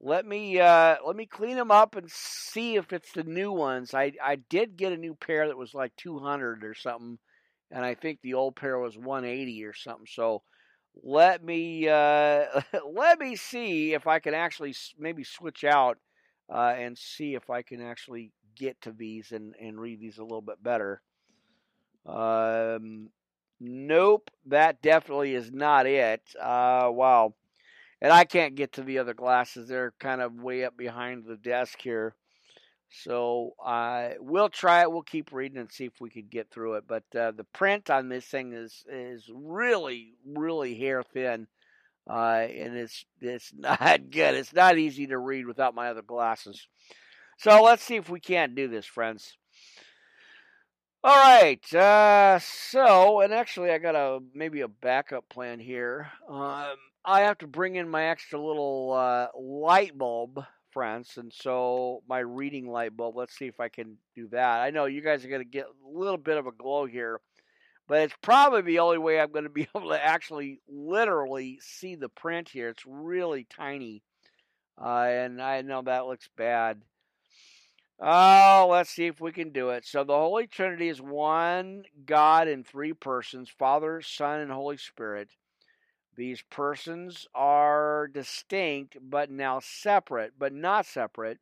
Let me uh, let me clean them up and see if it's the new ones. I I did get a new pair that was like 200 or something, and I think the old pair was 180 or something. So let me uh, [laughs] let me see if I can actually maybe switch out uh, and see if I can actually get to these and, and read these a little bit better. Um, nope, that definitely is not it. Uh, wow. And I can't get to the other glasses. They're kind of way up behind the desk here. So uh, we'll try it. We'll keep reading and see if we can get through it. But uh, the print on this thing is is really really hair thin, uh, and it's it's [laughs] not good. It's not easy to read without my other glasses. So let's see if we can't do this, friends. All right. Uh, so, and actually, I got a maybe a backup plan here. Um, I have to bring in my extra little uh, light bulb friends, and so my reading light bulb. Let's see if I can do that. I know you guys are going to get a little bit of a glow here, but it's probably the only way I'm going [laughs] to be able to actually literally see the print here. It's really tiny, uh, and I know that looks bad. Oh, let's see if we can do it. So the Holy Trinity is one God in three persons Father, Son, and Holy Spirit. These persons are distinct, but now separate, but not separate,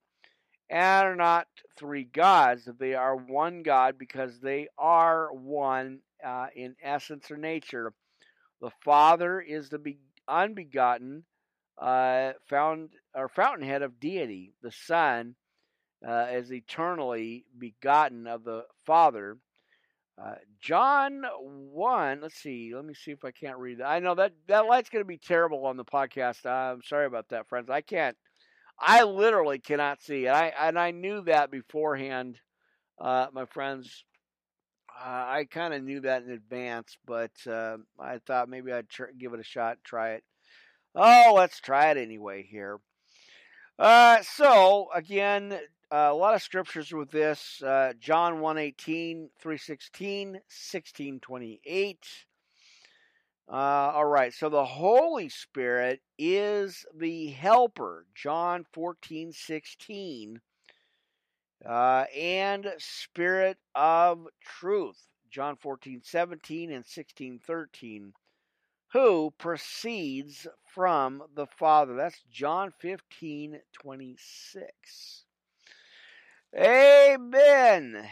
and are not three gods. They are one God because they are one uh, in essence or nature. The Father is the be- unbegotten, uh, found or fountainhead of deity. The Son uh, is eternally begotten of the Father. Uh, John 1, let's see. Let me see if I can't read that. I know that that light's going to be terrible on the podcast. I'm sorry about that, friends. I can't, I literally cannot see. And I, and I knew that beforehand, uh, my friends. Uh, I kind of knew that in advance, but uh, I thought maybe I'd tr- give it a shot, try it. Oh, let's try it anyway here. Uh, so, again, a lot of scriptures with this uh, John 118, 316, 1628. Uh, all right, so the Holy Spirit is the helper, John 14, 16, uh, and Spirit of truth, John 14, 17, and 16, 13, who proceeds from the Father. That's John 15, 26. Amen.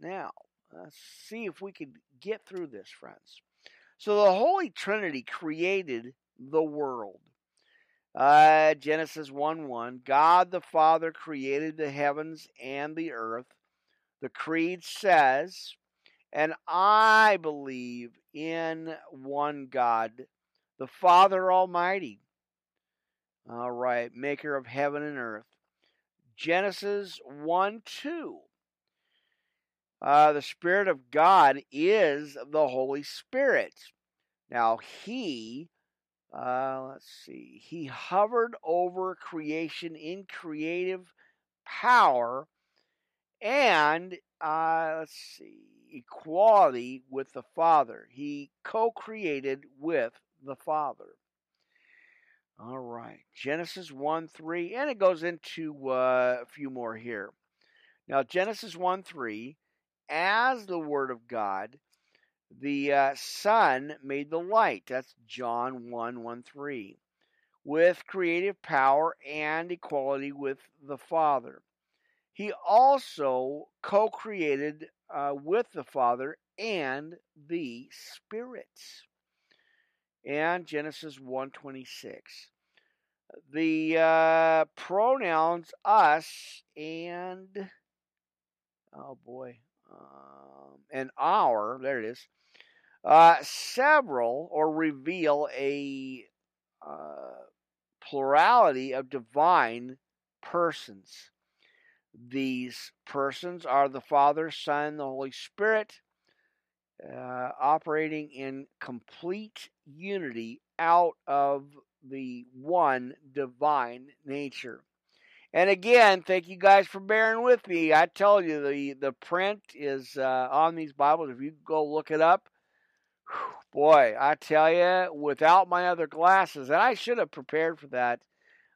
Now, let's see if we can get through this, friends. So, the Holy Trinity created the world. Uh, Genesis 1 1. God the Father created the heavens and the earth. The Creed says, and I believe in one God, the Father Almighty. All right, maker of heaven and earth. Genesis 1 2. Uh, the Spirit of God is the Holy Spirit. Now, He, uh, let's see, He hovered over creation in creative power and, uh, let's see, equality with the Father. He co created with the Father. All right, Genesis 1 3, and it goes into uh, a few more here. Now, Genesis 1 3, as the Word of God, the uh, Son made the light. That's John 1 1 3. With creative power and equality with the Father. He also co created uh, with the Father and the Spirits. And Genesis 1:26. The uh, pronouns us and oh boy, um, and our, there it is, uh, several or reveal a uh, plurality of divine persons. These persons are the Father, Son, the Holy Spirit, uh, operating in complete unity out of the one divine nature. And again, thank you guys for bearing with me. I tell you, the, the print is uh, on these Bibles. If you go look it up, boy, I tell you, without my other glasses, and I should have prepared for that.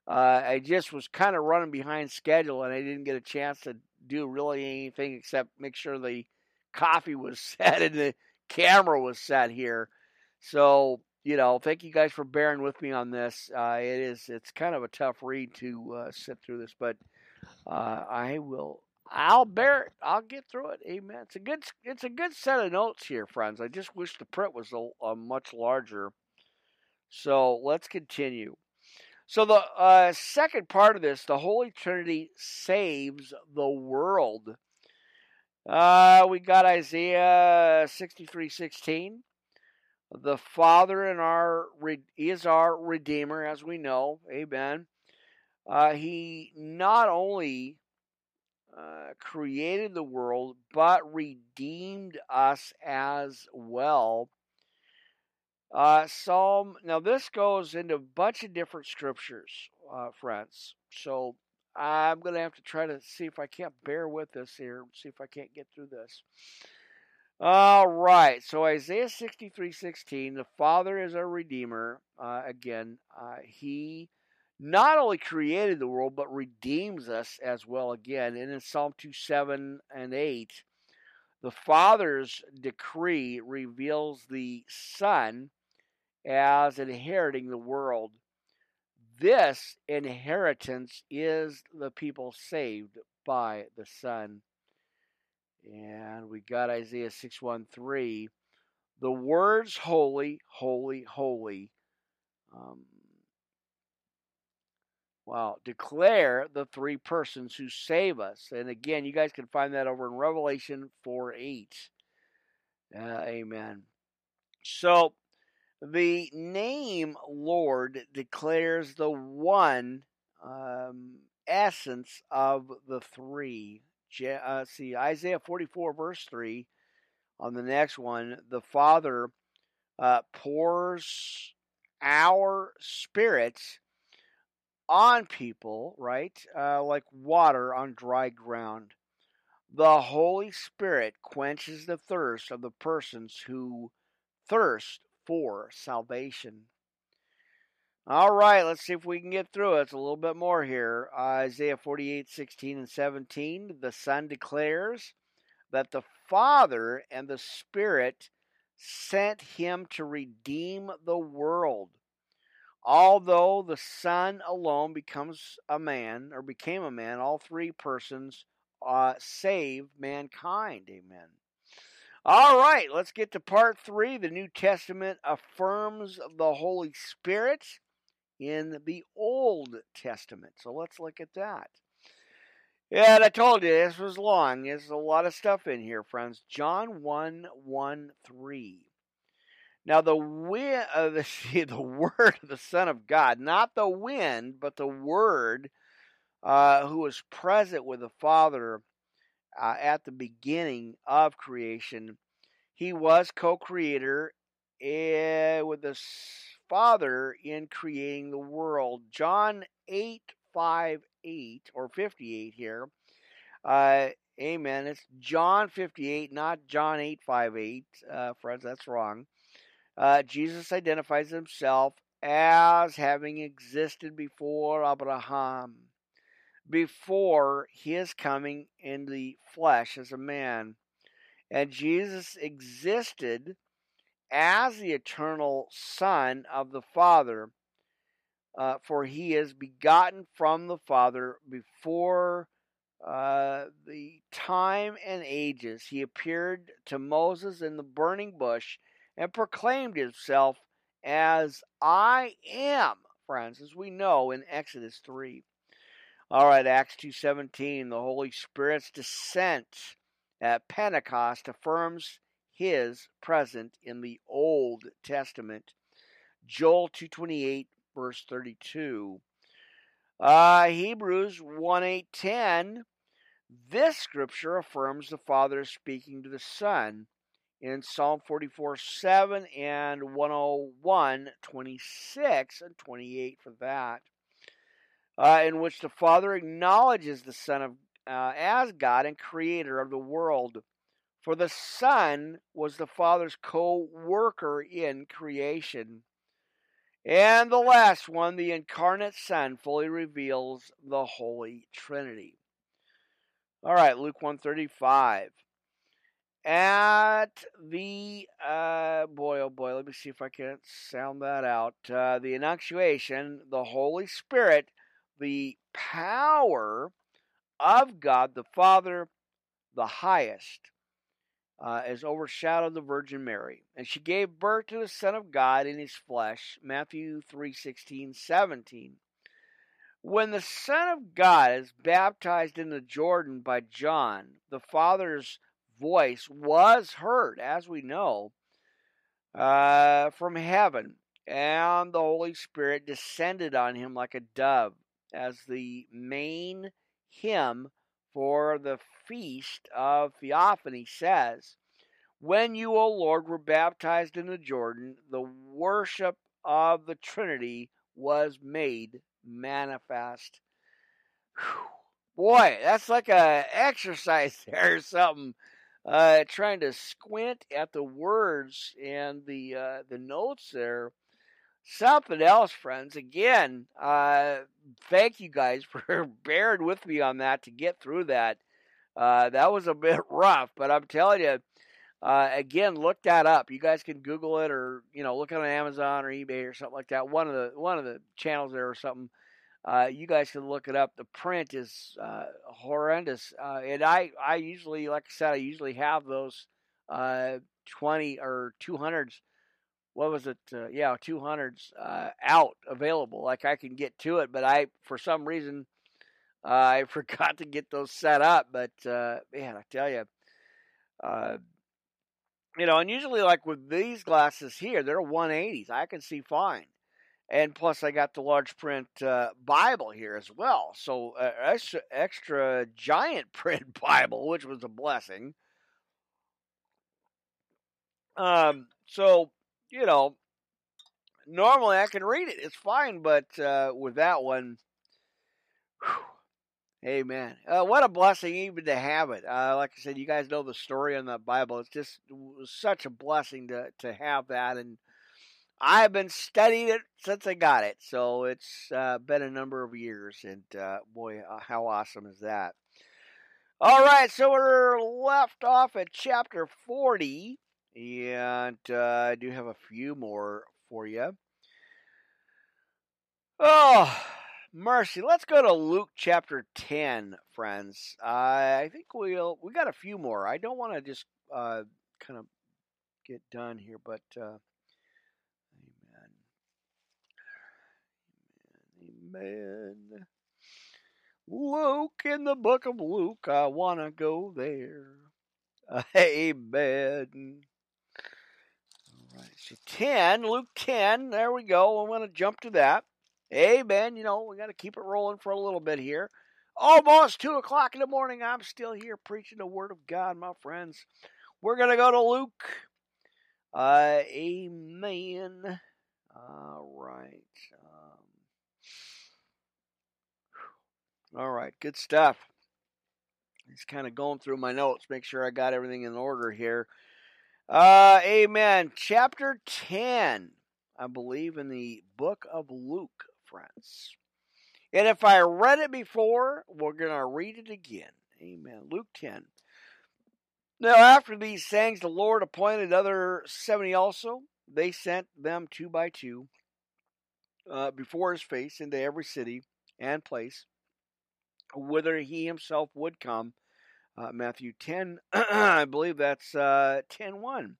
Uh, I just was kind of running behind schedule, and I didn't get a chance to do really anything except make sure the coffee was [laughs] set and the camera was set here. So you know, thank you guys for bearing with me on this. Uh, it is it's kind of a tough read to uh, sit through this, but uh, I will. I'll bear it. I'll get through it. Amen. It's a good. It's a good set of notes here, friends. I just wish the print was a, a much larger. So let's continue. So the uh, second part of this, the Holy Trinity saves the world. Uh, we got Isaiah sixty-three sixteen. The Father and our is our Redeemer, as we know. Amen. Uh, he not only uh, created the world, but redeemed us as well. Uh, Psalm. Now this goes into a bunch of different scriptures, uh, friends. So I'm going to have to try to see if I can't bear with this here. See if I can't get through this. All right. So Isaiah 63 16, the Father is our Redeemer. Uh, again, uh, He not only created the world, but redeems us as well again. And in Psalm 2 7 and 8, the Father's decree reveals the Son as inheriting the world. This inheritance is the people saved by the Son. And we got Isaiah 613. The words holy, holy, holy. Um, wow. Declare the three persons who save us. And again, you guys can find that over in Revelation 4 8. Uh, amen. So the name Lord declares the one um, essence of the three uh, see Isaiah 44 verse 3 on the next one the father uh, pours our spirits on people right uh, like water on dry ground. The holy spirit quenches the thirst of the persons who thirst for salvation all right, let's see if we can get through it. It's a little bit more here. Uh, Isaiah 48, 16 and 17. The Son declares, that the Father and the Spirit sent him to redeem the world. Although the Son alone becomes a man or became a man, all three persons uh, save mankind. Amen. All right, let's get to part three. The New Testament affirms the Holy Spirit in the Old Testament. So let's look at that. Yeah, and I told you this was long. There's a lot of stuff in here, friends. John 1 1 3. Now the wind, uh, [laughs] the, see, the word of the Son of God, not the wind, but the Word, uh, who was present with the Father uh, at the beginning of creation. He was co-creator uh, with the Father in creating the world. John 8 5 8 or 58 here. Uh, amen. It's John 58, not John 8 5 8. Uh, friends, that's wrong. Uh, Jesus identifies himself as having existed before Abraham, before his coming in the flesh as a man. And Jesus existed as the eternal Son of the Father, uh, for he is begotten from the Father before uh, the time and ages. He appeared to Moses in the burning bush and proclaimed himself as I am, friends, as we know in Exodus 3. All right, Acts 2:17, the Holy Spirit's descent at Pentecost affirms his present in the Old Testament. Joel 228 verse 32. Uh, Hebrews 1 8 10. This scripture affirms the Father speaking to the Son in Psalm 44 7 and 101 26 and 28 for that, uh, in which the Father acknowledges the Son of uh, as God and Creator of the world. For the Son was the Father's co worker in creation. And the last one, the incarnate Son, fully reveals the Holy Trinity. All right, Luke 135. At the, uh, boy, oh boy, let me see if I can sound that out. Uh, the Annunciation, the Holy Spirit, the power of God the Father, the highest uh, has overshadowed the Virgin Mary, and she gave birth to the Son of God in his flesh. Matthew 3 16, 17. When the Son of God is baptized in the Jordan by John, the Father's voice was heard, as we know, uh, from heaven, and the Holy Spirit descended on him like a dove, as the main hymn for the feast of Theophany says, When you, O Lord, were baptized in the Jordan, the worship of the Trinity was made manifest. Whew. Boy, that's like a exercise [laughs] there or something. Uh, trying to squint at the words and the uh, the notes there something else, friends. Again, uh, thank you guys [laughs] for bearing with me on that to get through that. Uh, that was a bit [laughs] rough, but I'm telling you, uh, again, look that up. You guys can Google it, or you know, look on Amazon or eBay or something like that. One of the one of the channels there or something. Uh, you guys can look it up. The print is uh, horrendous, uh, and I I usually, like I said, I usually have those twenty or two hundreds what was it? Uh, yeah, 200s uh, out available. Like I can get to it, but I, for some reason, uh, I [laughs] forgot to get those set up. But uh, man, I tell you, uh, you know, and usually like with these glasses here, they're 180s. I can see fine. And plus, I got the large print uh, Bible here as well. So, extra, extra giant [laughs] print Bible, which was a blessing. Um, so you know, normally I can read it. It's fine, but uh, with that one, whew, amen. Uh, what a blessing even to have it. Uh, like I said, you guys know the story on the Bible. It's just it such a blessing to to have that, and I've been studying it since I got it. So it's uh, been a number of years, and uh, boy, uh, how awesome is that? All right, so we're left off at chapter 40, and uh, I do have a few more for you. Oh, mercy. Let's go to Luke chapter 10, friends. Uh, I think we'll, we got a few more. I don't want to just uh, kind of get done here, but uh, amen. Amen. Luke in the book of Luke, I want to go there. [laughs] Amen. Right, so 10, Luke 10, there we go. I'm going to jump to that. Amen. You know, we got to keep it rolling for a little bit here. Almost 2 o'clock in the morning. I'm still here preaching the Word of God, my friends. We're going to go to Luke. Uh, amen. All right. All right, good stuff. Just kind of going through my notes, make sure I got everything in order here. Uh, amen. Chapter 10, I believe, in the book of Luke, friends. And if I read it before, we're going to read it again. Amen. Luke 10. Now, after these things, the Lord appointed other 70 also. They sent them two by two uh, before his face into every city and place whither he himself would come. Uh, Matthew 10, [clears throat] I believe that's uh, 10 1.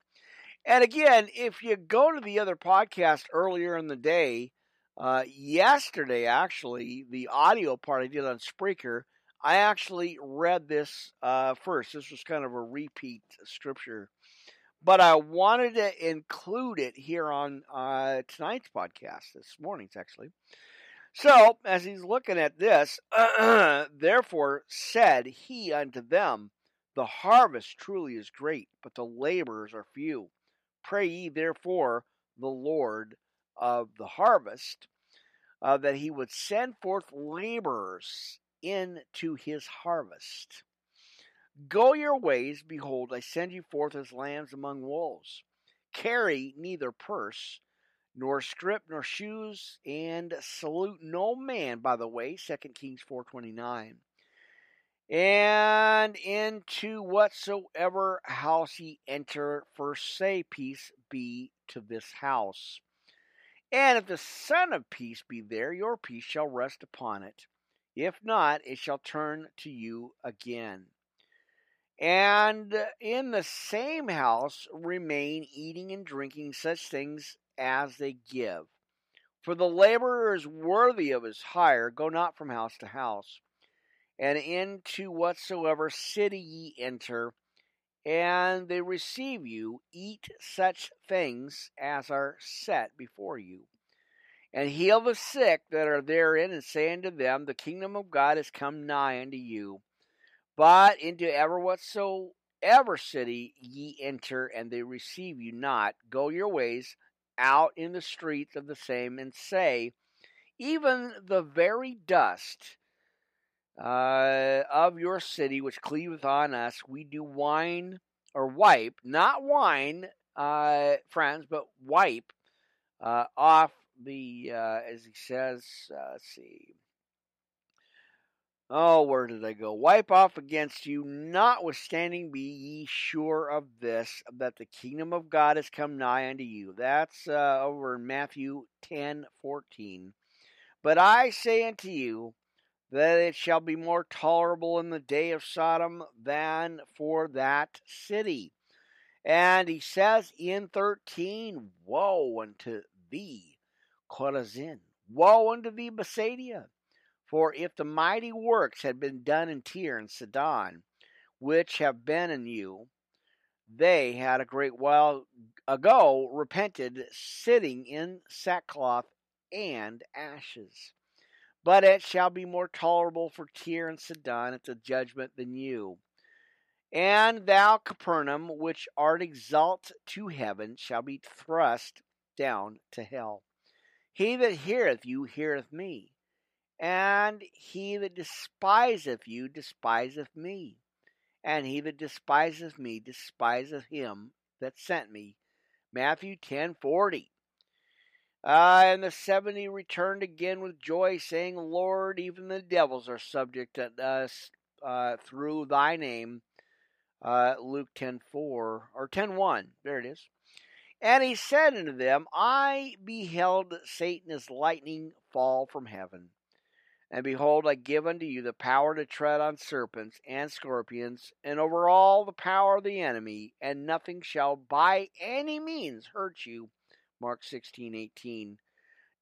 And again, if you go to the other podcast earlier in the day, uh, yesterday actually, the audio part I did on Spreaker, I actually read this uh, first. This was kind of a repeat scripture. But I wanted to include it here on uh, tonight's podcast, this morning's actually. So, as he's looking at this, [clears throat] therefore said he unto them, The harvest truly is great, but the laborers are few. Pray ye therefore the Lord of the harvest uh, that he would send forth laborers into his harvest. Go your ways, behold, I send you forth as lambs among wolves. Carry neither purse, nor scrip nor shoes, and salute no man, by the way, 2 Kings 4.29. And into whatsoever house ye enter, first say, Peace be to this house. And if the Son of Peace be there, your peace shall rest upon it. If not, it shall turn to you again. And in the same house remain eating and drinking such things as they give. For the laborer is worthy of his hire. Go not from house to house. And into whatsoever city ye enter, and they receive you, eat such things as are set before you. And heal the sick that are therein, and say unto them, The kingdom of God is come nigh unto you. But into ever whatsoever city ye enter, and they receive you not, go your ways out in the streets of the same and say, Even the very dust uh, of your city which cleaveth on us, we do wine or wipe, not wine, uh, friends, but wipe uh, off the, uh, as he says, uh, let's see, Oh, where did I go? Wipe off against you, notwithstanding be ye sure of this, that the kingdom of God is come nigh unto you. That's uh, over in Matthew ten fourteen. But I say unto you that it shall be more tolerable in the day of Sodom than for that city. And he says in 13, Woe unto thee, Chorazin! Woe unto thee, Bethsaida! For if the mighty works had been done in Tyre and Sidon, which have been in you, they had a great while ago repented, sitting in sackcloth and ashes. But it shall be more tolerable for Tyre and Sidon at the judgment than you. And thou, Capernaum, which art exalted to heaven, shall be thrust down to hell. He that heareth you heareth me. And he that despiseth you despiseth me. And he that despiseth me despiseth him that sent me. Matthew ten forty. Uh, and the seventy returned again with joy, saying, Lord, even the devils are subject to us uh, through thy name. Uh, Luke 10 4 or 10 1. There it is. And he said unto them, I beheld Satan as lightning fall from heaven. And behold, I give unto you the power to tread on serpents and scorpions, and over all the power of the enemy, and nothing shall by any means hurt you. Mark sixteen eighteen.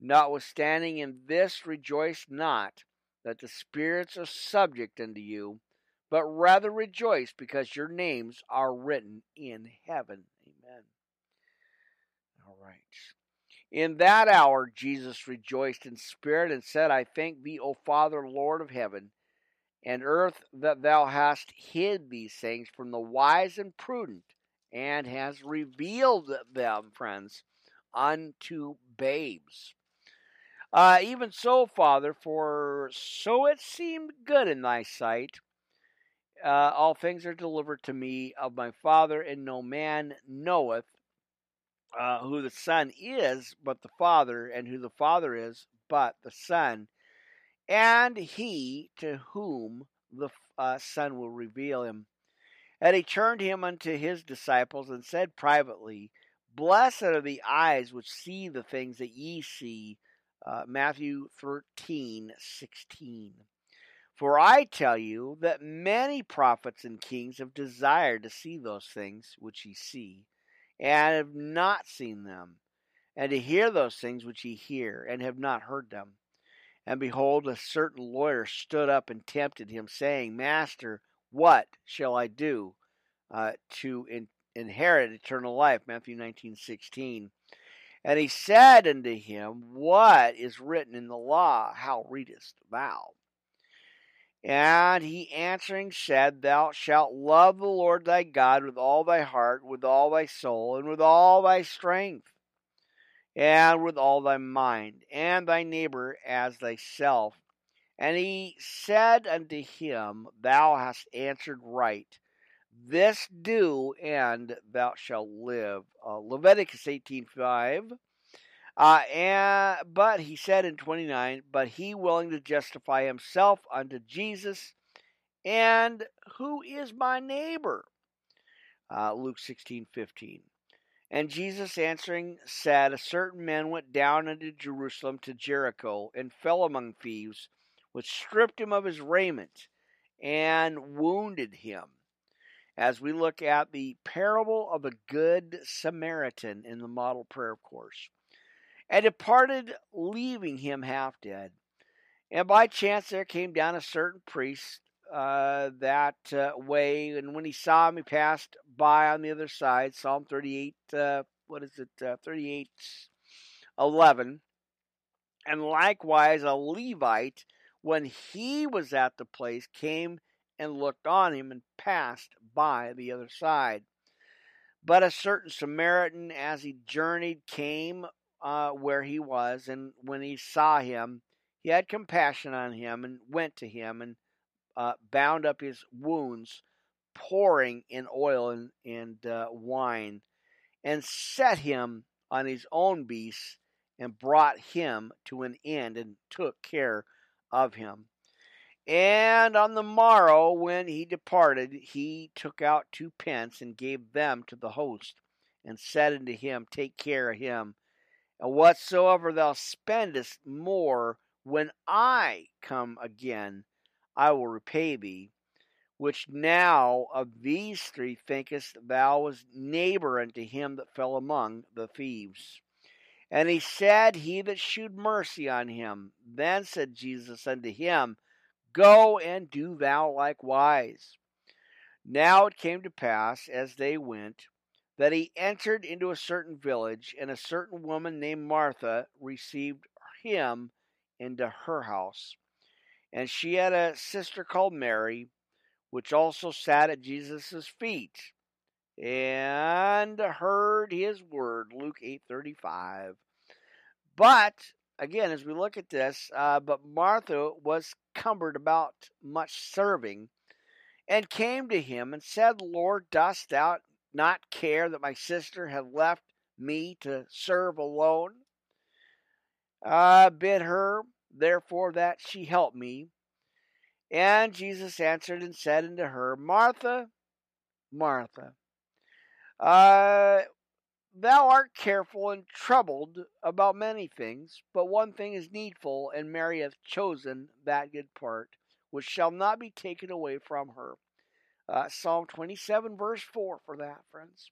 Notwithstanding in this rejoice not that the spirits are subject unto you, but rather rejoice because your names are written in heaven. Amen. All right. In that hour, Jesus rejoiced in spirit and said, I thank thee, O Father, Lord of heaven and earth, that thou hast hid these things from the wise and prudent, and hast revealed them, friends, unto babes. Uh, even so, Father, for so it seemed good in thy sight. Uh, all things are delivered to me of my Father, and no man knoweth uh, who the Son is, but the Father, and who the Father is, but the Son, and he to whom the uh, Son will reveal him. And he turned him unto his disciples and said privately, Blessed are the eyes which see the things that ye see. Uh, Matthew thirteen sixteen. For I tell you that many prophets and kings have desired to see those things which ye see, and have not seen them, and to hear those things which ye hear, and have not heard them. And behold, a certain lawyer stood up and tempted him, saying, Master, what shall I do uh, to in- inherit eternal life? Matthew nineteen sixteen. And he said unto him, What is written in the law? How readest thou? And he answering said, Thou shalt love the Lord thy God with all thy heart, with all thy soul, and with all thy strength, and with all thy mind, and thy neighbor as thyself. And he said unto him, Thou hast answered right. This do, and thou shalt live. Uh, Leviticus eighteen five. Uh, and but he said in 29, but he willing to justify himself unto Jesus, and who is my neighbor? Uh, Luke 16, 15. And Jesus answering said, A certain man went down into Jerusalem to Jericho, and fell among thieves, which stripped him of his raiment, and wounded him. As we look at the parable of the Good Samaritan in the model prayer course and departed, leaving him half dead. And by chance there came down a certain priest uh, that uh, way, and when he saw him, he passed by on the other side. Psalm 38, uh, what is it? Uh, 38, 11. And likewise, a Levite, when he was at the place, came and looked on him and passed by the other side. But a certain Samaritan, as he journeyed, came uh, where he was, and when he saw him, he had compassion on him and went to him and uh, bound up his wounds, pouring in oil and, and uh, wine, and set him on his own beast and brought him to an end and took care of him. And on the morrow, when he departed, he took out two pence and gave them to the host, and said unto him, Take care of him and whatsoever thou spendest more, when I come again, I will repay thee. Which now of these three thinkest thou was neighbor unto him that fell among the thieves? And he said, He that shewed mercy on him. Then said Jesus unto him, Go and do thou likewise. Now it came to pass, as they went, that he entered into a certain village, and a certain woman named Martha received him into her house. And she had a sister called Mary, which also sat at Jesus' feet and heard his word. Luke 8:35. But again, as we look at this, uh, but Martha was cumbered about much serving, and came to him and said, Lord, dost thou not care that my sister had left me to serve alone? I bid her, therefore, that she help me. And Jesus answered and said unto her, Martha, Martha, uh, thou art careful and troubled about many things, but one thing is needful, and Mary hath chosen that good part, which shall not be taken away from her. Uh, Psalm 27, verse 4 for that, friends.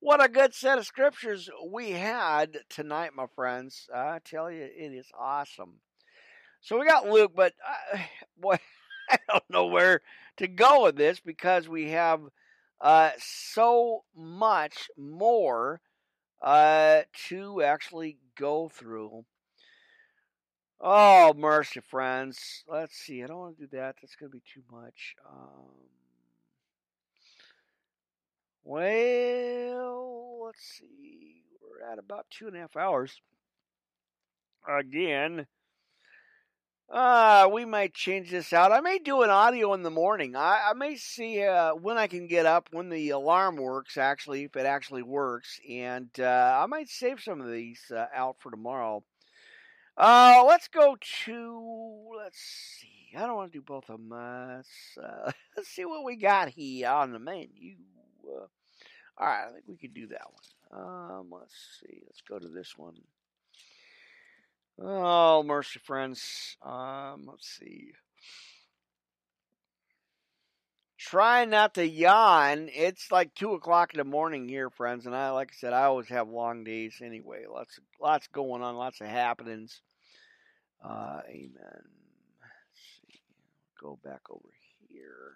What a good set of scriptures we had tonight, my friends. I tell you, it is awesome. So we got Luke, but uh, [sighs] boy, [laughs] I don't know where to go with this because we have uh, so much more uh, to actually go through. Oh, mercy, friends. Let's see. I don't want to do that. That's going to be too much. Um, well, let's see. We're at about two and a half hours. Again, uh, we might change this out. I may do an audio in the morning. I, I may see uh, when I can get up, when the alarm works, actually, if it actually works. And uh, I might save some of these uh, out for tomorrow. Uh, let's go to, let's see. I don't want to do both of them. let's, uh, [laughs] let's see what we got here on the menu. Uh, all right, I think we could do that one. Um, let's see. Let's go to this one. Oh, mercy, friends. Um, let's see. Try not to yawn. It's like two o'clock in the morning here, friends, and I, like I said, I always have long days anyway. Lots, lots going on, lots of happenings. Uh, amen. Let's see. Go back over here.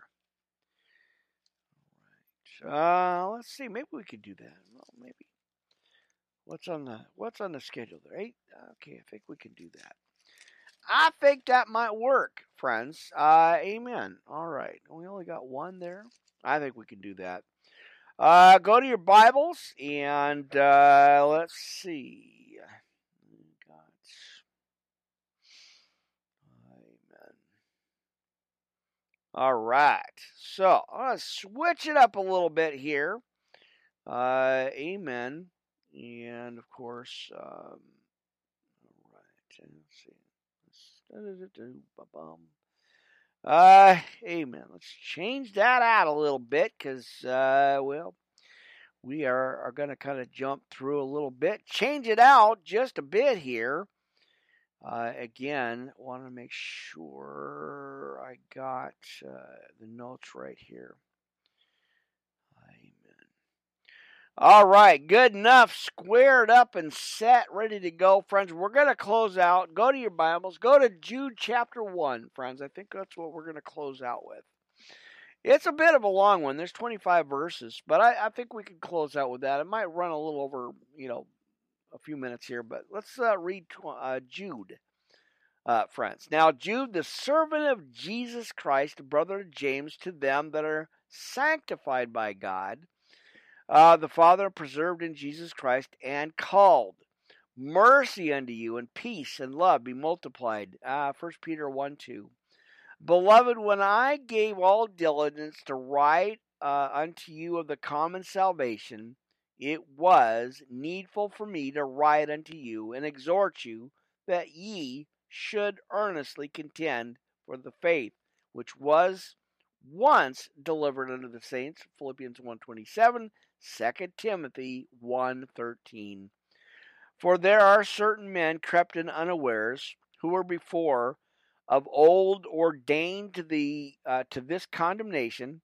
All right. Uh, let's see. Maybe we could do that. Well, maybe. What's on the What's on the schedule there? Eight. Okay, I think we can do that. I think that might work, friends. Uh, amen. All right. We only got one there. I think we can do that. Uh, go to your Bibles and uh, let's see. Got. All right. So I'm going to switch it up a little bit here. Uh, amen. And of course, um, all right, let's see. [laughs] Uh, amen. Let's change that out a little bit because, uh, well, we are, are going to kind of jump through a little bit, change it out just a bit here. Uh, again, want to make sure I got uh, the notes right here. All right, good enough. Squared up and set, ready to go, friends. We're going to close out. Go to your Bibles. Go to Jude chapter 1, friends. I think that's what we're going to close out with. It's a bit of a long one. There's 25 verses, but I, I think we can close out with that. It might run a little over, you know, a few minutes here, but let's uh, read uh, Jude, uh, friends. Now, Jude, the servant of Jesus Christ, brother James, to them that are sanctified by God uh, the Father preserved in Jesus Christ and called. Mercy unto you and peace and love be multiplied. Uh, 1 Peter 1 2. Beloved, when I gave all diligence to write uh, unto you of the common salvation, it was needful for me to write unto you and exhort you that ye should earnestly contend for the faith which was once delivered unto the saints philippians 127 2 Timothy 1:13 For there are certain men crept in unawares who were before of old ordained to the uh, to this condemnation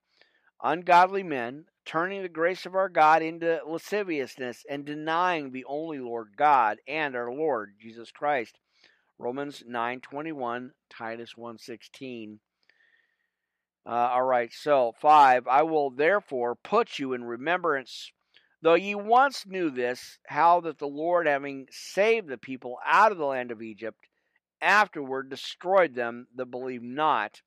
ungodly men turning the grace of our God into lasciviousness and denying the only Lord God and our Lord Jesus Christ. Romans 9:21 Titus 1:16 uh, all right, so five, I will therefore put you in remembrance, though ye once knew this, how that the Lord, having saved the people out of the land of Egypt, afterward destroyed them that believed not.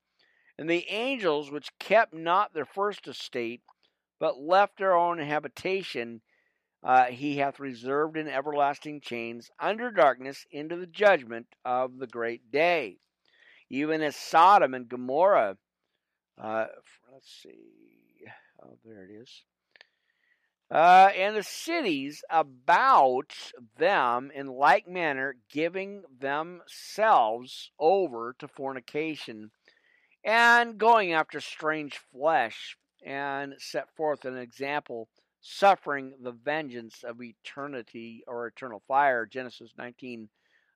And the angels which kept not their first estate, but left their own habitation, uh, he hath reserved in everlasting chains under darkness into the judgment of the great day. Even as Sodom and Gomorrah uh, let's see. Oh, there it is. Uh, and the cities about them in like manner, giving themselves over to fornication and going after strange flesh, and set forth an example, suffering the vengeance of eternity or eternal fire. Genesis 19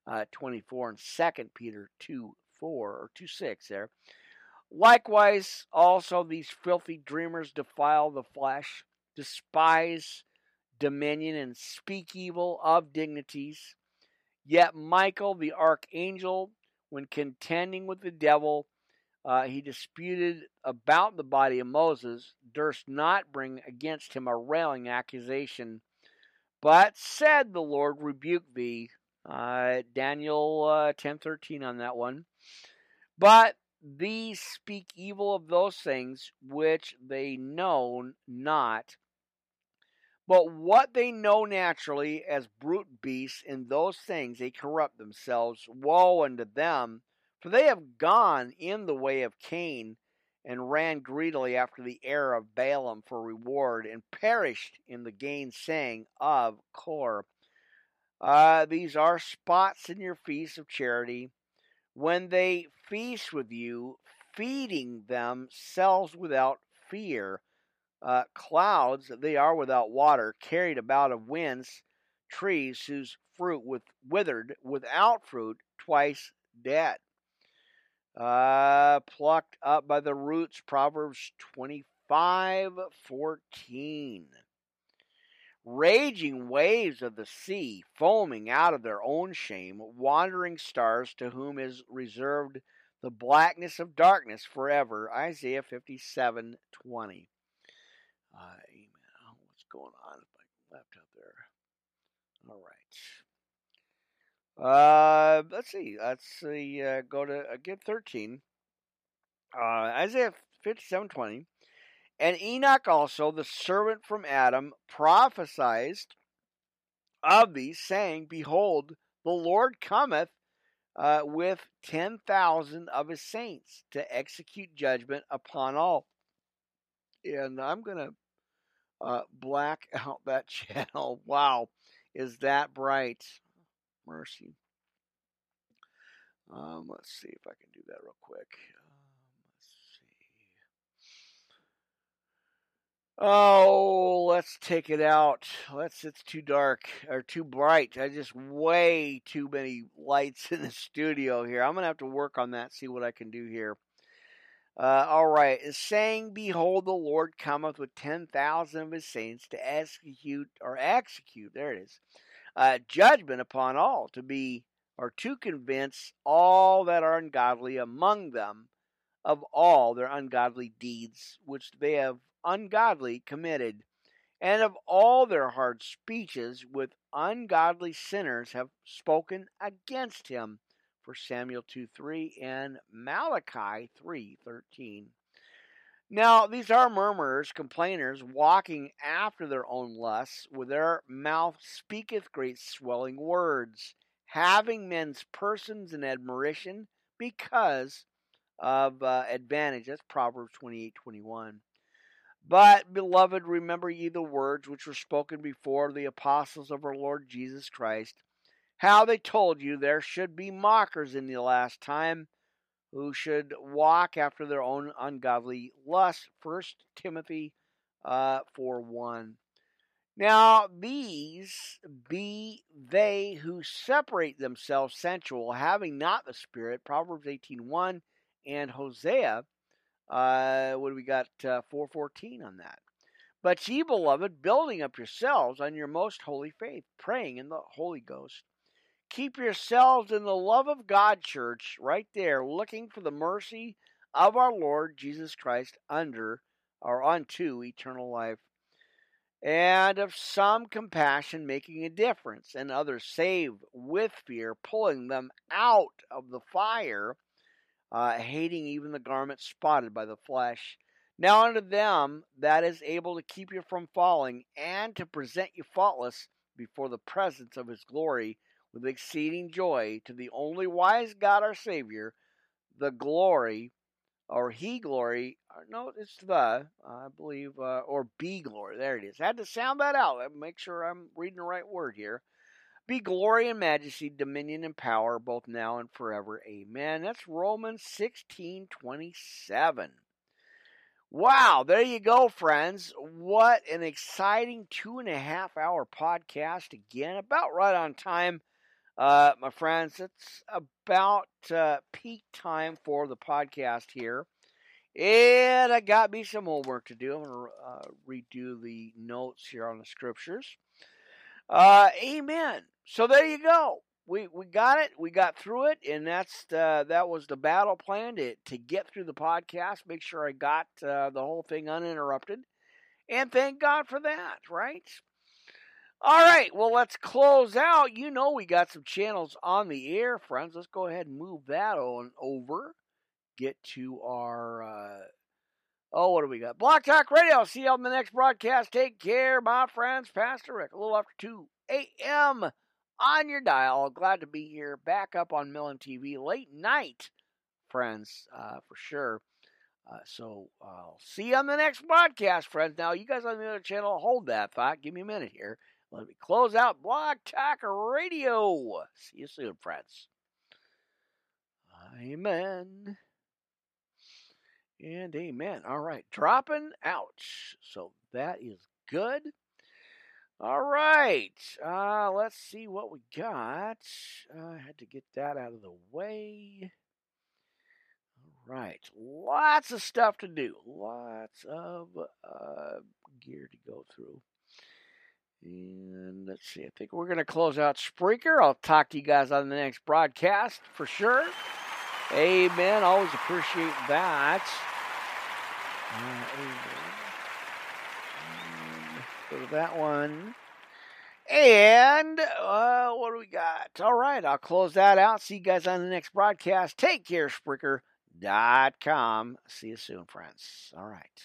uh, 24 and 2 Peter 2 4 or 2 6 there. Likewise, also these filthy dreamers defile the flesh, despise dominion, and speak evil of dignities. Yet Michael, the archangel, when contending with the devil, uh, he disputed about the body of Moses, durst not bring against him a railing accusation, but said, The Lord rebuke thee. Uh, Daniel uh, ten thirteen on that one. But these speak evil of those things which they know not. But what they know naturally as brute beasts, in those things they corrupt themselves. Woe unto them! For they have gone in the way of Cain, and ran greedily after the heir of Balaam for reward, and perished in the gainsaying of Core. Uh, these are spots in your feast of charity. When they feast with you, feeding themselves without fear, uh, clouds, they are without water, carried about of winds, trees whose fruit with withered, without fruit, twice dead uh, plucked up by the roots. Proverbs 25 14. Raging waves of the sea, foaming out of their own shame, wandering stars to whom is reserved the blackness of darkness forever. Isaiah 57 20. Uh, amen. What's going on I left out there? All right. Uh, let's see. Let's see. Uh, go to again thirteen. Uh, Isaiah fifty-seven twenty, and Enoch also, the servant from Adam, prophesied of these, saying, "Behold, the Lord cometh uh, with ten thousand of his saints to execute judgment upon all." And I'm gonna uh, black [laughs] out that channel. Wow, is that bright? mercy. Um, let's see if I can do that real quick. Um, let's see. Oh, let's take it out. Let's. It's too dark or too bright. I just way too many lights [laughs] in the studio here. I'm gonna have to work on that. See what I can do here. Uh, all right, is saying, "Behold, the Lord cometh with ten thousand of his saints to execute or execute." There it is uh, judgment upon all, to be or to convince all that are ungodly among them of all their ungodly deeds which they have ungodly committed, and of all their hard speeches with ungodly sinners have spoken against him. For Samuel 2 3 and Malachi three thirteen. Now, these are murmurers, complainers, walking after their own lusts, with their mouth speaketh great swelling words, having men's persons in admiration because of uh, advantage. That's Proverbs 28 21. But, beloved, remember ye the words which were spoken before the apostles of our Lord Jesus Christ, how they told you there should be mockers in the last time who should walk after their own ungodly lust. First Timothy uh, 4 1. Now, these be they who separate themselves sensual, having not the Spirit. Proverbs 18 1 and Hosea. Uh, what do we got? Uh, 414 on that. But ye, beloved, building up yourselves on your most holy faith, praying in the Holy Ghost Keep yourselves in the love of God, church, right there, looking for the mercy of our Lord Jesus Christ under or unto eternal life. And of some compassion making a difference, and others saved with fear, pulling them out of the fire, uh, hating even the garment spotted by the flesh. Now unto them that is able to keep you from falling, and to present you faultless before the presence of his glory with exceeding joy to the only wise God our Savior, the glory, or He glory, no, it's the, I believe, uh, or be glory. There it is. I Had to sound that out. Make sure I'm reading the right word here. Be glory and majesty, dominion and power, both now and forever. Amen. That's Romans 16 27. Wow, there you go, friends. What an exciting two and a half hour podcast. Again, about right on time, uh, my friends. It's about uh, peak time for the podcast here. And I got me some homework to do. I'm going to uh, redo the notes here on the scriptures. Uh, amen. So there you go we we got it. We got through it, and that's the, that was the battle plan to to get through the podcast. Make sure I got uh, the whole thing uninterrupted, and thank God for that. Right. All right. Well, let's close out. You know we got some channels on the air, friends. Let's go ahead and move that on over. Get to our. Uh, Oh, what do we got? Blog Talk Radio. See you on the next broadcast. Take care, my friends. Pastor Rick, a little after 2 a.m on your dial. Glad to be here back up on Melon TV late night, friends, uh, for sure. Uh, so I'll see you on the next broadcast, friends. Now, you guys on the other channel, hold that thought. Give me a minute here. Let me close out Blog Talk Radio. See you soon, friends. Amen. And amen. All right, dropping out. So that is good. All right. Uh, let's see what we got. Uh, I had to get that out of the way. All right. Lots of stuff to do. Lots of uh, gear to go through. And let's see. I think we're going to close out Spreaker. I'll talk to you guys on the next broadcast for sure. Amen. Always appreciate that. Uh, amen to that one. And uh, what do we got? All right, I'll close that out. See you guys on the next broadcast. Take care, Spreaker.com. See you soon, friends. All right.